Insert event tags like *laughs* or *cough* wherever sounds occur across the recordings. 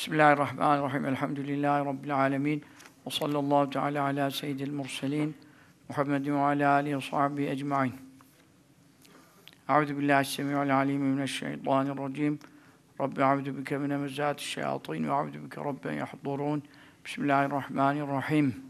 Bismillahirrahmanirrahim. Elhamdülillahi Rabbil alemin. Ve sallallahu teala ala seyyidil murselin. Muhammedin ve ala alihi ve sahbihi ecma'in. Euzu billahi semi'ul alim mineşşeytanirracim. Rabbi euzu bike min hemezati'ş şeyatin ve euzu bike rabben yahdurun. Bismillahirrahmanirrahim.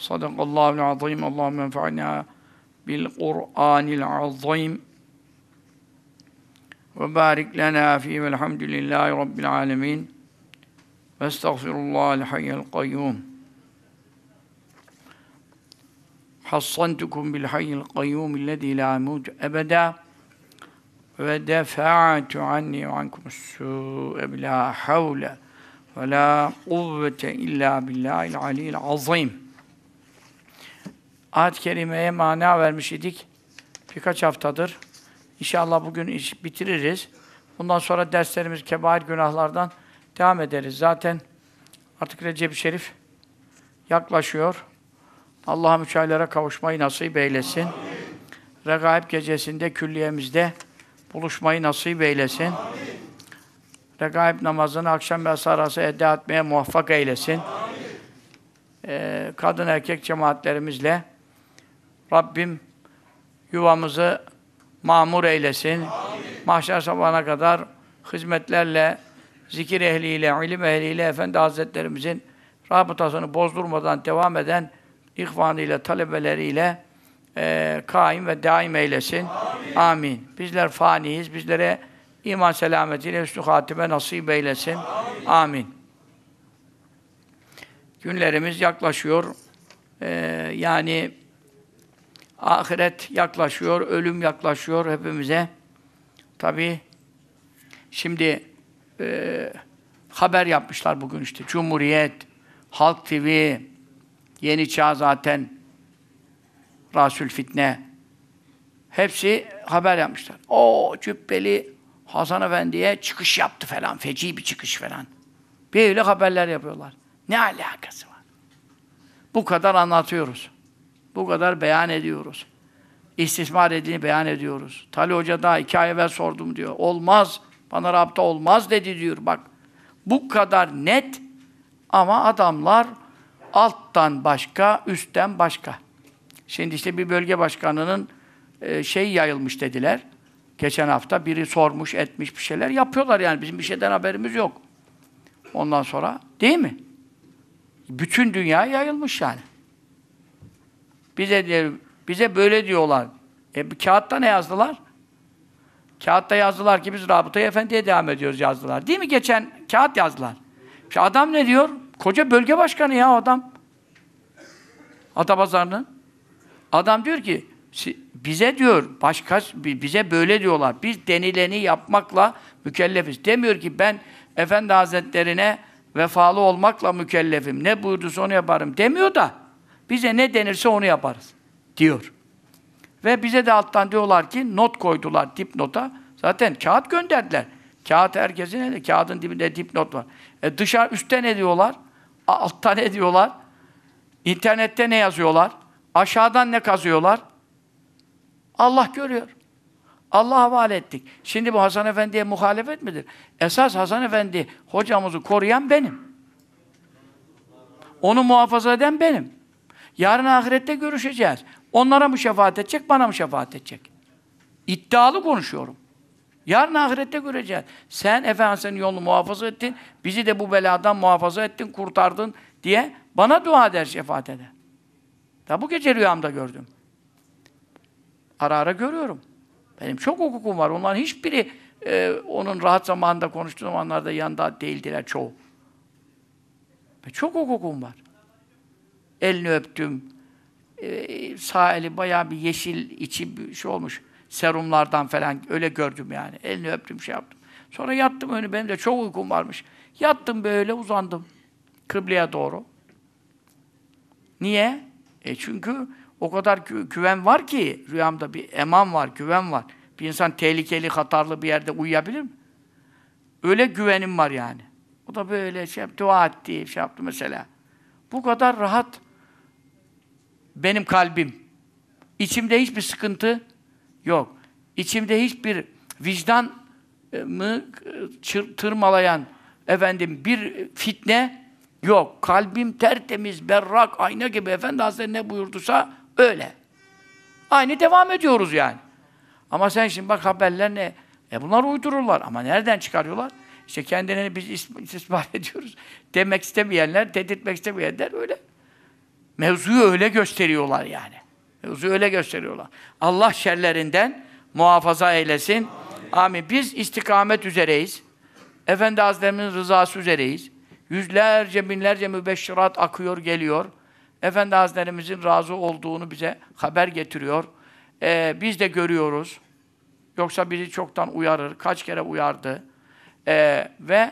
صدق الله العظيم. اللهم انفعنا بالقرآن العظيم وبارك لنا فيه والحمد لله رب العالمين. واستغفر الله الحي القيوم. حصنتكم بالحي القيوم الذي لا يموت أبدا ودفعت عني وعنكم السوء بلا حول ولا قوة إلا بالله العلي العظيم. Ayet-i kerimeye mana vermiş idik. Birkaç haftadır. İnşallah bugün iş bitiririz. Bundan sonra derslerimiz kebair günahlardan devam ederiz. Zaten artık Recep-i Şerif yaklaşıyor. Allah müçaylere kavuşmayı nasip eylesin. Amin. Regaib gecesinde külliyemizde buluşmayı nasip eylesin. Amin. Regaib namazını akşam ve arası eda etmeye muvaffak eylesin. Ee, kadın erkek cemaatlerimizle Rabbim yuvamızı mamur eylesin. Amin. Mahşer sabahına kadar hizmetlerle, zikir ehliyle, ilim ehliyle Efendi Hazretlerimizin rabıtasını bozdurmadan devam eden ihvanıyla, talebeleriyle e, kaim ve daim eylesin. Amin. Amin. Bizler faniyiz. Bizlere iman selametiyle üstü hatime nasip eylesin. Amin. Amin. Günlerimiz yaklaşıyor. Ee, yani ahiret yaklaşıyor, ölüm yaklaşıyor hepimize. Tabi şimdi e, haber yapmışlar bugün işte. Cumhuriyet, Halk TV, Yeni Çağ zaten, Rasul Fitne. Hepsi haber yapmışlar. O cübbeli Hasan Efendi'ye çıkış yaptı falan. Feci bir çıkış falan. Böyle haberler yapıyorlar. Ne alakası var? Bu kadar anlatıyoruz. Bu kadar beyan ediyoruz. İstismar edini beyan ediyoruz. Tali Hoca daha iki ay evvel sordum diyor. Olmaz. Bana rabıta olmaz dedi diyor. Bak bu kadar net ama adamlar alttan başka, üstten başka. Şimdi işte bir bölge başkanının e, şey yayılmış dediler. Geçen hafta biri sormuş, etmiş bir şeyler yapıyorlar yani. Bizim bir şeyden haberimiz yok. Ondan sonra değil mi? Bütün dünya yayılmış yani. Bize diyor, bize böyle diyorlar. E kağıtta ne yazdılar? Kağıtta yazdılar ki biz Rabıta Efendi'ye devam ediyoruz yazdılar. Değil mi? Geçen kağıt yazdılar. İşte adam ne diyor? Koca bölge başkanı ya adam. Atapazarı'nın. Adam diyor ki bize diyor başka bize böyle diyorlar. Biz denileni yapmakla mükellefiz. Demiyor ki ben Efendi Hazretlerine vefalı olmakla mükellefim. Ne buyurduysa onu yaparım demiyor da bize ne denirse onu yaparız diyor. Ve bize de alttan diyorlar ki not koydular dipnota. Zaten kağıt gönderdiler. Kağıt herkesin de kağıdın dibinde dipnot var. E dışarı üstte ne diyorlar? Altta ne diyorlar? İnternette ne yazıyorlar? Aşağıdan ne kazıyorlar? Allah görüyor. Allah'a havale ettik. Şimdi bu Hasan Efendi'ye muhalefet midir? Esas Hasan Efendi hocamızı koruyan benim. Onu muhafaza eden benim. Yarın ahirette görüşeceğiz. Onlara mı şefaat edecek, bana mı şefaat edecek? İddialı konuşuyorum. Yarın ahirette göreceğiz. Sen Efendimiz'in yolunu muhafaza ettin, bizi de bu beladan muhafaza ettin, kurtardın diye bana dua eder, şefaat eder. Da bu gece rüyamda gördüm. Ara ara görüyorum. Benim çok hukukum var. Onların hiçbiri e, onun rahat zamanında konuştuğu zamanlarda yanında değildiler çoğu. Ve çok hukukum var. Elini öptüm, e, sağ eli bayağı bir yeşil içi bir şey olmuş. Serumlardan falan öyle gördüm yani. Elini öptüm şey yaptım. Sonra yattım önü benim de çok uykum varmış. Yattım böyle uzandım. Kıbleye doğru. Niye? E çünkü o kadar gü- güven var ki rüyamda bir eman var, güven var. Bir insan tehlikeli, hatarlı bir yerde uyuyabilir mi? Öyle güvenim var yani. O da böyle şey dua etti, şey yaptı mesela. Bu kadar rahat benim kalbim. İçimde hiçbir sıkıntı yok. İçimde hiçbir vicdan e, mı çır- tırmalayan efendim bir fitne yok. Kalbim tertemiz, berrak, ayna gibi Efendi Hazretleri ne buyurduysa öyle. Aynı devam ediyoruz yani. Ama sen şimdi bak haberler ne? E bunlar uydururlar. Ama nereden çıkarıyorlar? İşte kendilerini biz is- istismar *laughs* ediyoruz. Demek istemeyenler, dedirtmek istemeyenler öyle. Mevzuyu öyle gösteriyorlar yani. Mevzuyu öyle gösteriyorlar. Allah şerlerinden muhafaza eylesin. Amin. Biz istikamet üzereyiz. Efendi Hazretlerimizin rızası üzereyiz. Yüzlerce, binlerce mübeşşirat akıyor, geliyor. Efendi Hazretlerimizin razı olduğunu bize haber getiriyor. Ee, biz de görüyoruz. Yoksa bizi çoktan uyarır. Kaç kere uyardı. Ee, ve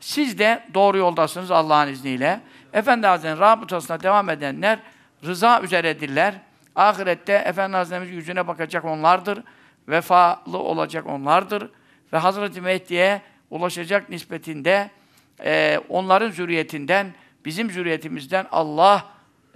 siz de doğru yoldasınız Allah'ın izniyle. Efendi Hazretleri'nin rabıtasına devam edenler rıza üzeredirler. Ahirette Efendi Hazretlerimizin yüzüne bakacak onlardır. Vefalı olacak onlardır. Ve Hazreti Mehdi'ye ulaşacak nispetinde e, onların zürriyetinden, bizim zürriyetimizden Allah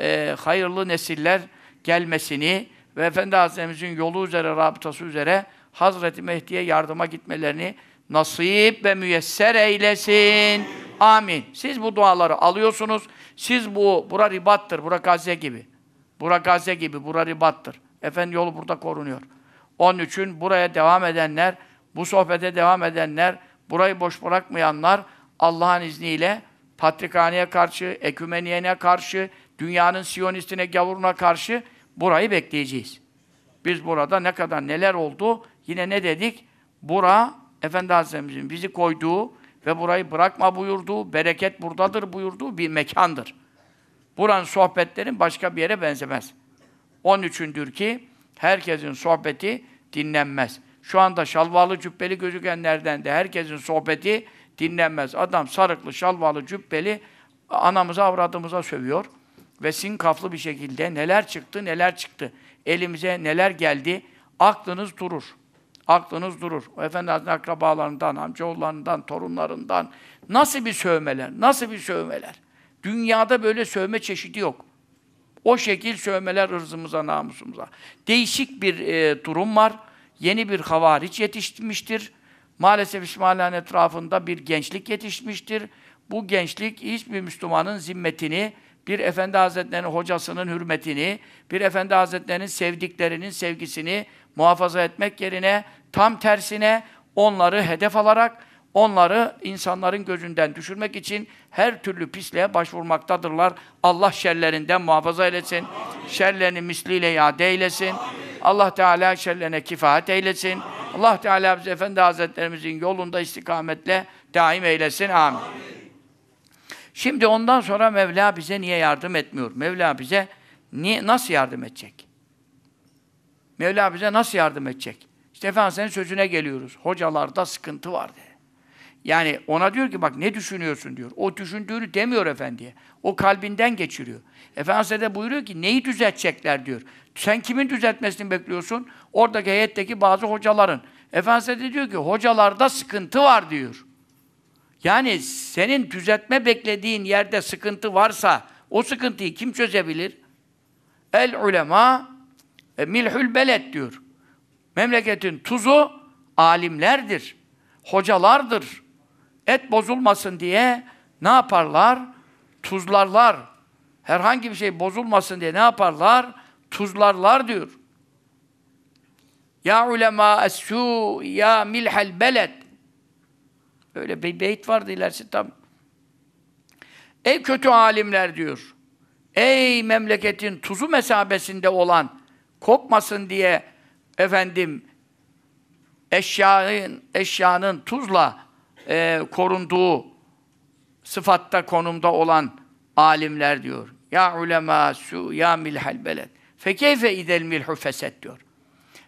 e, hayırlı nesiller gelmesini ve Efendi Hazretlerimizin yolu üzere, rabıtası üzere Hazreti Mehdi'ye yardıma gitmelerini nasip ve müyesser eylesin. Amin. Siz bu duaları alıyorsunuz. Siz bu, bura ribattır, bura Gazze gibi. Bura Gazze gibi, bura ribattır. Efendi yolu burada korunuyor. Onun için buraya devam edenler, bu sohbete devam edenler, burayı boş bırakmayanlar Allah'ın izniyle Patrikhane'ye karşı, ekümeniyene karşı, dünyanın siyonistine, gavuruna karşı burayı bekleyeceğiz. Biz burada ne kadar neler oldu, yine ne dedik? Bura, Efendi Hazretlerimizin bizi koyduğu ve burayı bırakma buyurduğu, bereket buradadır buyurduğu bir mekandır. Buranın sohbetlerin başka bir yere benzemez. Onun üçündür ki herkesin sohbeti dinlenmez. Şu anda şalvarlı cübbeli gözükenlerden de herkesin sohbeti dinlenmez. Adam sarıklı, şalvarlı cübbeli anamıza, avradımıza sövüyor. Ve sinkaflı bir şekilde neler çıktı, neler çıktı. Elimize neler geldi. Aklınız durur. Aklınız durur. O Efendi Hazretleri akrabalarından, amcaoğullarından, torunlarından nasıl bir sövmeler, nasıl bir sövmeler. Dünyada böyle sövme çeşidi yok. O şekil sövmeler ırzımıza, namusumuza. Değişik bir e, durum var. Yeni bir havariç yetişmiştir. Maalesef İsmail'in etrafında bir gençlik yetişmiştir. Bu gençlik hiçbir Müslümanın zimmetini, bir Efendi Hazretleri'nin hocasının hürmetini, bir Efendi Hazretleri'nin sevdiklerinin sevgisini muhafaza etmek yerine tam tersine onları hedef alarak onları insanların gözünden düşürmek için her türlü pisliğe başvurmaktadırlar. Allah şerlerinden muhafaza eylesin. Şerlerini misliyle iade eylesin. Allah Teala şerlerine kifayet eylesin. Allah Teala bizi Efendi Hazretlerimizin yolunda istikametle daim eylesin. Amin. Şimdi ondan sonra Mevla bize niye yardım etmiyor? Mevla bize niye, nasıl yardım edecek? Mevla bize nasıl yardım edecek? İşte efendim senin sözüne geliyoruz. Hocalarda sıkıntı var diye. Yani ona diyor ki bak ne düşünüyorsun diyor. O düşündüğünü demiyor efendiye. O kalbinden geçiriyor. Efendimiz de buyuruyor ki neyi düzeltecekler diyor. Sen kimin düzeltmesini bekliyorsun? Oradaki heyetteki bazı hocaların. Efendimiz de diyor ki hocalarda sıkıntı var diyor. Yani senin düzeltme beklediğin yerde sıkıntı varsa o sıkıntıyı kim çözebilir? El ulema e, milhül beled diyor. Memleketin tuzu alimlerdir. Hocalardır. Et bozulmasın diye ne yaparlar? Tuzlarlar. Herhangi bir şey bozulmasın diye ne yaparlar? Tuzlarlar diyor. Ya ulema es-su ya milhel beled. Öyle bir beyt vardı ilerisi tam. Ey kötü alimler diyor. Ey memleketin tuzu mesabesinde olan kokmasın diye efendim eşyanın eşyanın tuzla e, korunduğu sıfatta konumda olan alimler diyor. Ya ulema su ya milhal beled. Fekeyfe idel milhu feset diyor.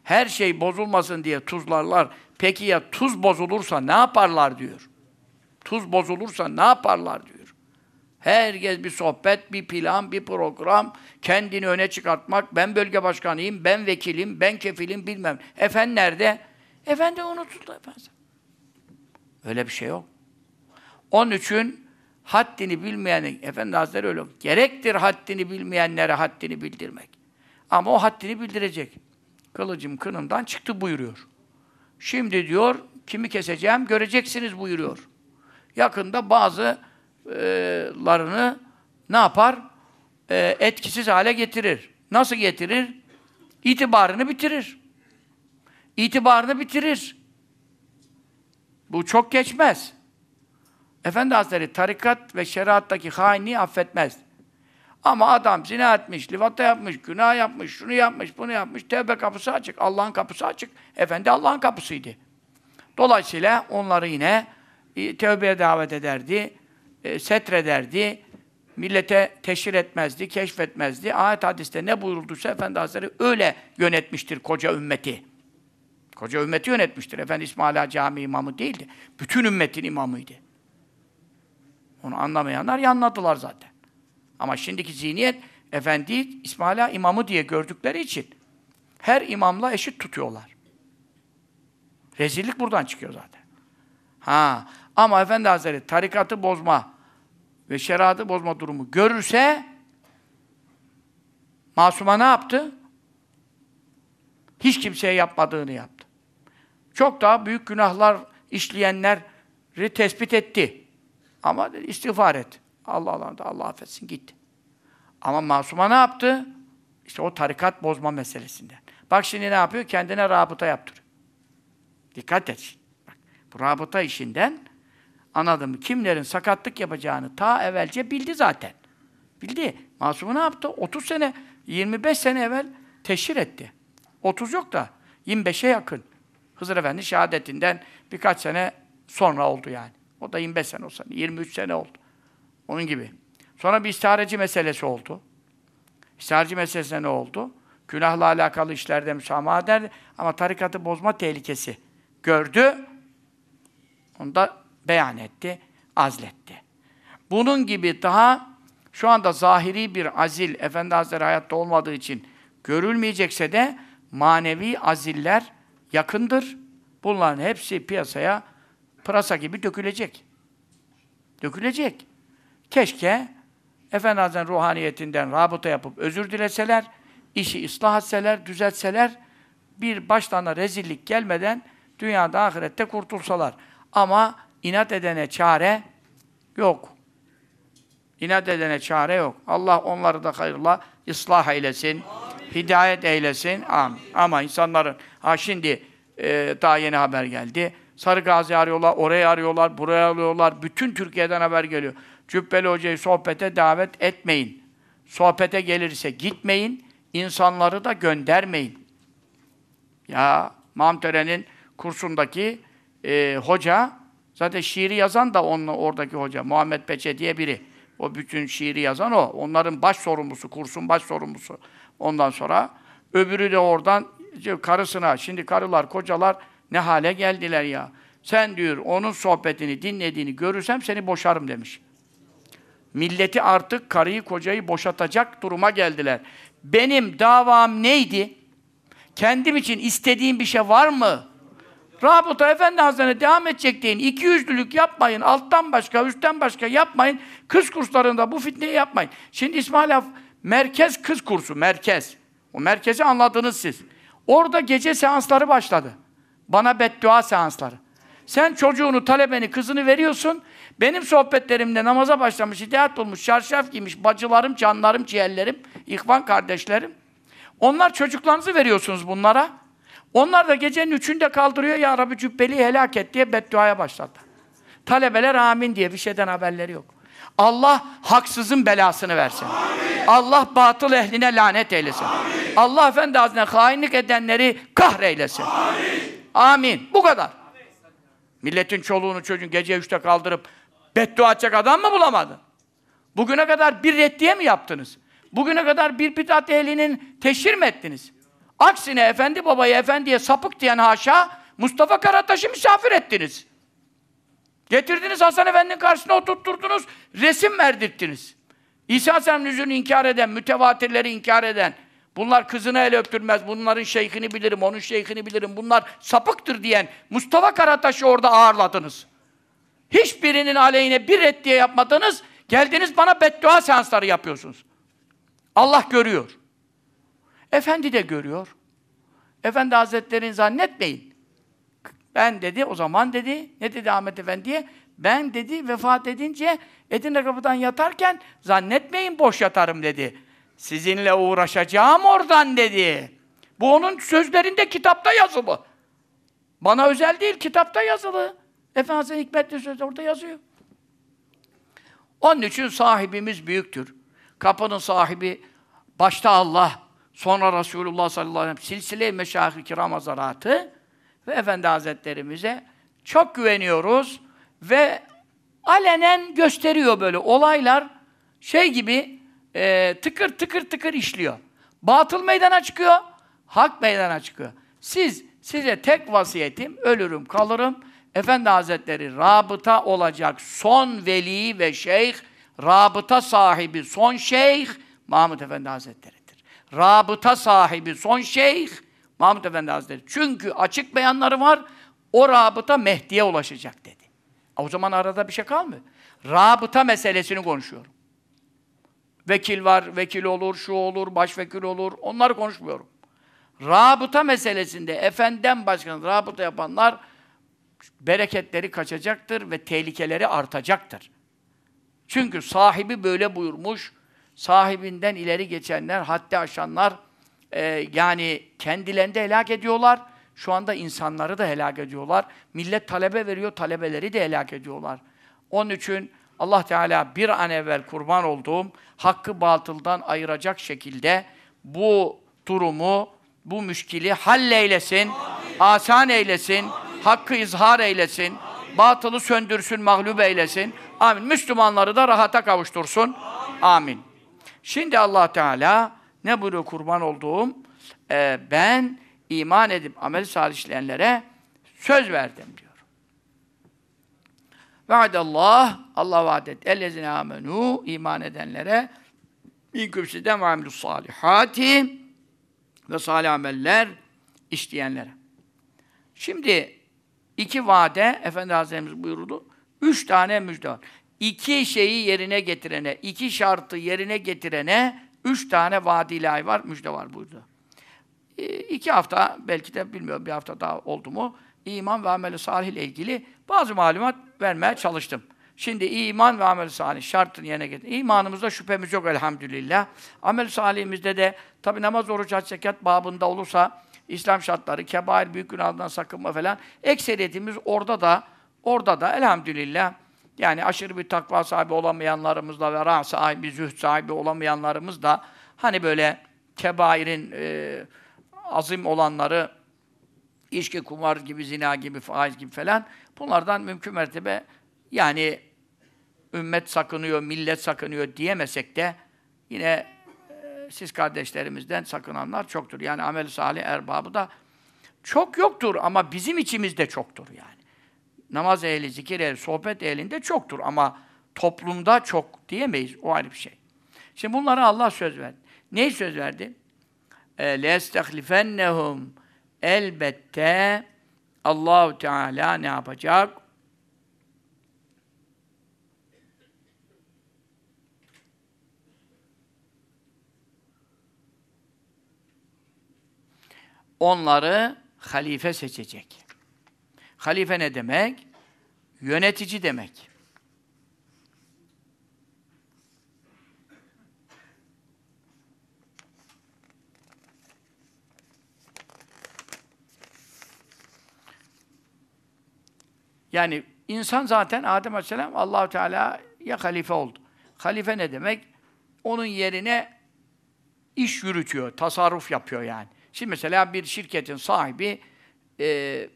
Her şey bozulmasın diye tuzlarlar. Peki ya tuz bozulursa ne yaparlar diyor. Tuz bozulursa ne yaparlar diyor. Herkes bir sohbet, bir plan, bir program, kendini öne çıkartmak, ben bölge başkanıyım, ben vekilim, ben kefilim bilmem. Efendi nerede? Efendi unutuldu efendim. Öyle bir şey yok. Onun için haddini bilmeyen, Efendi Hazretleri öyle. Gerektir haddini bilmeyenlere haddini bildirmek. Ama o haddini bildirecek. Kılıcım kınımdan çıktı buyuruyor. Şimdi diyor, kimi keseceğim göreceksiniz buyuruyor. Yakında bazılarını ne yapar? E, etkisiz hale getirir. Nasıl getirir? İtibarını bitirir. İtibarını bitirir. Bu çok geçmez. Efendi Hazretleri tarikat ve şeriattaki hainliği affetmez. Ama adam zina etmiş, livata yapmış, günah yapmış, şunu yapmış, bunu yapmış, tevbe kapısı açık, Allah'ın kapısı açık. Efendi Allah'ın kapısıydı. Dolayısıyla onları yine e, tevbeye davet ederdi, e, setrederdi, millete teşhir etmezdi, keşfetmezdi. Ayet hadiste ne buyurulduysa Efendi Hazretleri öyle yönetmiştir koca ümmeti. Koca ümmeti yönetmiştir. Efendi İsmaila Cami imamı değildi. Bütün ümmetin imamıydı. Onu anlamayanlar yanladılar zaten. Ama şimdiki zihniyet efendi İsmaila imamı diye gördükleri için her imamla eşit tutuyorlar. Rezillik buradan çıkıyor zaten. Ha, ama Efendi Hazretleri tarikatı bozma ve şeriatı bozma durumu görürse masuma ne yaptı? Hiç kimseye yapmadığını yaptı. Çok daha büyük günahlar işleyenleri tespit etti. Ama dedi, istiğfar et. Allah Allah Allah affetsin gitti. Ama masuma ne yaptı? İşte o tarikat bozma meselesinden. Bak şimdi ne yapıyor? Kendine rabıta yaptırıyor. Dikkat et. Bak, bu rabıta işinden anladın mı? Kimlerin sakatlık yapacağını ta evvelce bildi zaten. Bildi. Masumu ne yaptı? 30 sene, 25 sene evvel teşhir etti. 30 yok da 25'e yakın. Hızır Efendi şehadetinden birkaç sene sonra oldu yani. O da 25 sene olsa, 23 sene oldu. Onun gibi. Sonra bir istihareci meselesi oldu. İstihareci meselesinde ne oldu? Günahla alakalı işlerde müsamaha ederdi. Ama tarikatı bozma tehlikesi gördü. Onu da beyan etti, azletti. Bunun gibi daha şu anda zahiri bir azil, Efendi Hazretleri hayatta olmadığı için görülmeyecekse de manevi aziller yakındır. Bunların hepsi piyasaya pırasa gibi dökülecek. Dökülecek. Keşke Efendi Hazretleri'nin ruhaniyetinden rabıta yapıp özür dileseler, işi ıslah etseler, düzeltseler, bir başlarına rezillik gelmeden dünyada ahirette kurtulsalar. Ama inat edene çare yok. İnat edene çare yok. Allah onları da hayırla ıslah eylesin, Amin. hidayet eylesin. Amin. Ama insanların, ha şimdi e, daha yeni haber geldi. Sarı Gazi arıyorlar, oraya arıyorlar, buraya arıyorlar. Bütün Türkiye'den haber geliyor. Cübbeli Hoca'yı sohbete davet etmeyin. Sohbete gelirse gitmeyin. insanları da göndermeyin. Ya Mamtere'nin kursundaki e, hoca, zaten şiiri yazan da onun oradaki hoca, Muhammed Peçe diye biri. O bütün şiiri yazan o. Onların baş sorumlusu, kursun baş sorumlusu. Ondan sonra öbürü de oradan karısına, şimdi karılar, kocalar ne hale geldiler ya. Sen diyor onun sohbetini dinlediğini görürsem seni boşarım demiş. Milleti artık karıyı kocayı boşatacak duruma geldiler. Benim davam neydi? Kendim için istediğim bir şey var mı? Rabıta Efendi Hazretleri devam edecek deyin. İki yüzlülük yapmayın. Alttan başka, üstten başka yapmayın. Kız kurslarında bu fitneyi yapmayın. Şimdi İsmail Af, merkez kız kursu, merkez. O merkezi anladınız siz. Orada gece seansları başladı. Bana beddua seansları. Sen çocuğunu, talebeni, kızını veriyorsun. Benim sohbetlerimde namaza başlamış, hidayet bulmuş, çarşaf giymiş, bacılarım, canlarım, ciğerlerim, ihvan kardeşlerim. Onlar çocuklarınızı veriyorsunuz bunlara. Onlar da gecenin üçünde kaldırıyor, Ya Rabbi cübbeli helak et diye bedduaya başladı. Talebeler amin diye bir şeyden haberleri yok. Allah haksızın belasını versin. Amin. Allah batıl ehline lanet eylesin. Amin. Allah Efendi Hazretleri hainlik edenleri kahreylesin. Amin. Amin. Bu kadar. Milletin çoluğunu çocuğunu gece üçte kaldırıp beddua edecek adam mı bulamadın? Bugüne kadar bir reddiye mi yaptınız? Bugüne kadar bir bidat ehlinin teşhir mi ettiniz? Aksine efendi babayı efendiye sapık diyen haşa Mustafa Karataş'ı misafir ettiniz. Getirdiniz Hasan Efendi'nin karşısına oturtturdunuz, resim verdirttiniz. İsa Aleyhisselam nüzulünü inkar eden, mütevatirleri inkar eden, bunlar kızını el öptürmez, bunların şeyhini bilirim, onun şeyhini bilirim, bunlar sapıktır diyen Mustafa Karataş'ı orada ağırladınız. Hiçbirinin aleyhine bir reddiye yapmadınız, geldiniz bana beddua seansları yapıyorsunuz. Allah görüyor. Efendi de görüyor. Efendi Hazretleri'ni zannetmeyin. Ben dedi, o zaman dedi, ne dedi Ahmet Efendi'ye? Ben dedi, vefat edince Edirne kapıdan yatarken zannetmeyin boş yatarım dedi. Sizinle uğraşacağım oradan dedi. Bu onun sözlerinde kitapta yazılı. Bana özel değil, kitapta yazılı. Efendimiz'in hikmetli sözü orada yazıyor. Onun için sahibimiz büyüktür. Kapının sahibi başta Allah, sonra Resulullah sallallahu aleyhi ve sellem, silsile-i meşahir kiram hazaratı ve Efendi Hazretlerimize çok güveniyoruz ve alenen gösteriyor böyle olaylar şey gibi e, tıkır tıkır tıkır işliyor. Batıl meydana çıkıyor, hak meydana çıkıyor. Siz, size tek vasiyetim, ölürüm kalırım, Efendi Hazretleri rabıta olacak son veli ve şeyh, rabıta sahibi son şeyh, Mahmud Efendi Hazretleri'dir. Rabıta sahibi son şeyh, Mahmud Efendi Hazretleri. Çünkü açık beyanları var, o rabıta Mehdi'ye ulaşacak dedi. O zaman arada bir şey kalmıyor. Rabıta meselesini konuşuyorum. Vekil var, vekil olur, şu olur, başvekil olur, onları konuşmuyorum. Rabıta meselesinde efendiden başkan rabıta yapanlar bereketleri kaçacaktır ve tehlikeleri artacaktır. Çünkü sahibi böyle buyurmuş, sahibinden ileri geçenler, haddi aşanlar, e, yani kendilerini de helak ediyorlar, şu anda insanları da helak ediyorlar. Millet talebe veriyor, talebeleri de helak ediyorlar. Onun için Allah Teala bir an evvel kurban olduğum hakkı batıldan ayıracak şekilde bu durumu, bu müşkili halleylesin, asan eylesin, hakkı izhar eylesin, batılı söndürsün, mağlup eylesin. Amin. Müslümanları da rahata kavuştursun. Amin. Şimdi Allah Teala ne buyuruyor kurban olduğum? Ee, ben iman edip amel salih işleyenlere söz verdim diyor. Vaadallah, Allah vaat etti. Ellezine amenu, iman edenlere minküm sizden ve amilus salihati ve salih ameller işleyenlere. Şimdi iki vade, Efendi Hazretlerimiz buyurdu, üç tane müjde var. İki şeyi yerine getirene, iki şartı yerine getirene üç tane vaadi ilahi var, müjde var buyurdu. E, iki hafta, belki de bilmiyorum bir hafta daha oldu mu, iman ve amel-i salih ile ilgili bazı malumat vermeye çalıştım. Şimdi iman ve amel-i salih şartını yerine getir. İmanımızda şüphemiz yok elhamdülillah. Amel-i salihimizde de tabi namaz, oruç, hac, zekat babında olursa İslam şartları, kebair, büyük günahdan sakınma falan ekseriyetimiz orada da orada da elhamdülillah yani aşırı bir takva sahibi olamayanlarımızla ve rah sahibi, zühd sahibi olamayanlarımız da hani böyle kebairin e, azim olanları içki, kumar gibi, zina gibi, faiz gibi falan bunlardan mümkün mertebe yani ümmet sakınıyor, millet sakınıyor diyemesek de yine e, siz kardeşlerimizden sakınanlar çoktur. Yani amel salih erbabı da çok yoktur ama bizim içimizde çoktur yani Namaz ehli, zikir ehli, sohbet ehlinde çoktur ama toplumda çok diyemeyiz. O ayrı bir şey. Şimdi bunlara Allah söz verdi. Neyi söz verdi? لَيَسْتَخْلِفَنَّهُمْ Elbette Allahu Teala ne yapacak? Onları halife seçecek. Halife ne demek? Yönetici demek. Yani insan zaten Adem Aleyhisselam Allahu Teala ya halife oldu. Halife ne demek? Onun yerine iş yürütüyor, tasarruf yapıyor yani. Şimdi mesela bir şirketin sahibi e,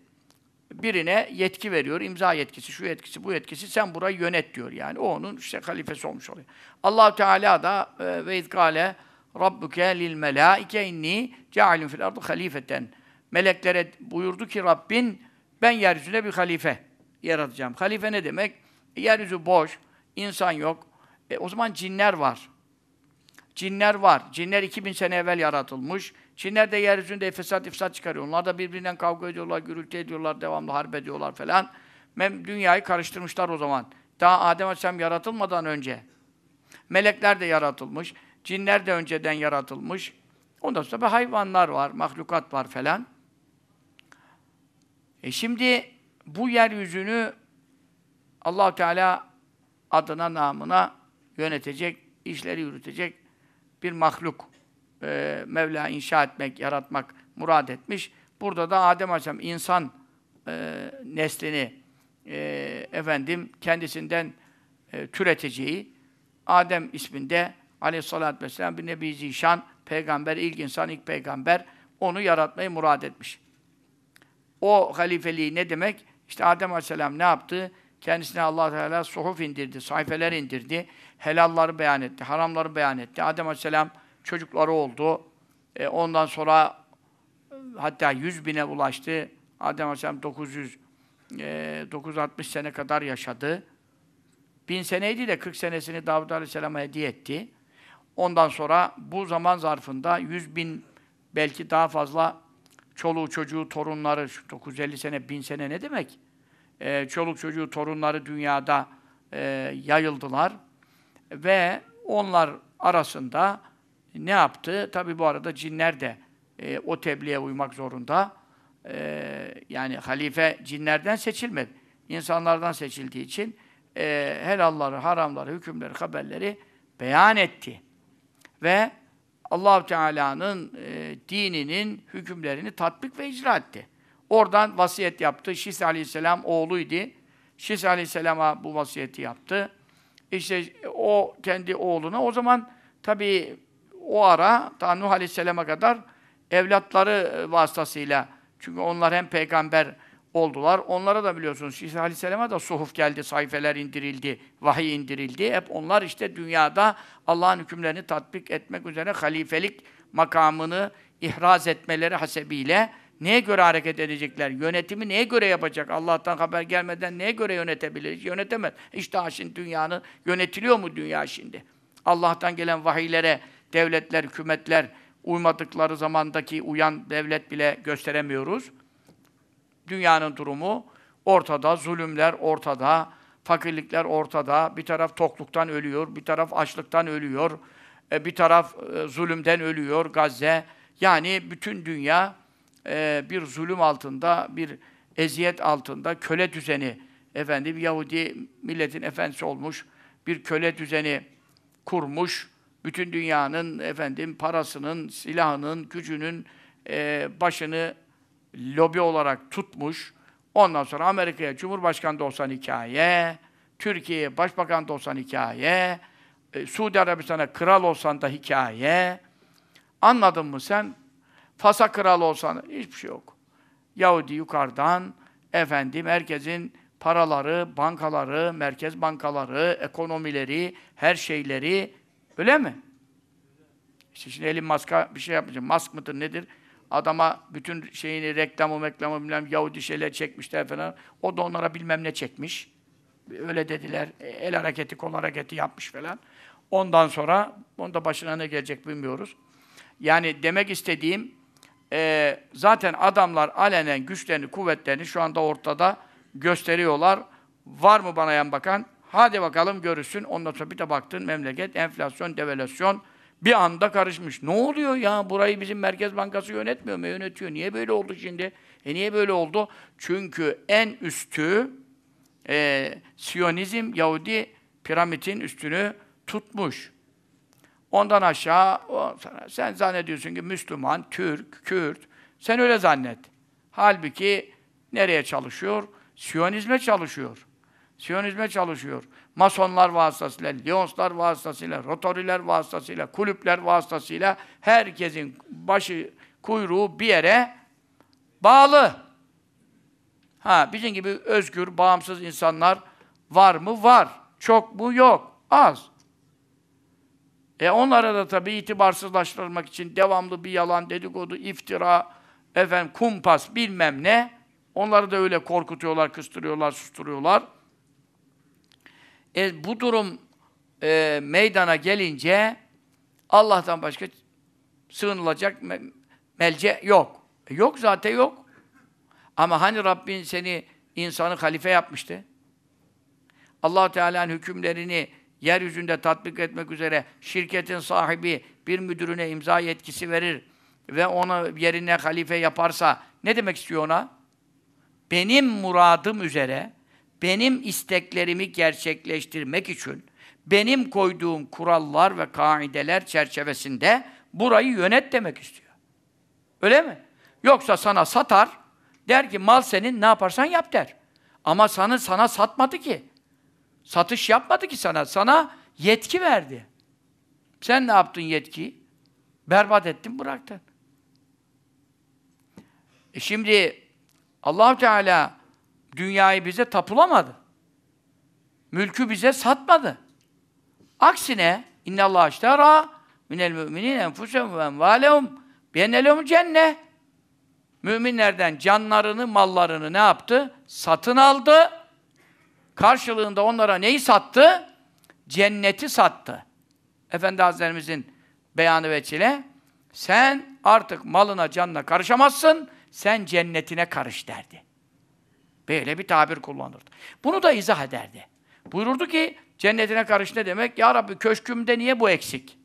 birine yetki veriyor. imza yetkisi, şu yetkisi, bu yetkisi. Sen burayı yönet diyor yani. O onun işte halifesi olmuş oluyor. allah Teala da e, ve izgâle Rabbuke lil melâike inni cealun fil ardı halifeten. Meleklere buyurdu ki Rabbin ben yeryüzüne bir halife yaratacağım. Halife ne demek? E, yeryüzü boş, insan yok. E, o zaman cinler var. Cinler var. Cinler 2000 sene evvel yaratılmış. Cinler de yeryüzünde fesat ifsat çıkarıyor. Onlar da birbirinden kavga ediyorlar, gürültü ediyorlar, devamlı harp ediyorlar falan. Mem dünyayı karıştırmışlar o zaman. Daha Adem Aleyhisselam yaratılmadan önce. Melekler de yaratılmış. Cinler de önceden yaratılmış. Ondan sonra hayvanlar var, mahlukat var falan. E şimdi bu yeryüzünü allah Teala adına, namına yönetecek, işleri yürütecek bir mahluk e, Mevla inşa etmek, yaratmak murad etmiş. Burada da Adem Aleyhisselam insan e, neslini e, efendim kendisinden e, türeteceği Adem isminde Aleyhisselatü Vesselam bir Nebi Zişan, peygamber, ilk insan, ilk peygamber onu yaratmayı murad etmiş. O halifeliği ne demek? İşte Adem Aleyhisselam ne yaptı? Kendisine Allah Teala suhuf indirdi, sayfeler indirdi, helalları beyan etti, haramları beyan etti. Adem Aleyhisselam çocukları oldu. E, ondan sonra hatta 100 bine ulaştı. Adem Aleyhisselam 900 e, 960 sene kadar yaşadı. Bin seneydi de 40 senesini Davud Aleyhisselam'a hediye etti. Ondan sonra bu zaman zarfında 100 bin belki daha fazla çoluğu çocuğu torunları 950 sene 1000 sene ne demek? Ee, çoluk çocuğu torunları dünyada e, yayıldılar ve onlar arasında ne yaptı? Tabi bu arada cinler de e, o tebliğe uymak zorunda. E, yani halife cinlerden seçilmedi. İnsanlardan seçildiği için e, helalları, haramları, hükümleri, haberleri beyan etti. Ve allah Teala'nın e, dininin hükümlerini tatbik ve icra etti. Oradan vasiyet yaptı. Şis Aleyhisselam oğluydu. Şis Aleyhisselam'a bu vasiyeti yaptı. İşte o kendi oğluna o zaman tabii o ara ta Nuh Aleyhisselam'a kadar evlatları e, vasıtasıyla çünkü onlar hem peygamber oldular. Onlara da biliyorsunuz İsa Aleyhisselam'a da suhuf geldi, sayfeler indirildi, vahiy indirildi. Hep onlar işte dünyada Allah'ın hükümlerini tatbik etmek üzere halifelik makamını ihraz etmeleri hasebiyle neye göre hareket edecekler? Yönetimi neye göre yapacak? Allah'tan haber gelmeden neye göre yönetebilir? Yönetemez. İşte şimdi dünyanın yönetiliyor mu dünya şimdi? Allah'tan gelen vahiylere devletler, hükümetler uymadıkları zamandaki uyan devlet bile gösteremiyoruz. Dünyanın durumu ortada, zulümler ortada, fakirlikler ortada. Bir taraf tokluktan ölüyor, bir taraf açlıktan ölüyor, e, bir taraf e, zulümden ölüyor Gazze. Yani bütün dünya e, bir zulüm altında, bir eziyet altında, köle düzeni, efendim Yahudi milletin efendisi olmuş, bir köle düzeni kurmuş, bütün dünyanın efendim parasının, silahının, gücünün e, başını lobi olarak tutmuş. Ondan sonra Amerika'ya Cumhurbaşkanı da olsan hikaye, Türkiye'ye Başbakan da olsan hikaye, e, Suudi Arabistan'a kral olsan da hikaye. Anladın mı sen? Fas'a kral olsan hiçbir şey yok. Yahudi yukarıdan, efendim herkesin paraları, bankaları, merkez bankaları, ekonomileri, her şeyleri Öyle mi? İşte şimdi Elin Musk'a bir şey yapmayacağım. Musk mıdır nedir? Adama bütün şeyini, reklamı, meklamı bilmem Yahudi şeyler çekmişler falan. O da onlara bilmem ne çekmiş. Öyle dediler. E, el hareketi, kol hareketi yapmış falan. Ondan sonra, onda başına ne gelecek bilmiyoruz. Yani demek istediğim, e, zaten adamlar alenen güçlerini, kuvvetlerini şu anda ortada gösteriyorlar. Var mı bana yan bakan? Hadi bakalım görürsün. Ondan sonra bir de baktın memleket, enflasyon, devalüasyon bir anda karışmış. Ne oluyor ya? Burayı bizim Merkez Bankası yönetmiyor mu? Yönetiyor. Niye böyle oldu şimdi? E niye böyle oldu? Çünkü en üstü e, Siyonizm, Yahudi piramidin üstünü tutmuş. Ondan aşağı o, sen zannediyorsun ki Müslüman, Türk, Kürt. Sen öyle zannet. Halbuki nereye çalışıyor? Siyonizme çalışıyor. Siyonizme çalışıyor. Masonlar vasıtasıyla, Lyonslar vasıtasıyla, Rotoriler vasıtasıyla, kulüpler vasıtasıyla herkesin başı, kuyruğu bir yere bağlı. Ha bizim gibi özgür, bağımsız insanlar var mı? Var. Çok mu? Yok. Az. E onlara da tabii itibarsızlaştırmak için devamlı bir yalan, dedikodu, iftira, efendim kumpas bilmem ne. Onları da öyle korkutuyorlar, kıstırıyorlar, susturuyorlar. E, bu durum e, meydana gelince Allah'tan başka sığınılacak me melce yok. E, yok zaten yok. Ama hani Rabbin seni insanı halife yapmıştı? allah Teala'nın hükümlerini yeryüzünde tatbik etmek üzere şirketin sahibi bir müdürüne imza yetkisi verir ve onu yerine halife yaparsa ne demek istiyor ona? Benim muradım üzere benim isteklerimi gerçekleştirmek için benim koyduğum kurallar ve kaideler çerçevesinde burayı yönet demek istiyor. Öyle mi? Yoksa sana satar, der ki mal senin ne yaparsan yap der. Ama sana, sana satmadı ki. Satış yapmadı ki sana. Sana yetki verdi. Sen ne yaptın yetkiyi? Berbat ettin, bıraktın. E şimdi allah Teala dünyayı bize tapulamadı. Mülkü bize satmadı. Aksine inna Allah iştara minel müminin enfusehum ve envalehum biennelehum cennet. Müminlerden canlarını, mallarını ne yaptı? Satın aldı. Karşılığında onlara neyi sattı? Cenneti sattı. Efendi Hazretlerimizin beyanı veçile sen artık malına, canına karışamazsın, sen cennetine karış derdi. Böyle bir tabir kullanırdı. Bunu da izah ederdi. Buyururdu ki, cennetine karış ne demek? Ya Rabbi köşkümde niye bu eksik?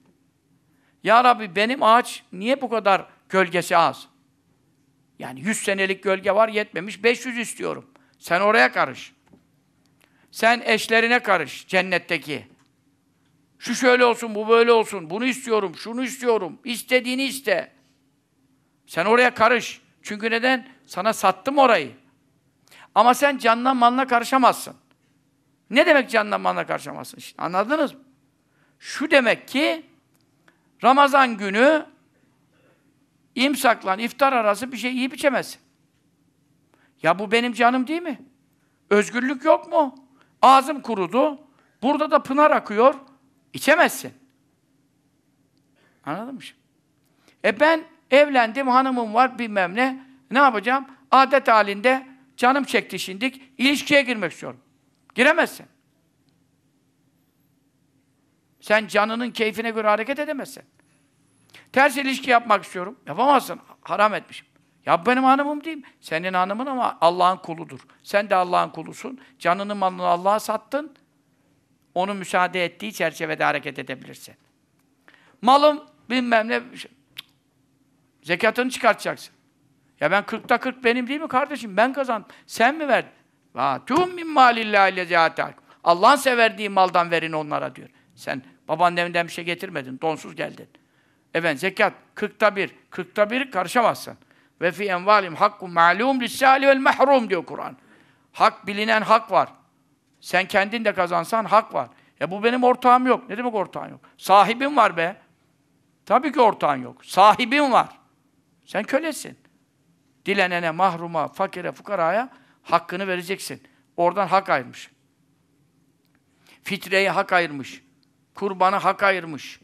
Ya Rabbi benim ağaç niye bu kadar gölgesi az? Yani 100 senelik gölge var yetmemiş, 500 istiyorum. Sen oraya karış. Sen eşlerine karış, cennetteki. Şu şöyle olsun, bu böyle olsun, bunu istiyorum, şunu istiyorum, istediğini iste. Sen oraya karış. Çünkü neden? Sana sattım orayı. Ama sen canla malına karışamazsın. Ne demek canla malına karışamazsın? İşte anladınız mı? Şu demek ki Ramazan günü imsakla iftar arası bir şey yiyip içemezsin. Ya bu benim canım değil mi? Özgürlük yok mu? Ağzım kurudu. Burada da pınar akıyor. İçemezsin. Anladın mı? E ben evlendim, hanımım var, bilmem ne. Ne yapacağım? Adet halinde canım çekti şimdik. İlişkiye girmek istiyorum. Giremezsin. Sen canının keyfine göre hareket edemezsin. Ters ilişki yapmak istiyorum. Yapamazsın. Haram etmişim. Ya benim hanımım değil mi? Senin hanımın ama Allah'ın kuludur. Sen de Allah'ın kulusun. Canını malını Allah'a sattın. Onu müsaade ettiği çerçevede hareket edebilirsin. Malım bilmem ne zekatını çıkartacaksın. Ya ben 40'ta 40 benim değil mi kardeşim? Ben kazandım. Sen mi verdin? Va tüm min malillahi Allah'ın severdiği maldan verin onlara diyor. Sen babaannenden bir şey getirmedin, donsuz geldin. Evet zekat 40'ta 1. 40'ta 1 karışamazsın. Ve fi envalim hakkun ma'lum lis-sali vel mahrum diyor Kur'an. Hak bilinen hak var. Sen kendin de kazansan hak var. E bu benim ortağım yok. Ne demek ortağın yok? Sahibim var be. Tabii ki ortağın yok. Sahibin var. Sen kölesin. Dilenene, mahruma, fakire, fukaraya hakkını vereceksin. Oradan hak ayırmış. Fitreye hak ayırmış. Kurbana hak ayırmış.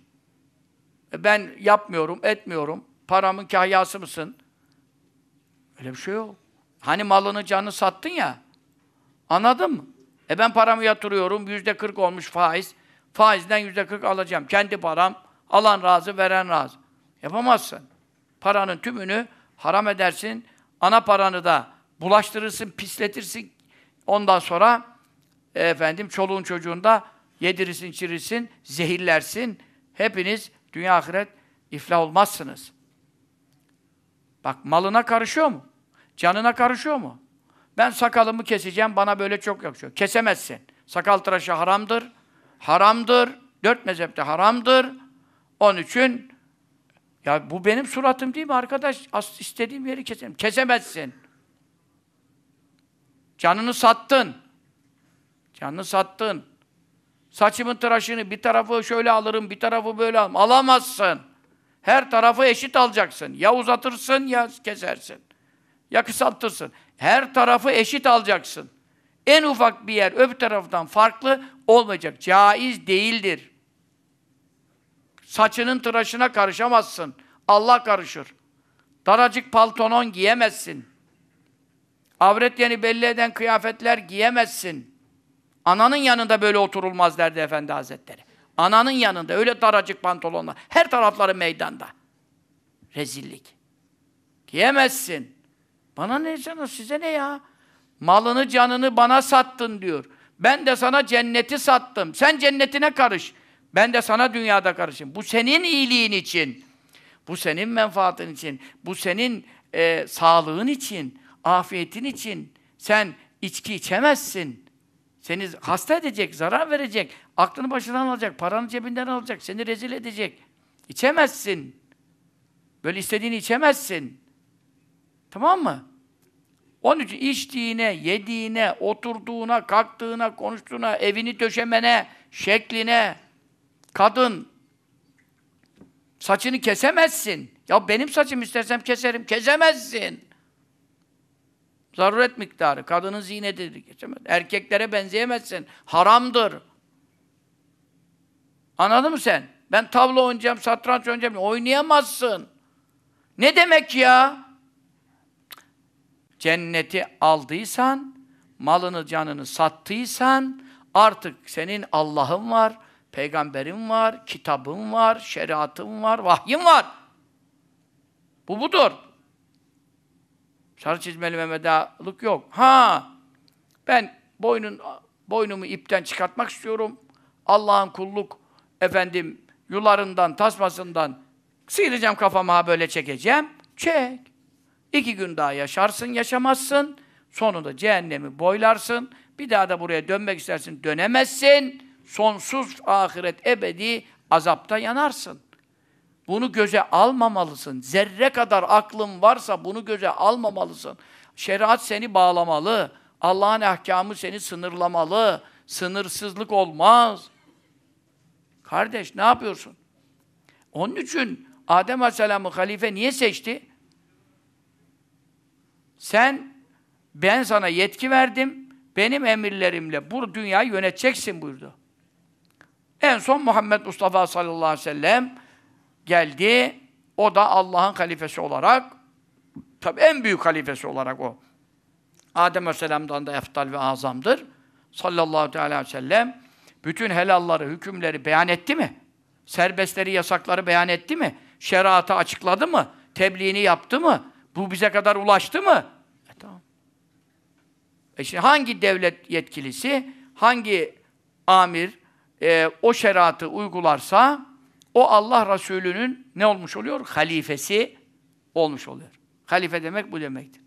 E ben yapmıyorum, etmiyorum. Paramın kahyası mısın? Öyle bir şey yok. Hani malını canını sattın ya. Anladın mı? E ben paramı yatırıyorum, yüzde kırk olmuş faiz. Faizden yüzde kırk alacağım. Kendi param, alan razı, veren razı. Yapamazsın. Paranın tümünü haram edersin. Ana paranı da bulaştırırsın, pisletirsin. Ondan sonra e, efendim çoluğun çocuğun da yedirirsin, içirirsin, zehirlersin. Hepiniz dünya ahiret iflah olmazsınız. Bak malına karışıyor mu? Canına karışıyor mu? Ben sakalımı keseceğim, bana böyle çok yakışıyor. Kesemezsin. Sakal tıraşı haramdır. Haramdır. Dört mezhepte haramdır. Onun için ya bu benim suratım değil mi arkadaş? İstediğim yeri keserim. Kesemezsin. Canını sattın. Canını sattın. Saçımın tıraşını bir tarafı şöyle alırım, bir tarafı böyle alırım. Alamazsın. Her tarafı eşit alacaksın. Ya uzatırsın ya kesersin. ya kısaltırsın. Her tarafı eşit alacaksın. En ufak bir yer öbür taraftan farklı olmayacak. Caiz değildir. Saçının tıraşına karışamazsın. Allah karışır. Daracık paltonon giyemezsin. Avret yeni belli eden kıyafetler giyemezsin. Ananın yanında böyle oturulmaz derdi Efendi Hazretleri. Ananın yanında öyle daracık pantolonlar. Her tarafları meydanda. Rezillik. Giyemezsin. Bana ne canım, size ne ya? Malını canını bana sattın diyor. Ben de sana cenneti sattım. Sen cennetine karış. Ben de sana dünyada karışayım. Bu senin iyiliğin için. Bu senin menfaatin için. Bu senin e, sağlığın için. Afiyetin için. Sen içki içemezsin. Seni hasta edecek, zarar verecek. Aklını başından alacak, paranı cebinden alacak. Seni rezil edecek. İçemezsin. Böyle istediğini içemezsin. Tamam mı? Onun için içtiğine, yediğine, oturduğuna, kalktığına, konuştuğuna, evini döşemene, şekline, kadın, saçını kesemezsin. Ya benim saçımı istersem keserim, kesemezsin. Zaruret miktarı, kadının ziynetidir, kesemez. Erkeklere benzeyemezsin, haramdır. Anladın mı sen? Ben tavla oynayacağım, satranç oynayacağım, oynayamazsın. Ne demek ya? Cenneti aldıysan, malını canını sattıysan, artık senin Allah'ın var, peygamberin var, kitabın var, şeriatın var, vahyin var. Bu budur. Sarı çizmeli Mehmet'alık yok. Ha, ben boynun, boynumu ipten çıkartmak istiyorum. Allah'ın kulluk, efendim, yularından, tasmasından sıyıracağım kafamı ha böyle çekeceğim. Çek. İki gün daha yaşarsın, yaşamazsın. Sonunda cehennemi boylarsın. Bir daha da buraya dönmek istersin, dönemezsin. Sonsuz ahiret ebedi azapta yanarsın. Bunu göze almamalısın. Zerre kadar aklın varsa bunu göze almamalısın. Şeriat seni bağlamalı. Allah'ın ahkamı seni sınırlamalı. Sınırsızlık olmaz. Kardeş ne yapıyorsun? Onun için Adem Aleyhisselam'ı halife niye seçti? Sen, ben sana yetki verdim, benim emirlerimle bu dünyayı yöneteceksin buyurdu. En son Muhammed Mustafa sallallahu aleyhi ve sellem geldi. O da Allah'ın halifesi olarak, tabi en büyük halifesi olarak o. Adem Aleyhisselam'dan da eftal ve azamdır. Sallallahu aleyhi ve sellem bütün helalları, hükümleri beyan etti mi? Serbestleri, yasakları beyan etti mi? Şeriatı açıkladı mı? Tebliğini yaptı mı? Bu bize kadar ulaştı mı? E tamam. E şimdi hangi devlet yetkilisi, hangi amir e, o şeriatı uygularsa o Allah Resulü'nün ne olmuş oluyor? Halifesi olmuş oluyor. Halife demek bu demektir.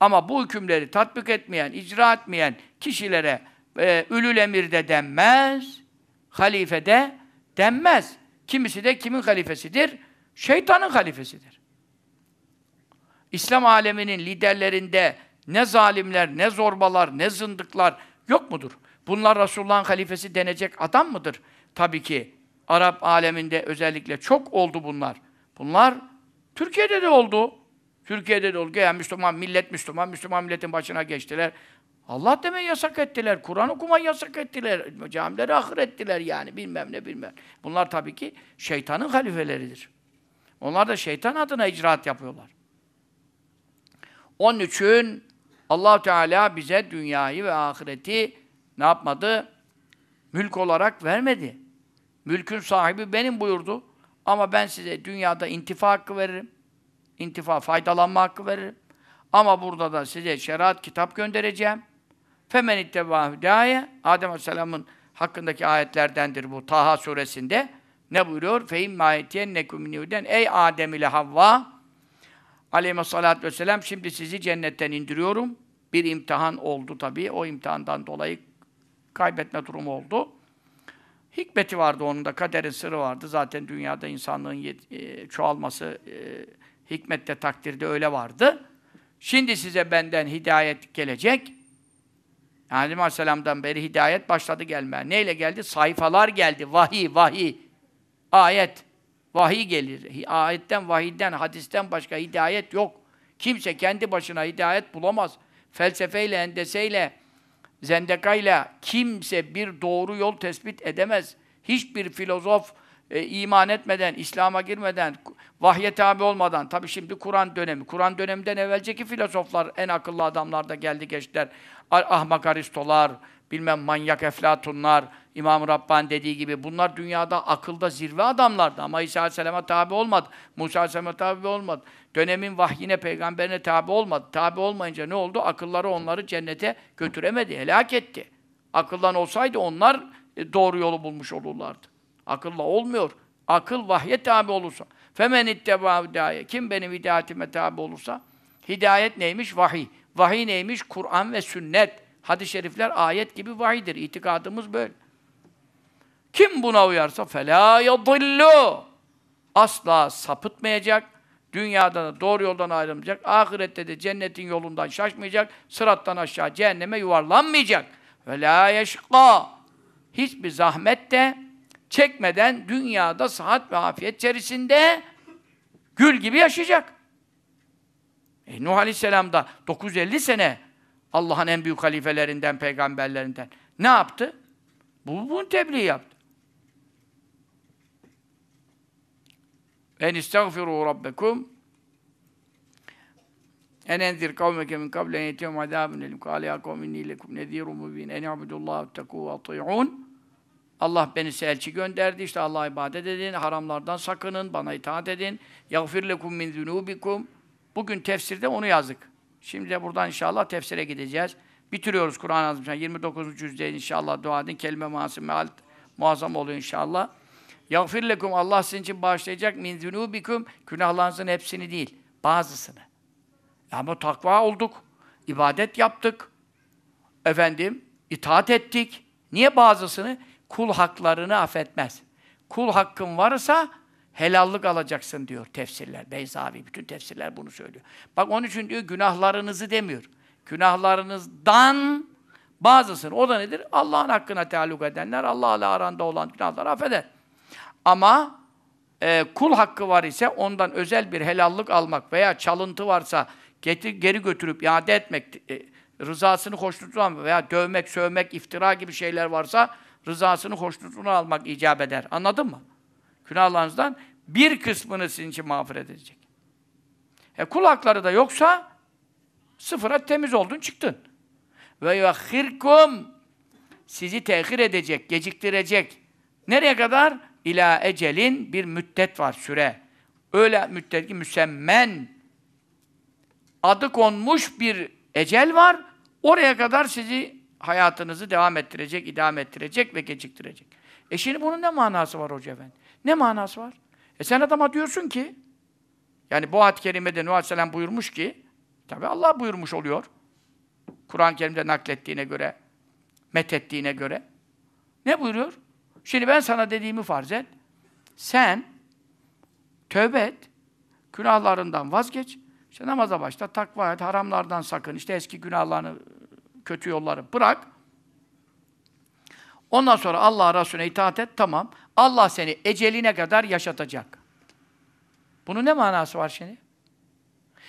Ama bu hükümleri tatbik etmeyen, icra etmeyen kişilere e, ülül emir de denmez, halife de denmez. Kimisi de kimin halifesidir? Şeytanın halifesidir. İslam aleminin liderlerinde ne zalimler, ne zorbalar, ne zındıklar yok mudur? Bunlar Resulullah'ın halifesi denecek adam mıdır? Tabii ki Arap aleminde özellikle çok oldu bunlar. Bunlar Türkiye'de de oldu. Türkiye'de de oldu. Yani Müslüman, millet Müslüman, Müslüman milletin başına geçtiler. Allah demeyi yasak ettiler. Kur'an okumayı yasak ettiler. Camileri ahır ettiler yani. Bilmem ne bilmem. Bunlar tabii ki şeytanın halifeleridir. Onlar da şeytan adına icraat yapıyorlar. Onun için allah Teala bize dünyayı ve ahireti ne yapmadı? Mülk olarak vermedi. Mülkün sahibi benim buyurdu. Ama ben size dünyada intifa hakkı veririm. İntifa, faydalanma hakkı veririm. Ama burada da size şeriat kitap göndereceğim. Femen itteba hüdaye. Adem Aleyhisselam'ın hakkındaki ayetlerdendir bu Taha suresinde. Ne buyuruyor? Fehim mâyetiyennekum minûden Ey Adem ile Havva Aleyhisselatü vesselam şimdi sizi cennetten indiriyorum. Bir imtihan oldu tabii. O imtihandan dolayı kaybetme durumu oldu. Hikmeti vardı onun da, kaderin sırrı vardı. Zaten dünyada insanlığın e, çoğalması e, hikmette, takdirde öyle vardı. Şimdi size benden hidayet gelecek. Yani Aleyhisselam'dan beri hidayet başladı gelmeye. Neyle geldi? Sayfalar geldi. Vahiy, vahiy. Ayet. Vahiy gelir. Ayetten, vahiyden, hadisten başka hidayet yok. Kimse kendi başına hidayet bulamaz. Felsefeyle, endeseyle, zendekayla kimse bir doğru yol tespit edemez. Hiçbir filozof e, iman etmeden, İslam'a girmeden, vahye tabi olmadan, tabi şimdi Kur'an dönemi, Kur'an döneminden evvelceki filozoflar, en akıllı adamlar da geldi geçtiler. Ahmak Aristolar, bilmem manyak Eflatunlar, İmam-ı Rabbani dediği gibi bunlar dünyada akılda zirve adamlardı ama İsa Aleyhisselam'a tabi olmadı. Musa Aleyhisselam'a tabi olmadı. Dönemin vahyine, peygamberine tabi olmadı. Tabi olmayınca ne oldu? Akılları onları cennete götüremedi, helak etti. Akıllan olsaydı onlar e, doğru yolu bulmuş olurlardı. Akılla olmuyor. Akıl vahye tabi olursa. Femen itteba. Kim benim hidayetime tabi olursa hidayet neymiş? Vahiy. Vahiy neymiş? Kur'an ve sünnet. Hadis-i şerifler ayet gibi vahidir. İtikadımız böyle. Kim buna uyarsa fela yadillu. Asla sapıtmayacak. Dünyada da doğru yoldan ayrılmayacak. Ahirette de cennetin yolundan şaşmayacak. Sırattan aşağı cehenneme yuvarlanmayacak. Ve la yeşka. Hiçbir zahmet de çekmeden dünyada sıhhat ve afiyet içerisinde gül gibi yaşayacak. E, Nuh Aleyhisselam da 950 sene Allah'ın en büyük halifelerinden, peygamberlerinden. Ne yaptı? Bu, bunu tebliğ yaptı. En istagfiru rabbekum en enzir kavmeke min kable en yetiyum azabun elim kâle ya kavm inni lekum nezîrun mubîn en ya'budullâhu tekû ve ati'ûn Allah beni elçi gönderdi. İşte Allah'a ibadet edin, haramlardan sakının, bana itaat edin. Yagfir lekum min zunubikum. Bugün tefsirde onu yazdık. Şimdi de buradan inşallah tefsire gideceğiz. Bitiriyoruz Kur'an-ı Azimşan. 29. cüzde inşallah dua edin. Kelime manası meal muazzam oluyor inşallah. Yağfir lekum. Allah sizin için bağışlayacak. Min zunubikum. Günahlarınızın hepsini değil. Bazısını. Ama takva olduk. ibadet yaptık. Efendim, itaat ettik. Niye bazısını? Kul haklarını affetmez. Kul hakkın varsa helallık alacaksın diyor tefsirler. Beyzavi, bütün tefsirler bunu söylüyor. Bak onun için diyor günahlarınızı demiyor. Günahlarınızdan bazısını. O da nedir? Allah'ın hakkına tealluk edenler, Allah'la aranda olan günahları affeder. Ama e, kul hakkı var ise ondan özel bir helallık almak veya çalıntı varsa getir, geri götürüp iade etmek, e, rızasını hoşnutluğu veya dövmek, sövmek, iftira gibi şeyler varsa rızasını, hoşnutluğunu almak icap eder. Anladın mı? Günahlarınızdan bir kısmını sizin için mağfiret edecek. E, kul hakları da yoksa sıfıra temiz oldun, çıktın. Ve yuakhirkum sizi tehir edecek, geciktirecek. Nereye kadar? İlâ ecelin bir müddet var, süre. Öyle müddet ki müsemmen adı konmuş bir ecel var. Oraya kadar sizi hayatınızı devam ettirecek, idame ettirecek ve geciktirecek. E şimdi bunun ne manası var Hoca Efendi? Ne manası var? E sen adama diyorsun ki, yani bu ayet-i kerimede Nuh Aleyhisselam buyurmuş ki, tabi Allah buyurmuş oluyor. Kur'an-ı Kerim'de naklettiğine göre, methettiğine göre. Ne buyuruyor? Şimdi ben sana dediğimi farz et. Sen tövbe et, günahlarından vazgeç, işte namaza başla, takva et, haramlardan sakın, işte eski günahlarını, kötü yolları bırak. Ondan sonra Allah Resulüne itaat et, tamam. Allah seni eceline kadar yaşatacak. Bunun ne manası var şimdi?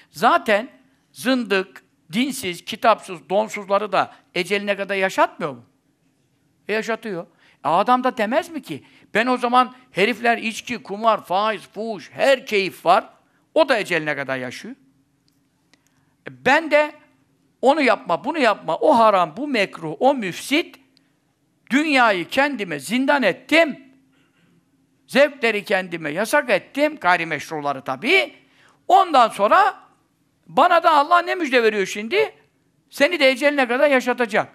Zaten zındık, dinsiz, kitapsız, donsuzları da eceline kadar yaşatmıyor mu? E yaşatıyor. E adam da demez mi ki? Ben o zaman herifler içki, kumar, faiz, fuhuş, her keyif var. O da eceline kadar yaşıyor. E ben de onu yapma, bunu yapma, o haram, bu mekruh, o müfsit, dünyayı kendime zindan ettim, zevkleri kendime yasak ettim, gayrimeşruları tabii. Ondan sonra bana da Allah ne müjde veriyor şimdi? Seni de eceline kadar yaşatacak.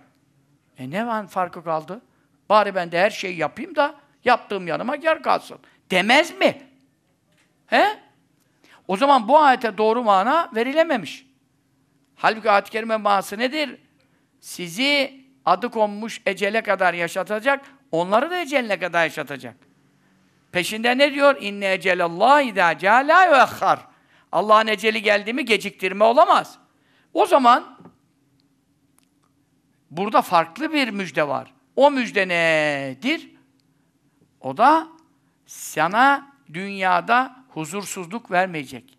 E ne var farkı kaldı? Bari ben de her şeyi yapayım da yaptığım yanıma yer kalsın. Demez mi? He? O zaman bu ayete doğru mana verilememiş. Halbuki ayet-i kerime manası nedir? Sizi adı konmuş ecele kadar yaşatacak, onları da eceline kadar yaşatacak. Peşinde ne diyor? İnne ecelallah idâ câlâ yuakhar. Allah'ın eceli geldi mi geciktirme olamaz. O zaman burada farklı bir müjde var. O müjde nedir? O da sana dünyada huzursuzluk vermeyecek.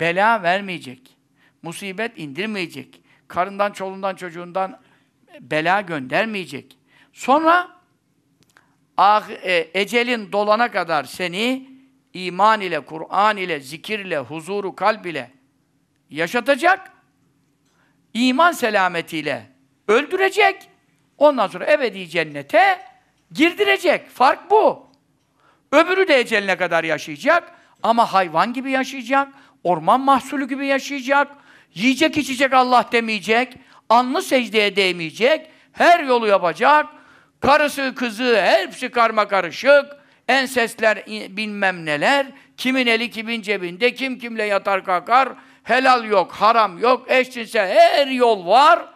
Bela vermeyecek musibet indirmeyecek. Karından, çolundan, çocuğundan bela göndermeyecek. Sonra ah, e, ecelin dolana kadar seni iman ile, Kur'an ile, zikir ile, huzuru kalb ile yaşatacak. İman selametiyle öldürecek. Ondan sonra ebedi cennete girdirecek. Fark bu. Öbürü de eceline kadar yaşayacak. Ama hayvan gibi yaşayacak. Orman mahsulü gibi yaşayacak. Yiyecek içecek Allah demeyecek. Anlı secdeye değmeyecek. Her yolu yapacak. Karısı, kızı, hepsi karma karışık. Ensesler bilmem neler. Kimin eli kimin cebinde, kim kimle yatar kalkar. Helal yok, haram yok, eşcinsel her yol var.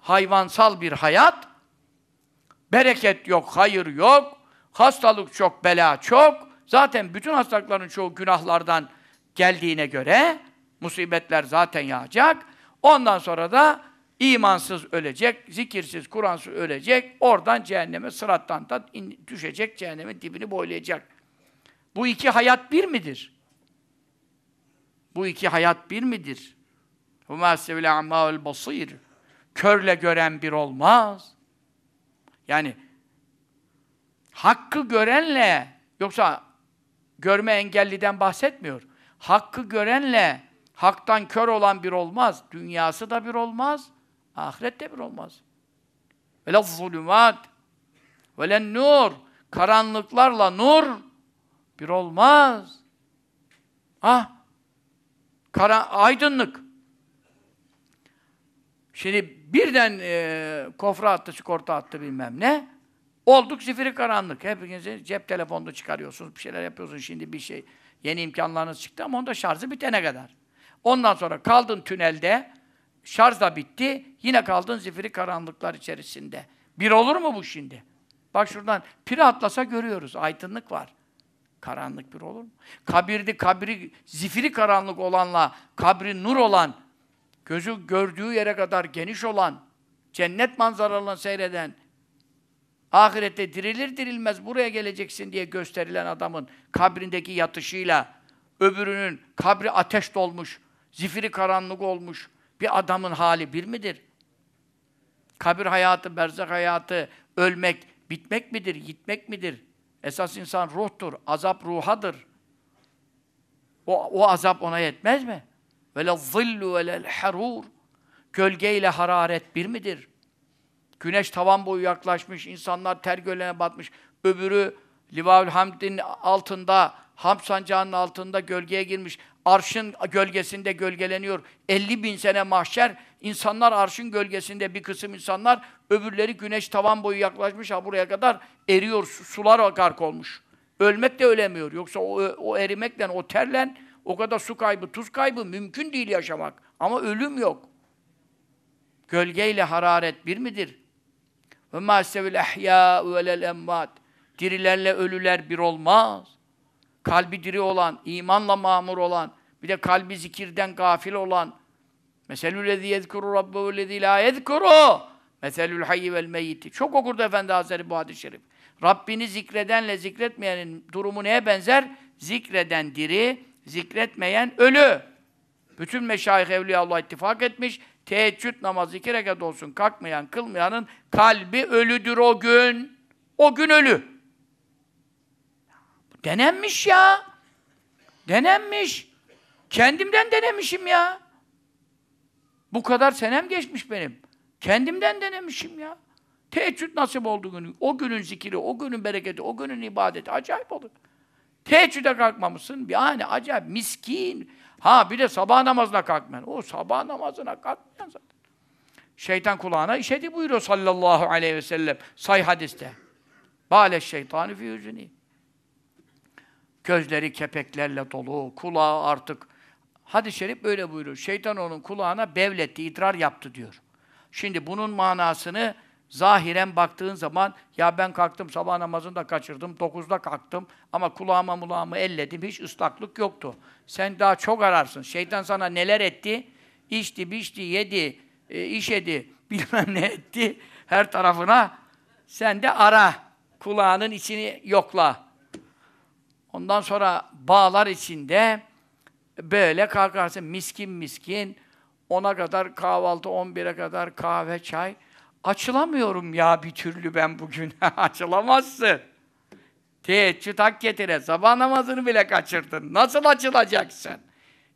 Hayvansal bir hayat. Bereket yok, hayır yok. Hastalık çok, bela çok. Zaten bütün hastalıkların çoğu günahlardan geldiğine göre musibetler zaten yağacak. Ondan sonra da İmansız ölecek, zikirsiz, Kur'ansız ölecek, oradan cehenneme, sırattan da in, düşecek, cehennemin dibini boylayacak. Bu iki hayat bir midir? Bu iki hayat bir midir? Huma sevle ammâul basîr. Körle gören bir olmaz. Yani hakkı görenle, yoksa görme engelliden bahsetmiyor. Hakkı görenle haktan kör olan bir olmaz. Dünyası da bir olmaz Ahirette bir olmaz. Velez zulümat velen nur karanlıklarla nur bir olmaz. Ah! Kara, aydınlık. Şimdi birden e, kofra attı, sigorta attı bilmem ne. Olduk zifiri karanlık. Hepinizi cep telefonunu çıkarıyorsunuz, bir şeyler yapıyorsunuz. Şimdi bir şey, yeni imkanlarınız çıktı ama onda şarjı bitene kadar. Ondan sonra kaldın tünelde, şarj da bitti, yine kaldın zifiri karanlıklar içerisinde. Bir olur mu bu şimdi? Bak şuradan pire atlasa görüyoruz, aydınlık var. Karanlık bir olur mu? Kabirdi, kabri, zifiri karanlık olanla, kabri nur olan, gözü gördüğü yere kadar geniş olan, cennet manzaralarını seyreden, ahirette dirilir dirilmez buraya geleceksin diye gösterilen adamın kabrindeki yatışıyla, öbürünün kabri ateş dolmuş, zifiri karanlık olmuş bir adamın hali bir midir? Kabir hayatı, berzak hayatı, ölmek, bitmek midir, gitmek midir? Esas insan ruhtur, azap ruhadır. O, o azap ona yetmez mi? Vele zillu velel harur. Gölge ile hararet bir midir? Güneş tavan boyu yaklaşmış, insanlar ter gölene batmış. Öbürü Livaül Hamd'in altında, Hamd sancağının altında gölgeye girmiş. Arşın gölgesinde gölgeleniyor. 50 bin sene mahşer, insanlar arşın gölgesinde bir kısım insanlar, öbürleri güneş tavan boyu yaklaşmış ha buraya kadar eriyor, sular gark olmuş. Ölmek de ölemiyor. Yoksa o, o erimekle, o terlen, o kadar su kaybı, tuz kaybı mümkün değil yaşamak. Ama ölüm yok. Gölgeyle hararet bir midir? Ve mâ sevil ehyâ velel emmat. Dirilerle ölüler bir olmaz. Kalbi diri olan, imanla mamur olan, bir de kalbi zikirden gafil olan. Meselül lezî yezkuru rabbehu lezî lâ yezkuru. Meselül hayyi vel meyyiti. Çok okurdu Efendi Hazretleri bu hadis-i şerif. Rabbini zikredenle zikretmeyenin durumu neye benzer? Zikreden diri, zikretmeyen ölü. Bütün meşayih evliyaullah ittifak etmiş. Teheccüd namazı iki rekat olsun kalkmayan, kılmayanın kalbi ölüdür o gün. O gün ölü. Denenmiş ya. Denenmiş. Kendimden denemişim ya. Bu kadar senem geçmiş benim. Kendimden denemişim ya. Teheccüd nasip oldu günü. O günün zikiri, o günün bereketi, o günün ibadeti acayip olur. Teheccüde kalkmamışsın. Yani acayip miskin. Ha bir de sabah namazına kalkmayan. O sabah namazına kalkmayan zaten. Şeytan kulağına işedi buyuruyor sallallahu aleyhi ve sellem. Say hadiste. Bâle şeytanı fi yüzüni. Gözleri kepeklerle dolu, kulağı artık. Hadis-i şerif böyle buyuruyor. Şeytan onun kulağına bevletti, idrar yaptı diyor. Şimdi bunun manasını zahiren baktığın zaman ya ben kalktım sabah namazını da kaçırdım, dokuzda kalktım ama kulağıma mulağımı elledim, hiç ıslaklık yoktu. Sen daha çok ararsın. Şeytan sana neler etti? İçti, biçti, yedi, e, işedi, *laughs* bilmem ne etti her tarafına. Sen de ara. Kulağının içini yokla. Ondan sonra bağlar içinde böyle kalkarsın miskin miskin. 10'a kadar kahvaltı, 11'e kadar kahve, çay. Açılamıyorum ya bir türlü ben bugün. *laughs* Açılamazsın. Teheccüd hak getire. Sabah namazını bile kaçırdın. Nasıl açılacaksın?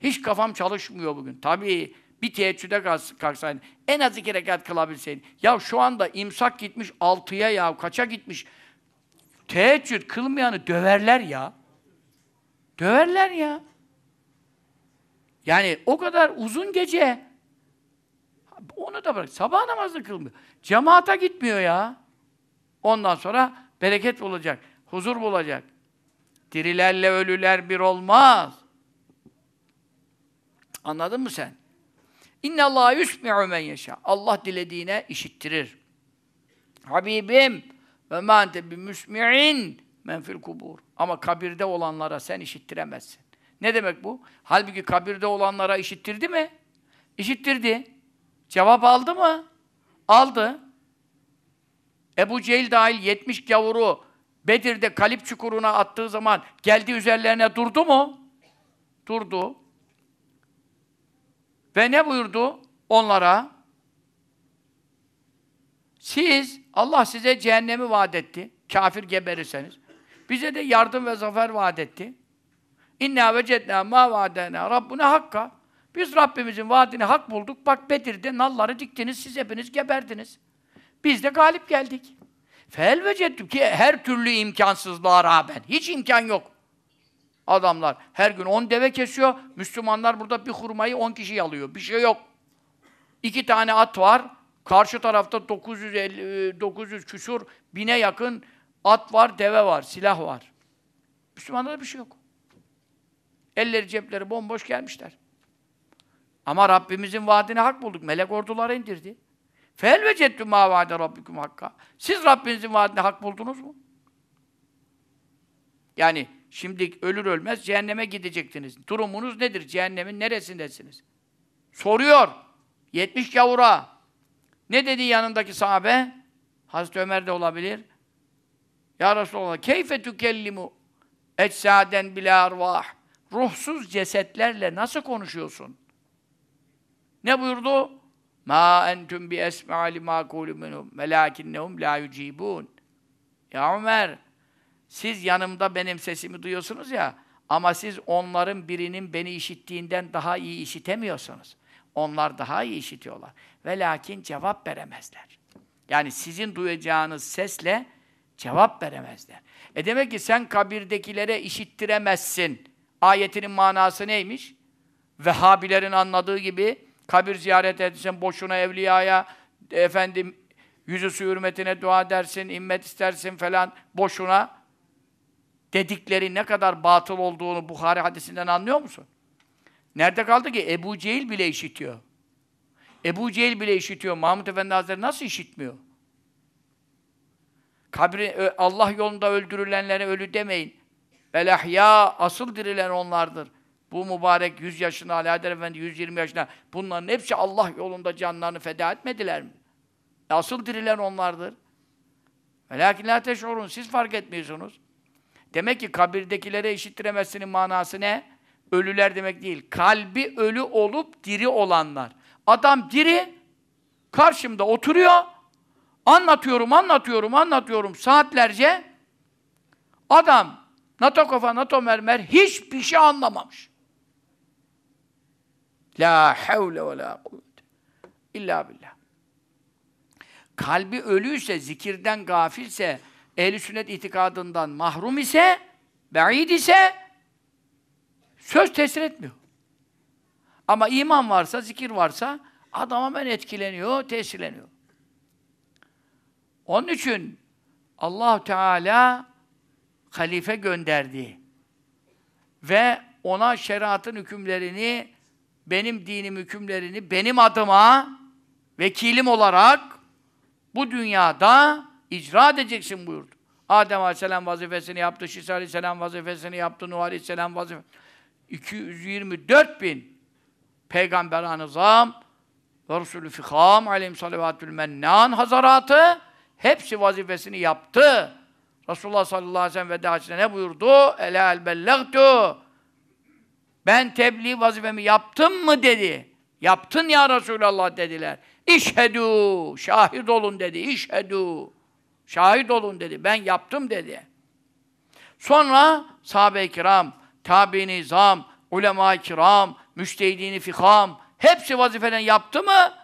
Hiç kafam çalışmıyor bugün. Tabii bir teheccüde kalksaydın. En az iki rekat kılabilseydin. Ya şu anda imsak gitmiş altıya ya. Kaça gitmiş? Teheccüd kılmayanı döverler ya. Döverler ya. Yani o kadar uzun gece. Onu da bırak. Sabah namazını kılmıyor. Cemaata gitmiyor ya. Ondan sonra bereket olacak. Huzur bulacak. Dirilerle ölüler bir olmaz. Anladın mı sen? İnne Allah yusmi'u men yeşâ. Allah dilediğine işittirir. Habibim ve ma ente bi musmi'in men fil kubur. Ama kabirde olanlara sen işittiremezsin. Ne demek bu? Halbuki kabirde olanlara işittirdi mi? İşittirdi. Cevap aldı mı? Aldı. Ebu Cehil dahil 70 gavuru Bedir'de Kalip çukuruna attığı zaman geldi üzerlerine durdu mu? Durdu. Ve ne buyurdu onlara? Siz, Allah size cehennemi vaat etti. Kafir geberirseniz. Bize de yardım ve zafer vaat etti. İnna vecedna ma vaadena Rabbuna hakka. Biz Rabbimizin vaadini hak bulduk. Bak Bedir'de nalları diktiniz, siz hepiniz geberdiniz. Biz de galip geldik. Fel veceddüm ki her türlü imkansızlığa rağmen. Hiç imkan yok. Adamlar her gün on deve kesiyor. Müslümanlar burada bir hurmayı on kişi alıyor. Bir şey yok. İki tane at var. Karşı tarafta 950, 900 küsur, bine yakın at var, deve var, silah var. Müslümanlarda bir şey yok. Elleri cepleri bomboş gelmişler. Ama Rabbimizin vaadini hak bulduk. Melek orduları indirdi. Fel vecettüm ma vaade rabbikum hakka. Siz Rabbinizin vaadini hak buldunuz mu? Yani şimdi ölür ölmez cehenneme gidecektiniz. Durumunuz nedir? Cehennemin neresindesiniz? Soruyor. 70 gavura. Ne dedi yanındaki sahabe? Hazreti Ömer de olabilir. Ya Resulallah, keyfe tükellimu etsaden bila arvah. Ruhsuz cesetlerle nasıl konuşuyorsun? Ne buyurdu? Ma entum bi esma'i ma kulu minhum velakinnehum la yucibun. Ya Ömer, siz yanımda benim sesimi duyuyorsunuz ya ama siz onların birinin beni işittiğinden daha iyi işitemiyorsunuz. Onlar daha iyi işitiyorlar. Ve lakin cevap veremezler. Yani sizin duyacağınız sesle cevap veremezler. E demek ki sen kabirdekilere işittiremezsin. Ayetinin manası neymiş? Vehhabilerin anladığı gibi kabir ziyaret edersen boşuna evliyaya efendim yüzü su hürmetine dua edersin, immet istersin falan boşuna dedikleri ne kadar batıl olduğunu Bukhari hadisinden anlıyor musun? Nerede kaldı ki? Ebu Cehil bile işitiyor. Ebu Cehil bile işitiyor. Mahmud Efendi Hazretleri nasıl işitmiyor? Kabri, Allah yolunda öldürülenlere ölü demeyin. Velahya asıl dirilen onlardır. Bu mübarek 100 yaşında Ali Haydar Efendi 120 yaşında bunların hepsi Allah yolunda canlarını feda etmediler mi? Asıl dirilen onlardır. Velakin la teş'urun. Siz fark etmiyorsunuz. Demek ki kabirdekilere işittiremezsinin manası ne? Ölüler demek değil. Kalbi ölü olup diri olanlar. Adam diri, karşımda oturuyor, anlatıyorum, anlatıyorum, anlatıyorum saatlerce. Adam, NATO kafa, NATO mermer hiçbir şey anlamamış. La havle ve la kuvvete illa billah. Kalbi ölüyse, zikirden gafilse, ehl sünnet itikadından mahrum ise, beid ise söz tesir etmiyor. Ama iman varsa, zikir varsa adam hemen etkileniyor, tesirleniyor. Onun için allah Teala halife gönderdi. Ve ona şeriatın hükümlerini, benim dinim hükümlerini benim adıma vekilim olarak bu dünyada icra edeceksin buyurdu. Adem Aleyhisselam vazifesini yaptı, Şisa Aleyhisselam vazifesini yaptı, Nuh Aleyhisselam vazifesini 224 bin peygamber nizam ve Resulü Fikam aleyhim salavatül mennan hazaratı hepsi vazifesini yaptı. Resulullah sallallahu aleyhi ve sellem veda ne buyurdu? Elâ bellagtu ben tebliğ vazifemi yaptım mı dedi. Yaptın ya Resulallah dediler. İşhedû, şahit olun dedi. İşhedû, şahit olun dedi. Ben yaptım dedi. Sonra sahabe-i kiram, tabi-i nizam, ulema-i kiram, müştehidini fikam, hepsi vazifelerini yaptı mı?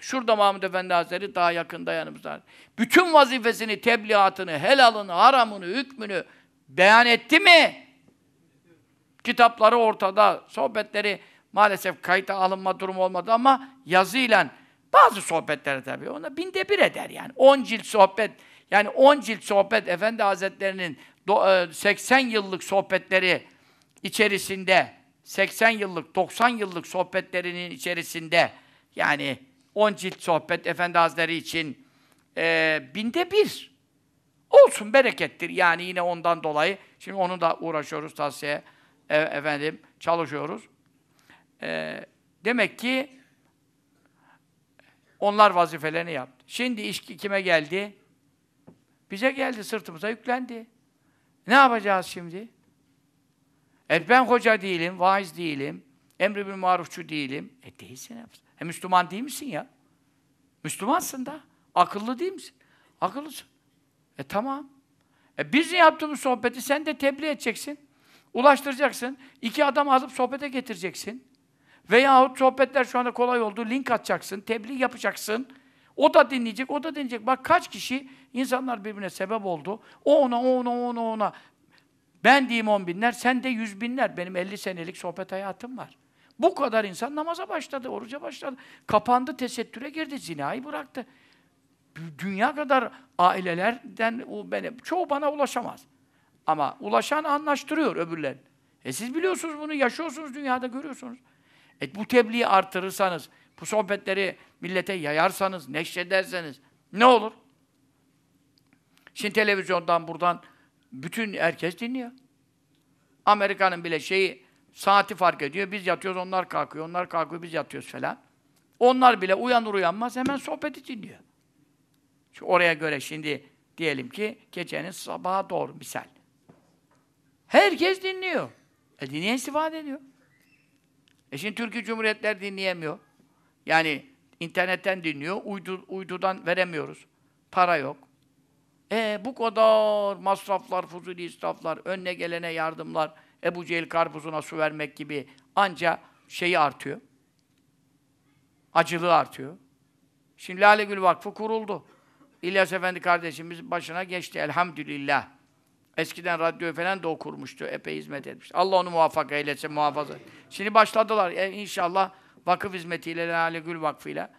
Şurada Mahmud Efendi Hazretleri daha yakında yanımızda. Bütün vazifesini, tebliğatını, helalını, haramını, hükmünü beyan etti mi? Kitapları ortada, sohbetleri maalesef kayıta alınma durumu olmadı ama yazıyla bazı sohbetleri tabii ona binde bir eder yani. 10 cilt sohbet, yani 10 cilt sohbet Efendi Hazretlerinin 80 e, yıllık sohbetleri içerisinde 80 yıllık, 90 yıllık sohbetlerinin içerisinde yani 10 cilt sohbet Efendi Hazretleri için e, binde bir. Olsun, berekettir. Yani yine ondan dolayı. Şimdi onu da uğraşıyoruz tavsiye. E, efendim, çalışıyoruz. E, demek ki onlar vazifelerini yaptı. Şimdi iş kime geldi? Bize geldi, sırtımıza yüklendi. Ne yapacağız şimdi? E ben hoca değilim, vaiz değilim, emri bil marufçu değilim. E değilsin. E Müslüman değil misin ya? Müslümansın da. Akıllı değil misin? Akıllısın. E tamam. E biz yaptığımız sohbeti sen de tebliğ edeceksin. Ulaştıracaksın. İki adam alıp sohbete getireceksin. Veyahut sohbetler şu anda kolay oldu. Link atacaksın, tebliğ yapacaksın. O da dinleyecek, o da dinleyecek. Bak kaç kişi insanlar birbirine sebep oldu. O ona, o ona, o ona, o ona. Ben diyeyim on binler, sen de yüz binler. Benim elli senelik sohbet hayatım var. Bu kadar insan namaza başladı, oruca başladı. Kapandı, tesettüre girdi, zinayı bıraktı. Dünya kadar ailelerden o benim, çoğu bana ulaşamaz. Ama ulaşan anlaştırıyor öbürler. E siz biliyorsunuz bunu, yaşıyorsunuz dünyada, görüyorsunuz. E bu tebliği artırırsanız, bu sohbetleri millete yayarsanız, neşrederseniz ne olur? Şimdi televizyondan buradan bütün herkes dinliyor. Amerika'nın bile şeyi saati fark ediyor. Biz yatıyoruz, onlar kalkıyor. Onlar kalkıyor, biz yatıyoruz falan. Onlar bile uyanır uyanmaz hemen sohbeti dinliyor. Çünkü oraya göre şimdi diyelim ki gecenin sabaha doğru misal. Herkes dinliyor. E dinleyen istifade ediyor. E şimdi Türkiye Cumhuriyetler dinleyemiyor. Yani internetten dinliyor, uydu, uydudan veremiyoruz. Para yok. E bu kadar masraflar, fuzuli israflar, önüne gelene yardımlar, Ebu Cehil karpuzuna su vermek gibi anca şeyi artıyor. Acılığı artıyor. Şimdi Lale Gül Vakfı kuruldu. İlyas Efendi kardeşimiz başına geçti elhamdülillah. Eskiden radyo falan da okurmuştu. Epey hizmet etmiş. Allah onu muvaffak eylesin, muhafaza. Şimdi başladılar. E, inşallah vakıf hizmetiyle, Lale Gül Vakfı'yla.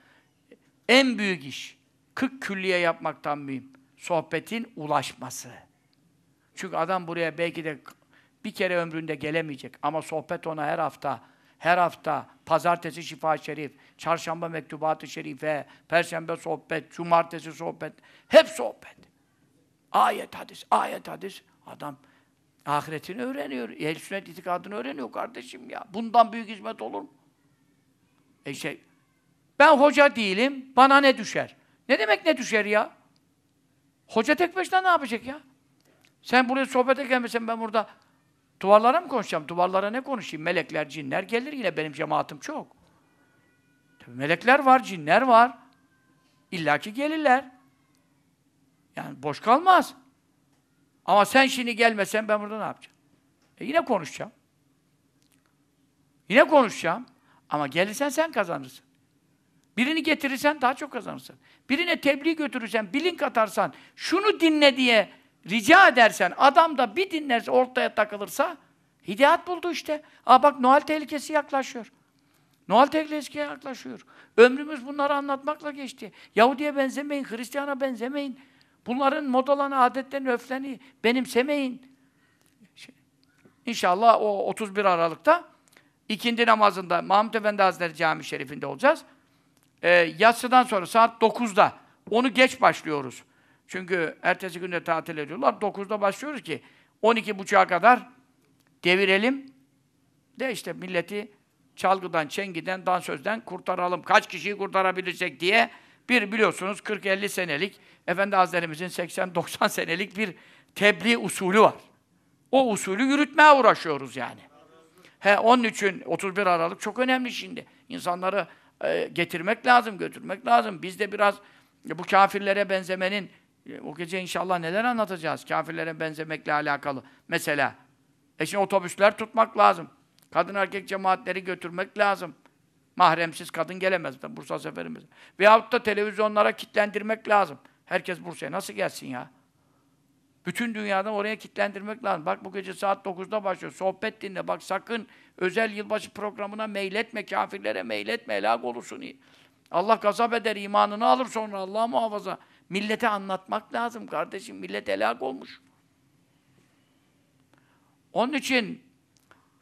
En büyük iş. 40 külliye yapmaktan mühim. Sohbetin ulaşması. Çünkü adam buraya belki de bir kere ömründe gelemeyecek. Ama sohbet ona her hafta, her hafta, pazartesi şifa şerif, çarşamba mektubatı şerife, perşembe sohbet, cumartesi sohbet, hep sohbet. Ayet hadis, ayet hadis. Adam ahiretini öğreniyor. Ehl-i sünnet itikadını öğreniyor kardeşim ya. Bundan büyük hizmet olur mu? E şey, ben hoca değilim, bana ne düşer? Ne demek ne düşer ya? Hoca tek başına ne yapacak ya? Sen buraya sohbete gelmesen ben burada duvarlara mı konuşacağım? Duvarlara ne konuşayım? Melekler, cinler gelir yine benim cemaatim çok. Tabii melekler var, cinler var. İlla ki gelirler. Yani boş kalmaz. Ama sen şimdi gelmesen ben burada ne yapacağım? E yine konuşacağım. Yine konuşacağım. Ama gelirsen sen kazanırsın. Birini getirirsen daha çok kazanırsın. Birine tebliğ götürürsen, bilin katarsan, şunu dinle diye rica edersen, adam da bir dinlerse, ortaya takılırsa, hidayet buldu işte. Aa bak Noel tehlikesi yaklaşıyor. Noel tehlikesi yaklaşıyor. Ömrümüz bunları anlatmakla geçti. Yahudi'ye benzemeyin, Hristiyan'a benzemeyin. Bunların modalarını, adetlerini, öflerini benimsemeyin. İnşallah o 31 Aralık'ta ikindi namazında Mahmud Efendi Hazretleri Cami Şerifinde olacağız. Ee, yatsıdan sonra saat 9'da. Onu geç başlıyoruz. Çünkü ertesi günde tatil ediyorlar. 9'da başlıyoruz ki 12.30'a kadar devirelim. De işte milleti çalgıdan, çengiden, dansözden kurtaralım. Kaç kişiyi kurtarabilirsek diye bir biliyorsunuz 40-50 senelik Efendi Hazretlerimizin 80-90 senelik bir tebliğ usulü var. O usulü yürütmeye uğraşıyoruz yani. He onun için 31 Aralık çok önemli şimdi. İnsanları e, getirmek lazım, götürmek lazım. Biz de biraz bu kafirlere benzemenin o gece inşallah neler anlatacağız kafirlere benzemekle alakalı. Mesela e şimdi otobüsler tutmak lazım. Kadın erkek cemaatleri götürmek lazım. Mahremsiz kadın gelemez de Bursa seferimiz. Veyahut da televizyonlara kitlendirmek lazım. Herkes Bursa'ya nasıl gelsin ya? Bütün dünyadan oraya kitlendirmek lazım. Bak bu gece saat 9'da başlıyor. Sohbet dinle. Bak sakın özel yılbaşı programına meyletme, kafirlere meyletme, helak olursun. Allah gazap eder, imanını alır sonra Allah muhafaza. Millete anlatmak lazım kardeşim. Millet helak olmuş. Onun için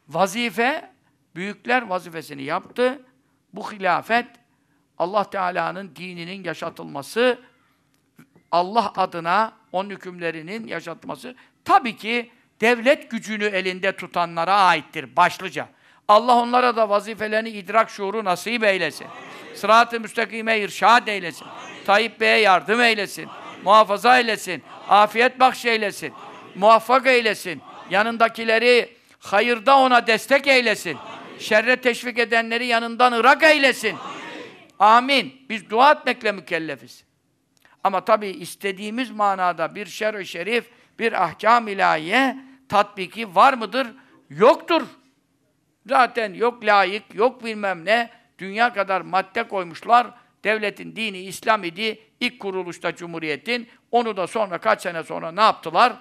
vazife, büyükler vazifesini yaptı. Bu hilafet, Allah Teala'nın dininin yaşatılması, Allah adına onun hükümlerinin yaşatması, tabii ki devlet gücünü elinde tutanlara aittir başlıca. Allah onlara da vazifelerini idrak şuuru nasip eylesin. Sırat-ı müstakime irşad eylesin. Amin. Tayyip Bey'e yardım eylesin. Amin. Muhafaza eylesin. Afiyet bahşeylesin. Muvaffak eylesin. Yanındakileri hayırda ona destek eylesin. Amin. Şerre teşvik edenleri yanından ırak eylesin. Amin. Amin. Biz dua etmekle mükellefiz. Ama tabi istediğimiz manada bir şer-i şerif, bir ahkam ilahiye tatbiki var mıdır? Yoktur. Zaten yok layık, yok bilmem ne. Dünya kadar madde koymuşlar. Devletin dini İslam idi. İlk kuruluşta Cumhuriyet'in. Onu da sonra kaç sene sonra ne yaptılar?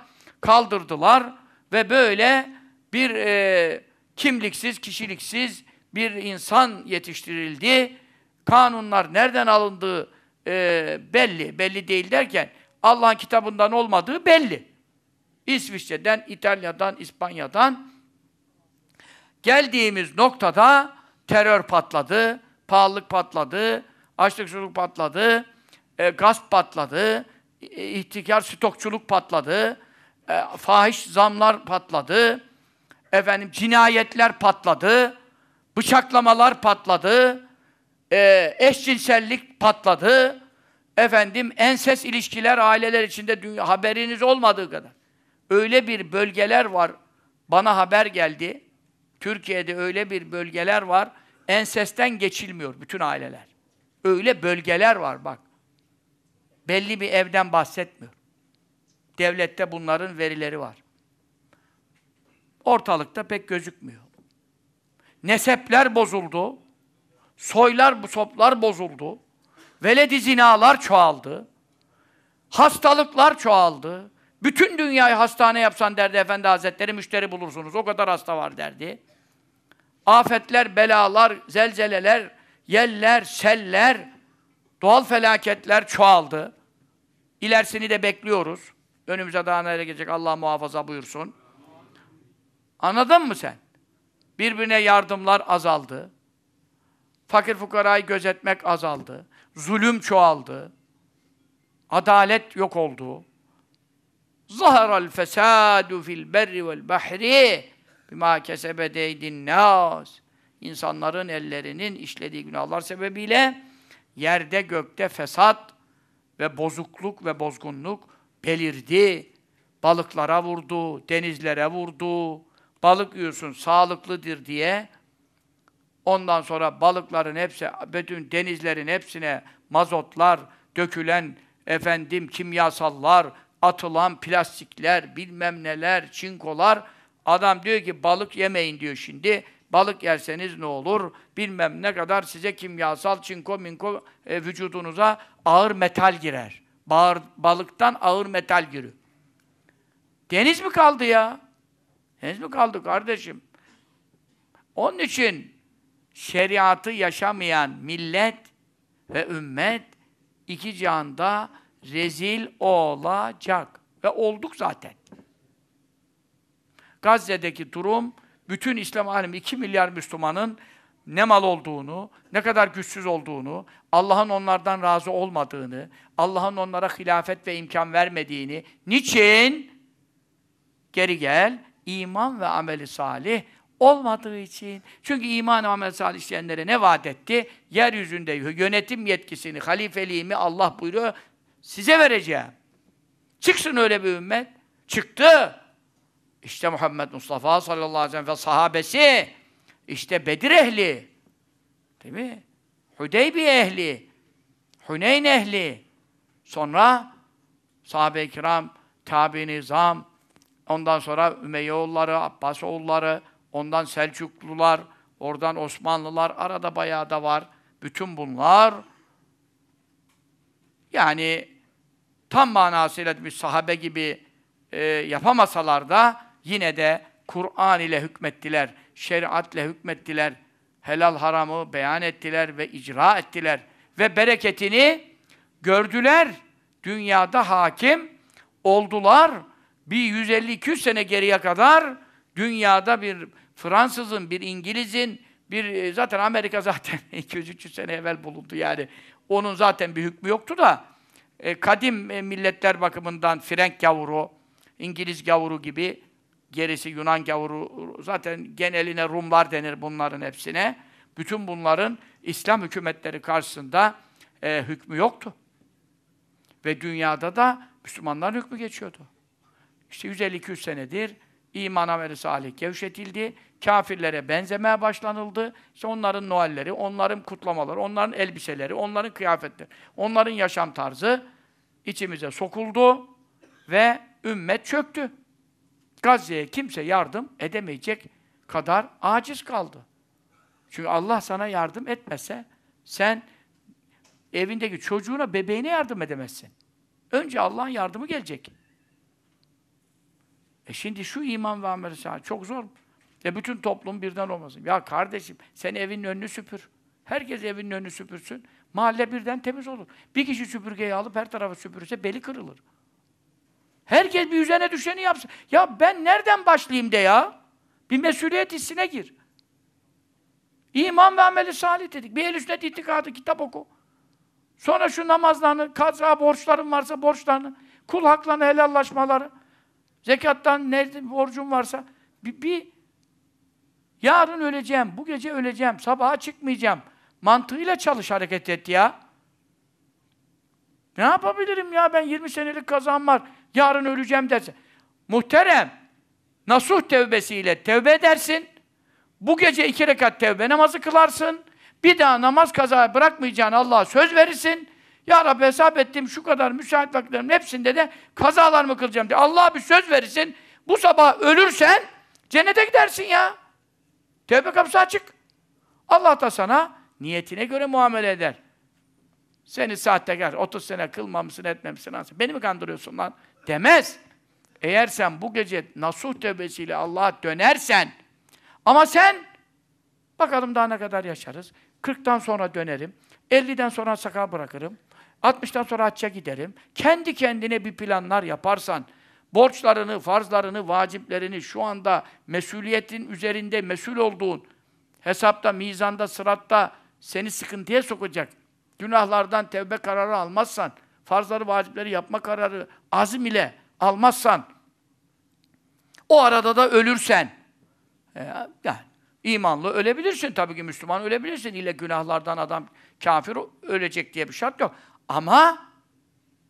Kaldırdılar ve böyle bir e, kimliksiz, kişiliksiz bir insan yetiştirildi. Kanunlar nereden alındığı e, belli. Belli değil derken Allah'ın kitabından olmadığı belli. İsviçre'den, İtalya'dan, İspanya'dan geldiğimiz noktada terör patladı, pahalılık patladı, açlık suluk patladı, e, gasp patladı, e, ihtikar stokçuluk patladı, e, fahiş zamlar patladı, efendim cinayetler patladı, bıçaklamalar patladı, e, eşcinsellik patladı, efendim enses ilişkiler aileler içinde dünya, haberiniz olmadığı kadar. Öyle bir bölgeler var, bana haber geldi, Türkiye'de öyle bir bölgeler var, ensesten geçilmiyor bütün aileler. Öyle bölgeler var bak. Belli bir evden bahsetmiyor. Devlette bunların verileri var. Ortalıkta pek gözükmüyor. Nesepler bozuldu. Soylar, soplar bozuldu. Veledi zinalar çoğaldı. Hastalıklar çoğaldı. Bütün dünyayı hastane yapsan derdi Efendi Hazretleri müşteri bulursunuz. O kadar hasta var derdi. Afetler, belalar, zelzeleler, yeller, seller, doğal felaketler çoğaldı. İlerisini de bekliyoruz. Önümüze daha nereye gelecek Allah muhafaza buyursun. Anladın mı sen? Birbirine yardımlar azaldı. Fakir fukarayı gözetmek azaldı. Zulüm çoğaldı. Adalet yok oldu. Zaharal fesadu fil berri vel bahri bima kesebe deydin nas. İnsanların ellerinin işlediği günahlar sebebiyle yerde gökte fesat ve bozukluk ve bozgunluk belirdi. Balıklara vurdu, denizlere vurdu. Balık yiyorsun sağlıklıdır diye Ondan sonra balıkların hepsi, bütün denizlerin hepsine mazotlar, dökülen efendim kimyasallar, atılan plastikler, bilmem neler, çinkolar. Adam diyor ki balık yemeyin diyor şimdi. Balık yerseniz ne olur? Bilmem ne kadar size kimyasal çinko minko e, vücudunuza ağır metal girer. Bağır, balıktan ağır metal giriyor. Deniz mi kaldı ya? Deniz mi kaldı kardeşim? Onun için şeriatı yaşamayan millet ve ümmet iki cihanda rezil olacak. Ve olduk zaten. Gazze'deki durum, bütün İslam alemi 2 milyar Müslümanın ne mal olduğunu, ne kadar güçsüz olduğunu, Allah'ın onlardan razı olmadığını, Allah'ın onlara hilafet ve imkan vermediğini, niçin? Geri gel, iman ve ameli salih olmadığı için. Çünkü iman amel salih işleyenlere ne vaat etti? Yeryüzünde yönetim yetkisini, halifeliğimi Allah buyuruyor, size vereceğim. Çıksın öyle bir ümmet. Çıktı. İşte Muhammed Mustafa sallallahu aleyhi ve sellem ve sahabesi İşte Bedir ehli. Değil mi? Hudeybiye ehli. Huneyn ehli. Sonra sahabe-i kiram, tabi nizam, ondan sonra Ümeyyoğulları, Abbasoğulları, ondan Selçuklular, oradan Osmanlılar, arada bayağı da var. Bütün bunlar yani tam manasıyla bir sahabe gibi e, yapamasalar da yine de Kur'an ile hükmettiler, şeriat ile hükmettiler, helal haramı beyan ettiler ve icra ettiler ve bereketini gördüler. Dünyada hakim oldular. Bir 150-200 sene geriye kadar dünyada bir Fransızın, bir İngiliz'in, bir e, zaten Amerika *laughs* zaten 200-300 sene evvel bulundu yani. Onun zaten bir hükmü yoktu da e, kadim e, milletler bakımından Frenk gavuru, İngiliz gavuru gibi gerisi Yunan gavuru zaten geneline Rumlar denir bunların hepsine. Bütün bunların İslam hükümetleri karşısında e, hükmü yoktu. Ve dünyada da Müslümanların hükmü geçiyordu. İşte 150-200 senedir iman ameli salih gevşetildi. Kafirlere benzemeye başlanıldı. İşte onların Noelleri, onların kutlamaları, onların elbiseleri, onların kıyafetleri, onların yaşam tarzı içimize sokuldu ve ümmet çöktü. Gazze'ye kimse yardım edemeyecek kadar aciz kaldı. Çünkü Allah sana yardım etmese sen evindeki çocuğuna, bebeğine yardım edemezsin. Önce Allah'ın yardımı gelecek. E şimdi şu iman ve amel çok zor. E bütün toplum birden olmasın. Ya kardeşim sen evin önünü süpür. Herkes evinin önünü süpürsün. Mahalle birden temiz olur. Bir kişi süpürgeyi alıp her tarafı süpürürse beli kırılır. Herkes bir üzerine düşeni yapsın. Ya ben nereden başlayayım de ya? Bir mesuliyet hissine gir. İman ve ameli salih dedik. Bir el üstüne itikadı, kitap oku. Sonra şu namazlarını, kaza borçların varsa borçlarını, kul haklarını helallaşmaları, zekattan ne borcun varsa bir, bir yarın öleceğim, bu gece öleceğim, sabaha çıkmayacağım. Mantığıyla çalış hareket et ya. Ne yapabilirim ya ben 20 senelik kazan var, yarın öleceğim derse. Muhterem, nasuh tevbesiyle tevbe edersin, bu gece iki rekat tevbe namazı kılarsın, bir daha namaz kaza bırakmayacağını Allah'a söz verirsin. Ya Rabbi hesap ettim şu kadar müsait vakitlerimin hepsinde de kazalarımı kılacağım diye. Allah'a bir söz verirsin. Bu sabah ölürsen cennete gidersin ya. Tevbe kapısı açık. Allah da sana niyetine göre muamele eder. Seni sahtekar, 30 sene kılmamışsın, etmemişsin. Beni mi kandırıyorsun lan? Demez. Eğer sen bu gece nasuh tövbesiyle Allah'a dönersen ama sen bakalım daha ne kadar yaşarız. 40'tan sonra dönerim. 50'den sonra sakal bırakırım. 60'tan sonra hacca giderim. Kendi kendine bir planlar yaparsan, borçlarını, farzlarını, vaciplerini şu anda mesuliyetin üzerinde mesul olduğun, hesapta, mizanda, sıratta seni sıkıntıya sokacak. Günahlardan tevbe kararı almazsan, farzları, vacipleri yapma kararı azim ile almazsan, o arada da ölürsen, e, yani imanlı ölebilirsin tabii ki Müslüman ölebilirsin. İle günahlardan adam kafir ölecek diye bir şart yok. Ama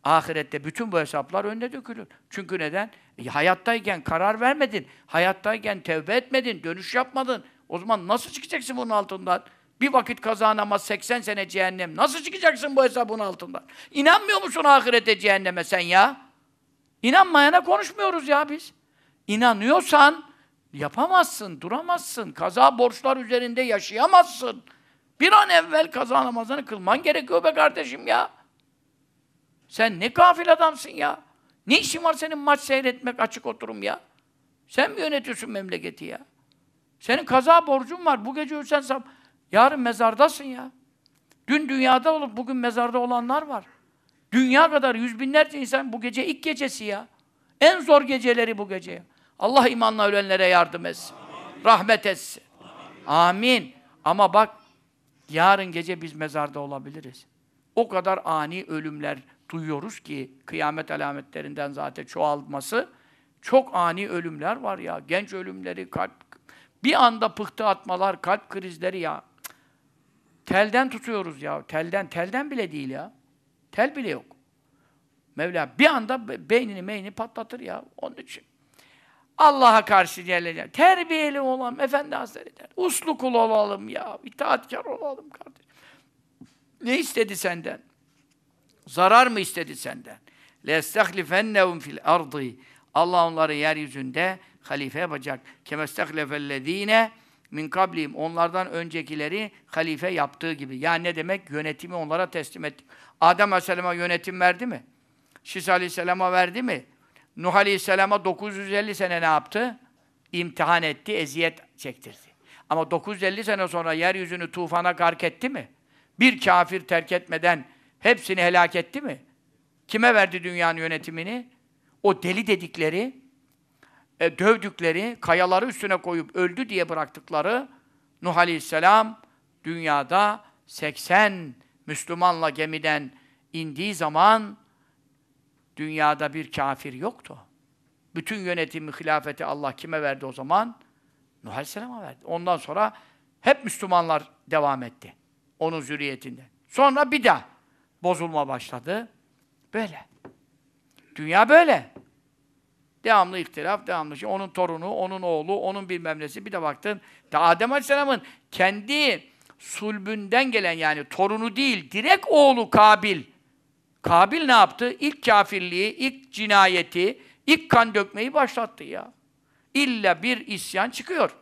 ahirette bütün bu hesaplar önüne dökülür. Çünkü neden? E, hayattayken karar vermedin, hayattayken tevbe etmedin, dönüş yapmadın. O zaman nasıl çıkacaksın bunun altından? Bir vakit kazanamaz 80 sene cehennem. Nasıl çıkacaksın bu hesabın altından? İnanmıyor musun ahirete cehenneme sen ya? İnanmayana konuşmuyoruz ya biz. İnanıyorsan yapamazsın, duramazsın. Kaza borçlar üzerinde yaşayamazsın. Bir an evvel kaza namazını kılman gerekiyor be kardeşim ya. Sen ne gafil adamsın ya. Ne işin var senin maç seyretmek, açık oturum ya? Sen mi yönetiyorsun memleketi ya? Senin kaza borcun var. Bu gece ölsen sab yarın mezardasın ya. Dün dünyada olup bugün mezarda olanlar var. Dünya kadar yüz binlerce insan bu gece ilk gecesi ya. En zor geceleri bu gece. Allah imanla ölenlere yardım etsin. Amin. Rahmet etsin. Amin. Amin. Ama bak yarın gece biz mezarda olabiliriz. O kadar ani ölümler duyuyoruz ki kıyamet alametlerinden zaten çoğalması çok ani ölümler var ya. Genç ölümleri, kalp bir anda pıhtı atmalar, kalp krizleri ya. Telden tutuyoruz ya. Telden, telden bile değil ya. Tel bile yok. Mevla bir anda beynini meynini patlatır ya. Onun için. Allah'a karşı Celle Terbiyeli olalım Efendi Hazretleri. Uslu kul olalım ya. İtaatkar olalım kardeşim. Ne istedi senden? Zarar mı istedi senden? لَيَسْتَخْلِفَنَّهُمْ fil ardı. Allah onları yeryüzünde halife yapacak. كَمَسْتَخْلَفَ min kablim onlardan öncekileri halife yaptığı gibi. Yani ne demek? Yönetimi onlara teslim etti. Adem Aleyhisselam'a yönetim verdi mi? Şis Aleyhisselam'a verdi mi? Nuh Aleyhisselam'a 950 sene ne yaptı? İmtihan etti, eziyet çektirdi. Ama 950 sene sonra yeryüzünü tufana gark etti mi? Bir kafir terk etmeden hepsini helak etti mi? Kime verdi dünyanın yönetimini? O deli dedikleri, e, dövdükleri, kayaları üstüne koyup öldü diye bıraktıkları Nuh Aleyhisselam dünyada 80 Müslümanla gemiden indiği zaman dünyada bir kafir yoktu. Bütün yönetimi, hilafeti Allah kime verdi o zaman? Nuh Aleyhisselam'a verdi. Ondan sonra hep Müslümanlar devam etti. Onun zürriyetinde. Sonra bir daha bozulma başladı. Böyle. Dünya böyle. Devamlı ihtilaf, devamlı şey. Onun torunu, onun oğlu, onun bilmem nesi. Bir de baktın, de Adem Aleyhisselam'ın kendi sulbünden gelen yani torunu değil, direkt oğlu Kabil. Kabil ne yaptı? İlk kafirliği, ilk cinayeti, ilk kan dökmeyi başlattı ya. İlla bir isyan çıkıyor.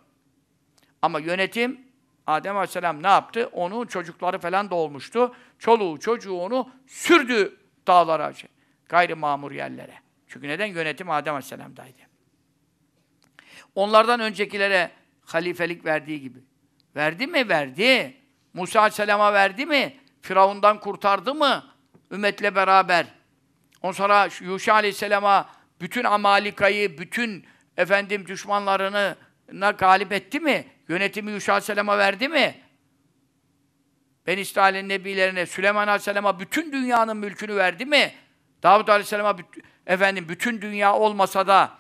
Ama yönetim, Adem Aleyhisselam ne yaptı? Onun çocukları falan da olmuştu. Çoluğu, çocuğu onu sürdü dağlara, şey, gayri mamur yerlere. Çünkü neden? Yönetim Adem Aleyhisselam'daydı. Onlardan öncekilere halifelik verdiği gibi. Verdi mi? Verdi. Musa Aleyhisselam'a verdi mi? Firavundan kurtardı mı? Ümmetle beraber. Ondan sonra Yuşa Aleyhisselam'a bütün Amalika'yı, bütün efendim düşmanlarını galip etti mi? Yönetimi Yuşa Aleyhisselam'a verdi mi? Ben İsrail'in nebilerine, Süleyman Aleyhisselam'a bütün dünyanın mülkünü verdi mi? Davud Aleyhisselam'a efendim bütün dünya olmasa da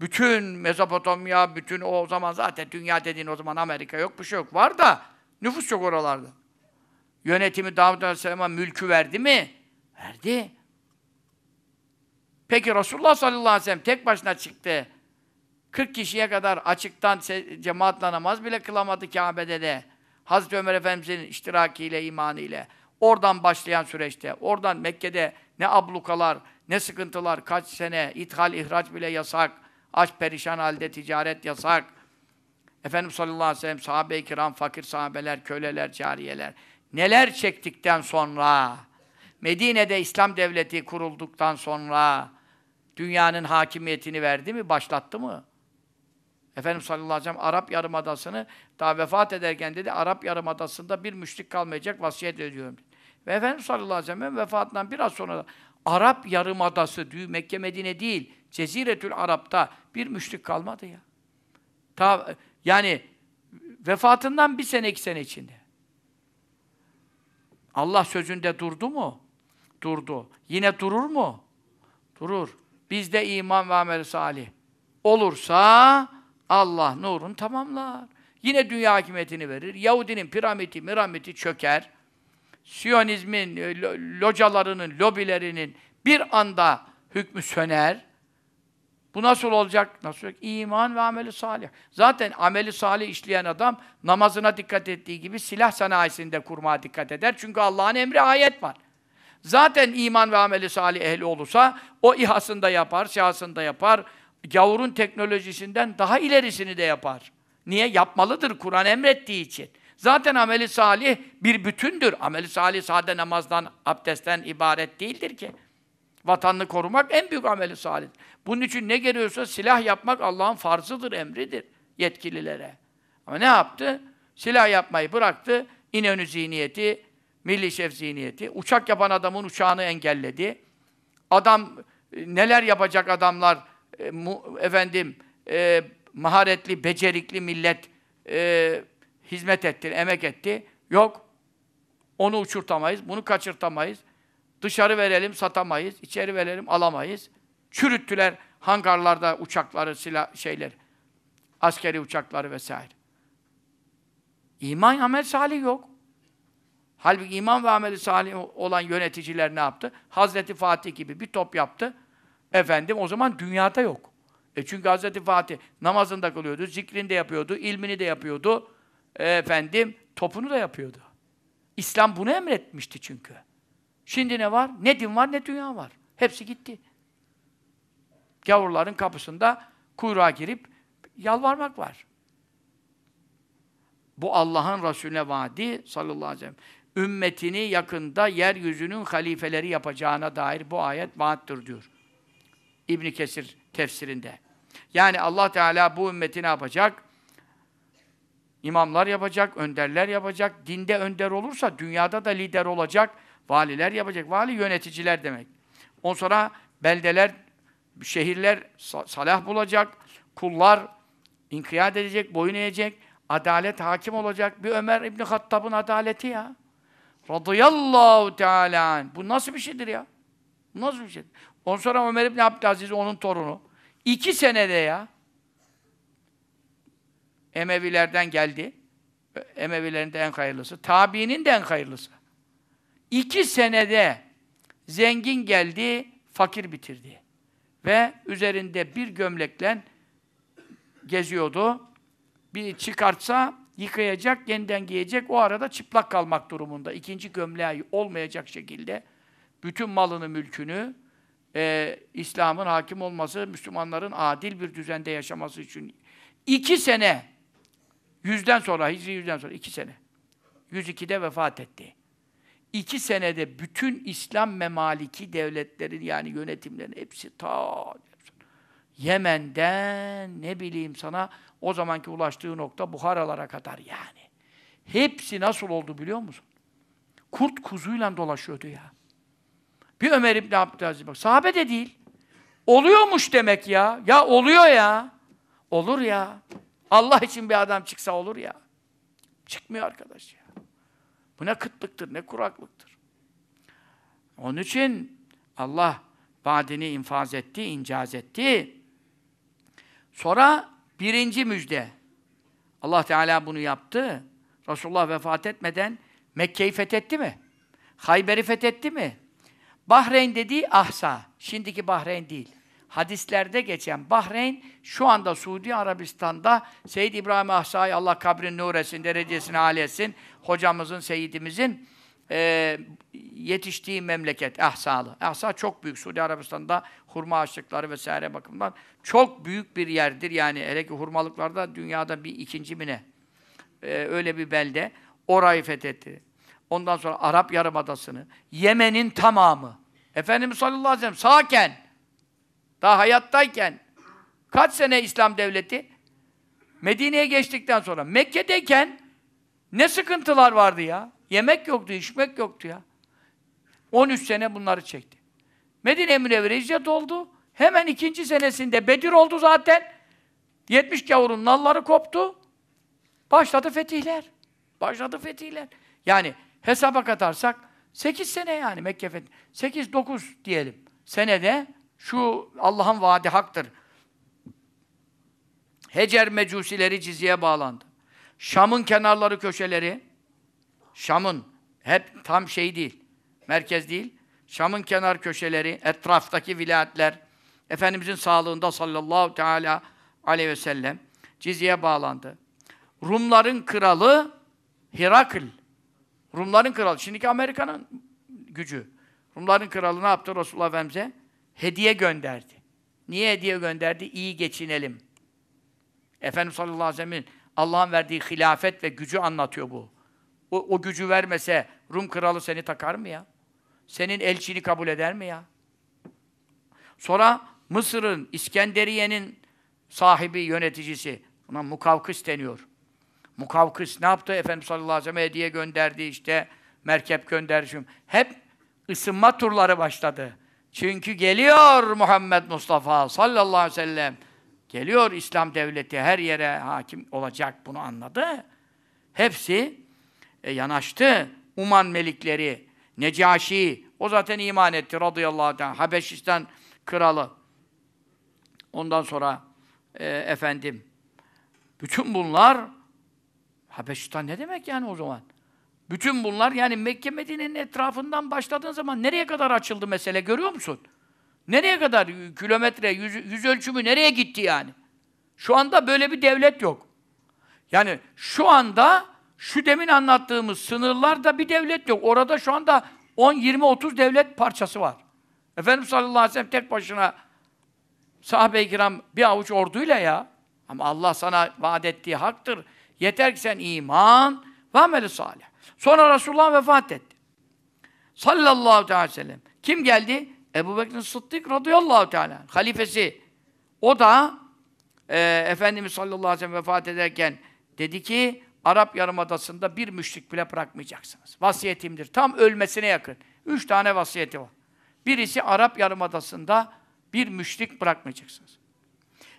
bütün Mezopotamya, bütün o zaman zaten dünya dediğin o zaman Amerika yok, bir şey yok. Var da nüfus çok oralarda. Yönetimi Davud Aleyhisselam'a mülkü verdi mi? Verdi. Peki Resulullah sallallahu aleyhi ve sellem tek başına çıktı. 40 kişiye kadar açıktan cemaatle namaz bile kılamadı Kabe'de de. Hazreti Ömer Efendimiz'in iştirakiyle, imanıyla. Oradan başlayan süreçte, oradan Mekke'de ne ablukalar, ne sıkıntılar, kaç sene, ithal, ihraç bile yasak, aç perişan halde ticaret yasak. Efendimiz sallallahu aleyhi ve sellem, sahabe-i kiram, fakir sahabeler, köleler, cariyeler, neler çektikten sonra, Medine'de İslam devleti kurulduktan sonra, dünyanın hakimiyetini verdi mi, başlattı mı? Efendimiz sallallahu aleyhi ve sellem Arap Yarımadası'nı daha vefat ederken dedi Arap Yarımadası'nda bir müşrik kalmayacak vasiyet ediyorum. Ve Efendimiz sallallahu aleyhi ve sellem vefatından biraz sonra Arap Yarımadası, Mekke Medine değil, Ceziretül Arap'ta bir müşrik kalmadı ya. Ta, yani vefatından bir sene, iki sene içinde. Allah sözünde durdu mu? Durdu. Yine durur mu? Durur. Bizde iman ve amel salih olursa Allah nurun tamamlar. Yine dünya hakimiyetini verir. Yahudinin piramidi, miramidi çöker. Siyonizmin, e, localarının, lobilerinin bir anda hükmü söner. Bu nasıl olacak? Nasıl olacak? İman ve ameli salih. Zaten ameli salih işleyen adam namazına dikkat ettiği gibi silah sanayisinde kurmaya dikkat eder. Çünkü Allah'ın emri ayet var. Zaten iman ve ameli salih ehli olursa o İHA'sında yapar, SİHA'sında yapar, gavurun teknolojisinden daha ilerisini de yapar. Niye? Yapmalıdır Kur'an emrettiği için. Zaten ameli salih bir bütündür. Ameli salih sade namazdan, abdestten ibaret değildir ki. Vatanını korumak en büyük ameli salih. Bunun için ne geliyorsa silah yapmak Allah'ın farzıdır, emridir yetkililere. Ama ne yaptı? Silah yapmayı bıraktı. İnönü zihniyeti, milli şef zihniyeti. Uçak yapan adamın uçağını engelledi. Adam neler yapacak adamlar e, mu, efendim e, maharetli, becerikli millet e, hizmet etti, emek etti. Yok. Onu uçurtamayız, bunu kaçırtamayız. Dışarı verelim, satamayız. içeri verelim, alamayız. Çürüttüler hangarlarda uçakları, silah şeyler, askeri uçakları vesaire. İman, amel salih yok. Halbuki iman ve ameli salih olan yöneticiler ne yaptı? Hazreti Fatih gibi bir top yaptı. Efendim o zaman dünyada yok. E çünkü Hazreti Fatih namazında kılıyordu, zikrini de yapıyordu, ilmini de yapıyordu. Efendim, topunu da yapıyordu. İslam bunu emretmişti çünkü. Şimdi ne var? Ne din var, ne dünya var. Hepsi gitti. Gavurların kapısında kuyruğa girip yalvarmak var. Bu Allah'ın Resulüne vaadi sallallahu aleyhi ve sellem. Ümmetini yakında yeryüzünün halifeleri yapacağına dair bu ayet vaattir diyor. İbn Kesir tefsirinde. Yani Allah Teala bu ümmeti ne yapacak? İmamlar yapacak, önderler yapacak. Dinde önder olursa dünyada da lider olacak. Valiler yapacak. Vali yöneticiler demek. Ondan sonra beldeler, şehirler salah bulacak. Kullar inkiyat edecek, boyun eğecek. Adalet hakim olacak. Bir Ömer İbni Hattab'ın adaleti ya. Radıyallahu Teala. Bu nasıl bir şeydir ya? Bu nasıl bir şeydir? Ondan sonra Ömer İbni Abdülaziz, onun torunu. İki senede ya. Emevilerden geldi. Emevilerin de en hayırlısı. Tabiinin de en hayırlısı. İki senede zengin geldi, fakir bitirdi. Ve üzerinde bir gömlekle geziyordu. Bir çıkartsa yıkayacak, yeniden giyecek. O arada çıplak kalmak durumunda. İkinci gömleği olmayacak şekilde bütün malını, mülkünü e, İslam'ın hakim olması, Müslümanların adil bir düzende yaşaması için iki sene yüzden sonra, Hicri yüzden sonra iki sene 102'de vefat etti. İki senede bütün İslam memaliki devletlerin yani yönetimlerin hepsi ta Yemen'den ne bileyim sana o zamanki ulaştığı nokta Buharalara kadar yani. Hepsi nasıl oldu biliyor musun? Kurt kuzuyla dolaşıyordu ya. Bir Ömer İbni Abdülaziz bak. Sahabe de değil. Oluyormuş demek ya. Ya oluyor ya. Olur ya. Allah için bir adam çıksa olur ya. Çıkmıyor arkadaş ya. Bu ne kıtlıktır, ne kuraklıktır. Onun için Allah vaadini infaz etti, incaz etti. Sonra birinci müjde. Allah Teala bunu yaptı. Resulullah vefat etmeden Mekke'yi fethetti mi? Hayber'i fethetti mi? Bahreyn dediği Ahsa. Şimdiki Bahreyn değil. Hadislerde geçen Bahreyn şu anda Suudi Arabistan'da Seyyid İbrahim Ahsa'yı Allah kabrin nur etsin, derecesini âli etsin. Hocamızın, Seyyidimizin e, yetiştiği memleket Ahsa'lı. Ahsa çok büyük. Suudi Arabistan'da hurma ağaçlıkları vesaire bakımından çok büyük bir yerdir. Yani hele ki hurmalıklarda dünyada bir ikinci mi ne? E, öyle bir belde. Orayı fethetti. Ondan sonra Arap Yarımadası'nı, Yemen'in tamamı. Efendimiz sallallahu aleyhi ve sellem sağken, daha hayattayken, kaç sene İslam devleti? Medine'ye geçtikten sonra, Mekke'deyken ne sıkıntılar vardı ya? Yemek yoktu, içmek yoktu ya. 13 sene bunları çekti. Medine Münevvere hicret oldu. Hemen ikinci senesinde Bedir oldu zaten. 70 gavurun nalları koptu. Başladı fetihler. Başladı fetihler. Yani hesaba katarsak 8 sene yani Mekke fethi. 8-9 diyelim. Senede şu Allah'ın vaadi haktır. Hecer mecusileri ciziye bağlandı. Şam'ın kenarları köşeleri Şam'ın hep tam şey değil. Merkez değil. Şam'ın kenar köşeleri, etraftaki vilayetler Efendimizin sağlığında sallallahu teala aleyhi ve sellem ciziye bağlandı. Rumların kralı Hirakl. Rumların kralı. Şimdiki Amerika'nın gücü. Rumların kralı ne yaptı Resulullah Efendimiz'e? Hediye gönderdi. Niye hediye gönderdi? İyi geçinelim. Efendimiz sallallahu aleyhi ve sellem'in Allah'ın verdiği hilafet ve gücü anlatıyor bu. O, o gücü vermese Rum kralı seni takar mı ya? Senin elçini kabul eder mi ya? Sonra Mısır'ın, İskenderiye'nin sahibi, yöneticisi, ona Mukavkıs deniyor. Mukavkıs ne yaptı? Efendimiz sallallahu aleyhi ve sellem hediye gönderdi, işte merkep gönderdi. Hep ısınma turları başladı. Çünkü geliyor Muhammed Mustafa sallallahu aleyhi ve sellem. Geliyor İslam devleti, her yere hakim olacak, bunu anladı. Hepsi e, yanaştı. Uman melikleri, Necaşi, o zaten iman etti radıyallahu anh. Habeşistan kralı. Ondan sonra e, efendim, bütün bunlar Habeşistan ne demek yani o zaman? Bütün bunlar yani Mekke Medine'nin etrafından başladığın zaman nereye kadar açıldı mesele görüyor musun? Nereye kadar? Kilometre, yüz, yüz ölçümü nereye gitti yani? Şu anda böyle bir devlet yok. Yani şu anda şu demin anlattığımız sınırlarda bir devlet yok. Orada şu anda 10, 20, 30 devlet parçası var. Efendimiz sallallahu aleyhi ve sellem tek başına sahabe-i kiram bir avuç orduyla ya. Ama Allah sana vaat ettiği haktır. Yeter ki sen iman ve ameli salih. Sonra Resulullah vefat etti. Sallallahu aleyhi ve sellem. Kim geldi? Ebu Bekir Sıddık radıyallahu teala. Halifesi. O da e, Efendimiz sallallahu aleyhi ve sellem vefat ederken dedi ki Arap Yarımadası'nda bir müşrik bile bırakmayacaksınız. Vasiyetimdir. Tam ölmesine yakın. Üç tane vasiyeti var. Birisi Arap Yarımadası'nda bir müşrik bırakmayacaksınız.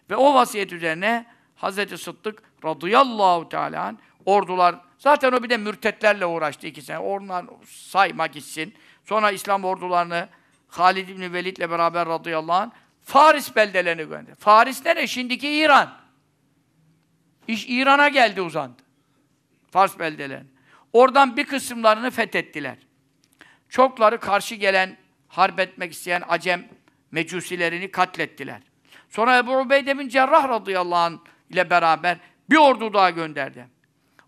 Ve o vasiyet üzerine Hazreti Sıddık radıyallahu teala ordular zaten o bir de mürtetlerle uğraştı iki sene. Onlar sayma gitsin. Sonra İslam ordularını Halid İbni Velid'le beraber radıyallahu anh Faris beldelerini gönderdi. Faris nere? Şimdiki İran. İş İran'a geldi uzandı. Fars beldelerini. Oradan bir kısımlarını fethettiler. Çokları karşı gelen, harp etmek isteyen Acem mecusilerini katlettiler. Sonra Ebu Ubeyde bin Cerrah radıyallahu anh ile beraber bir ordu daha gönderdi.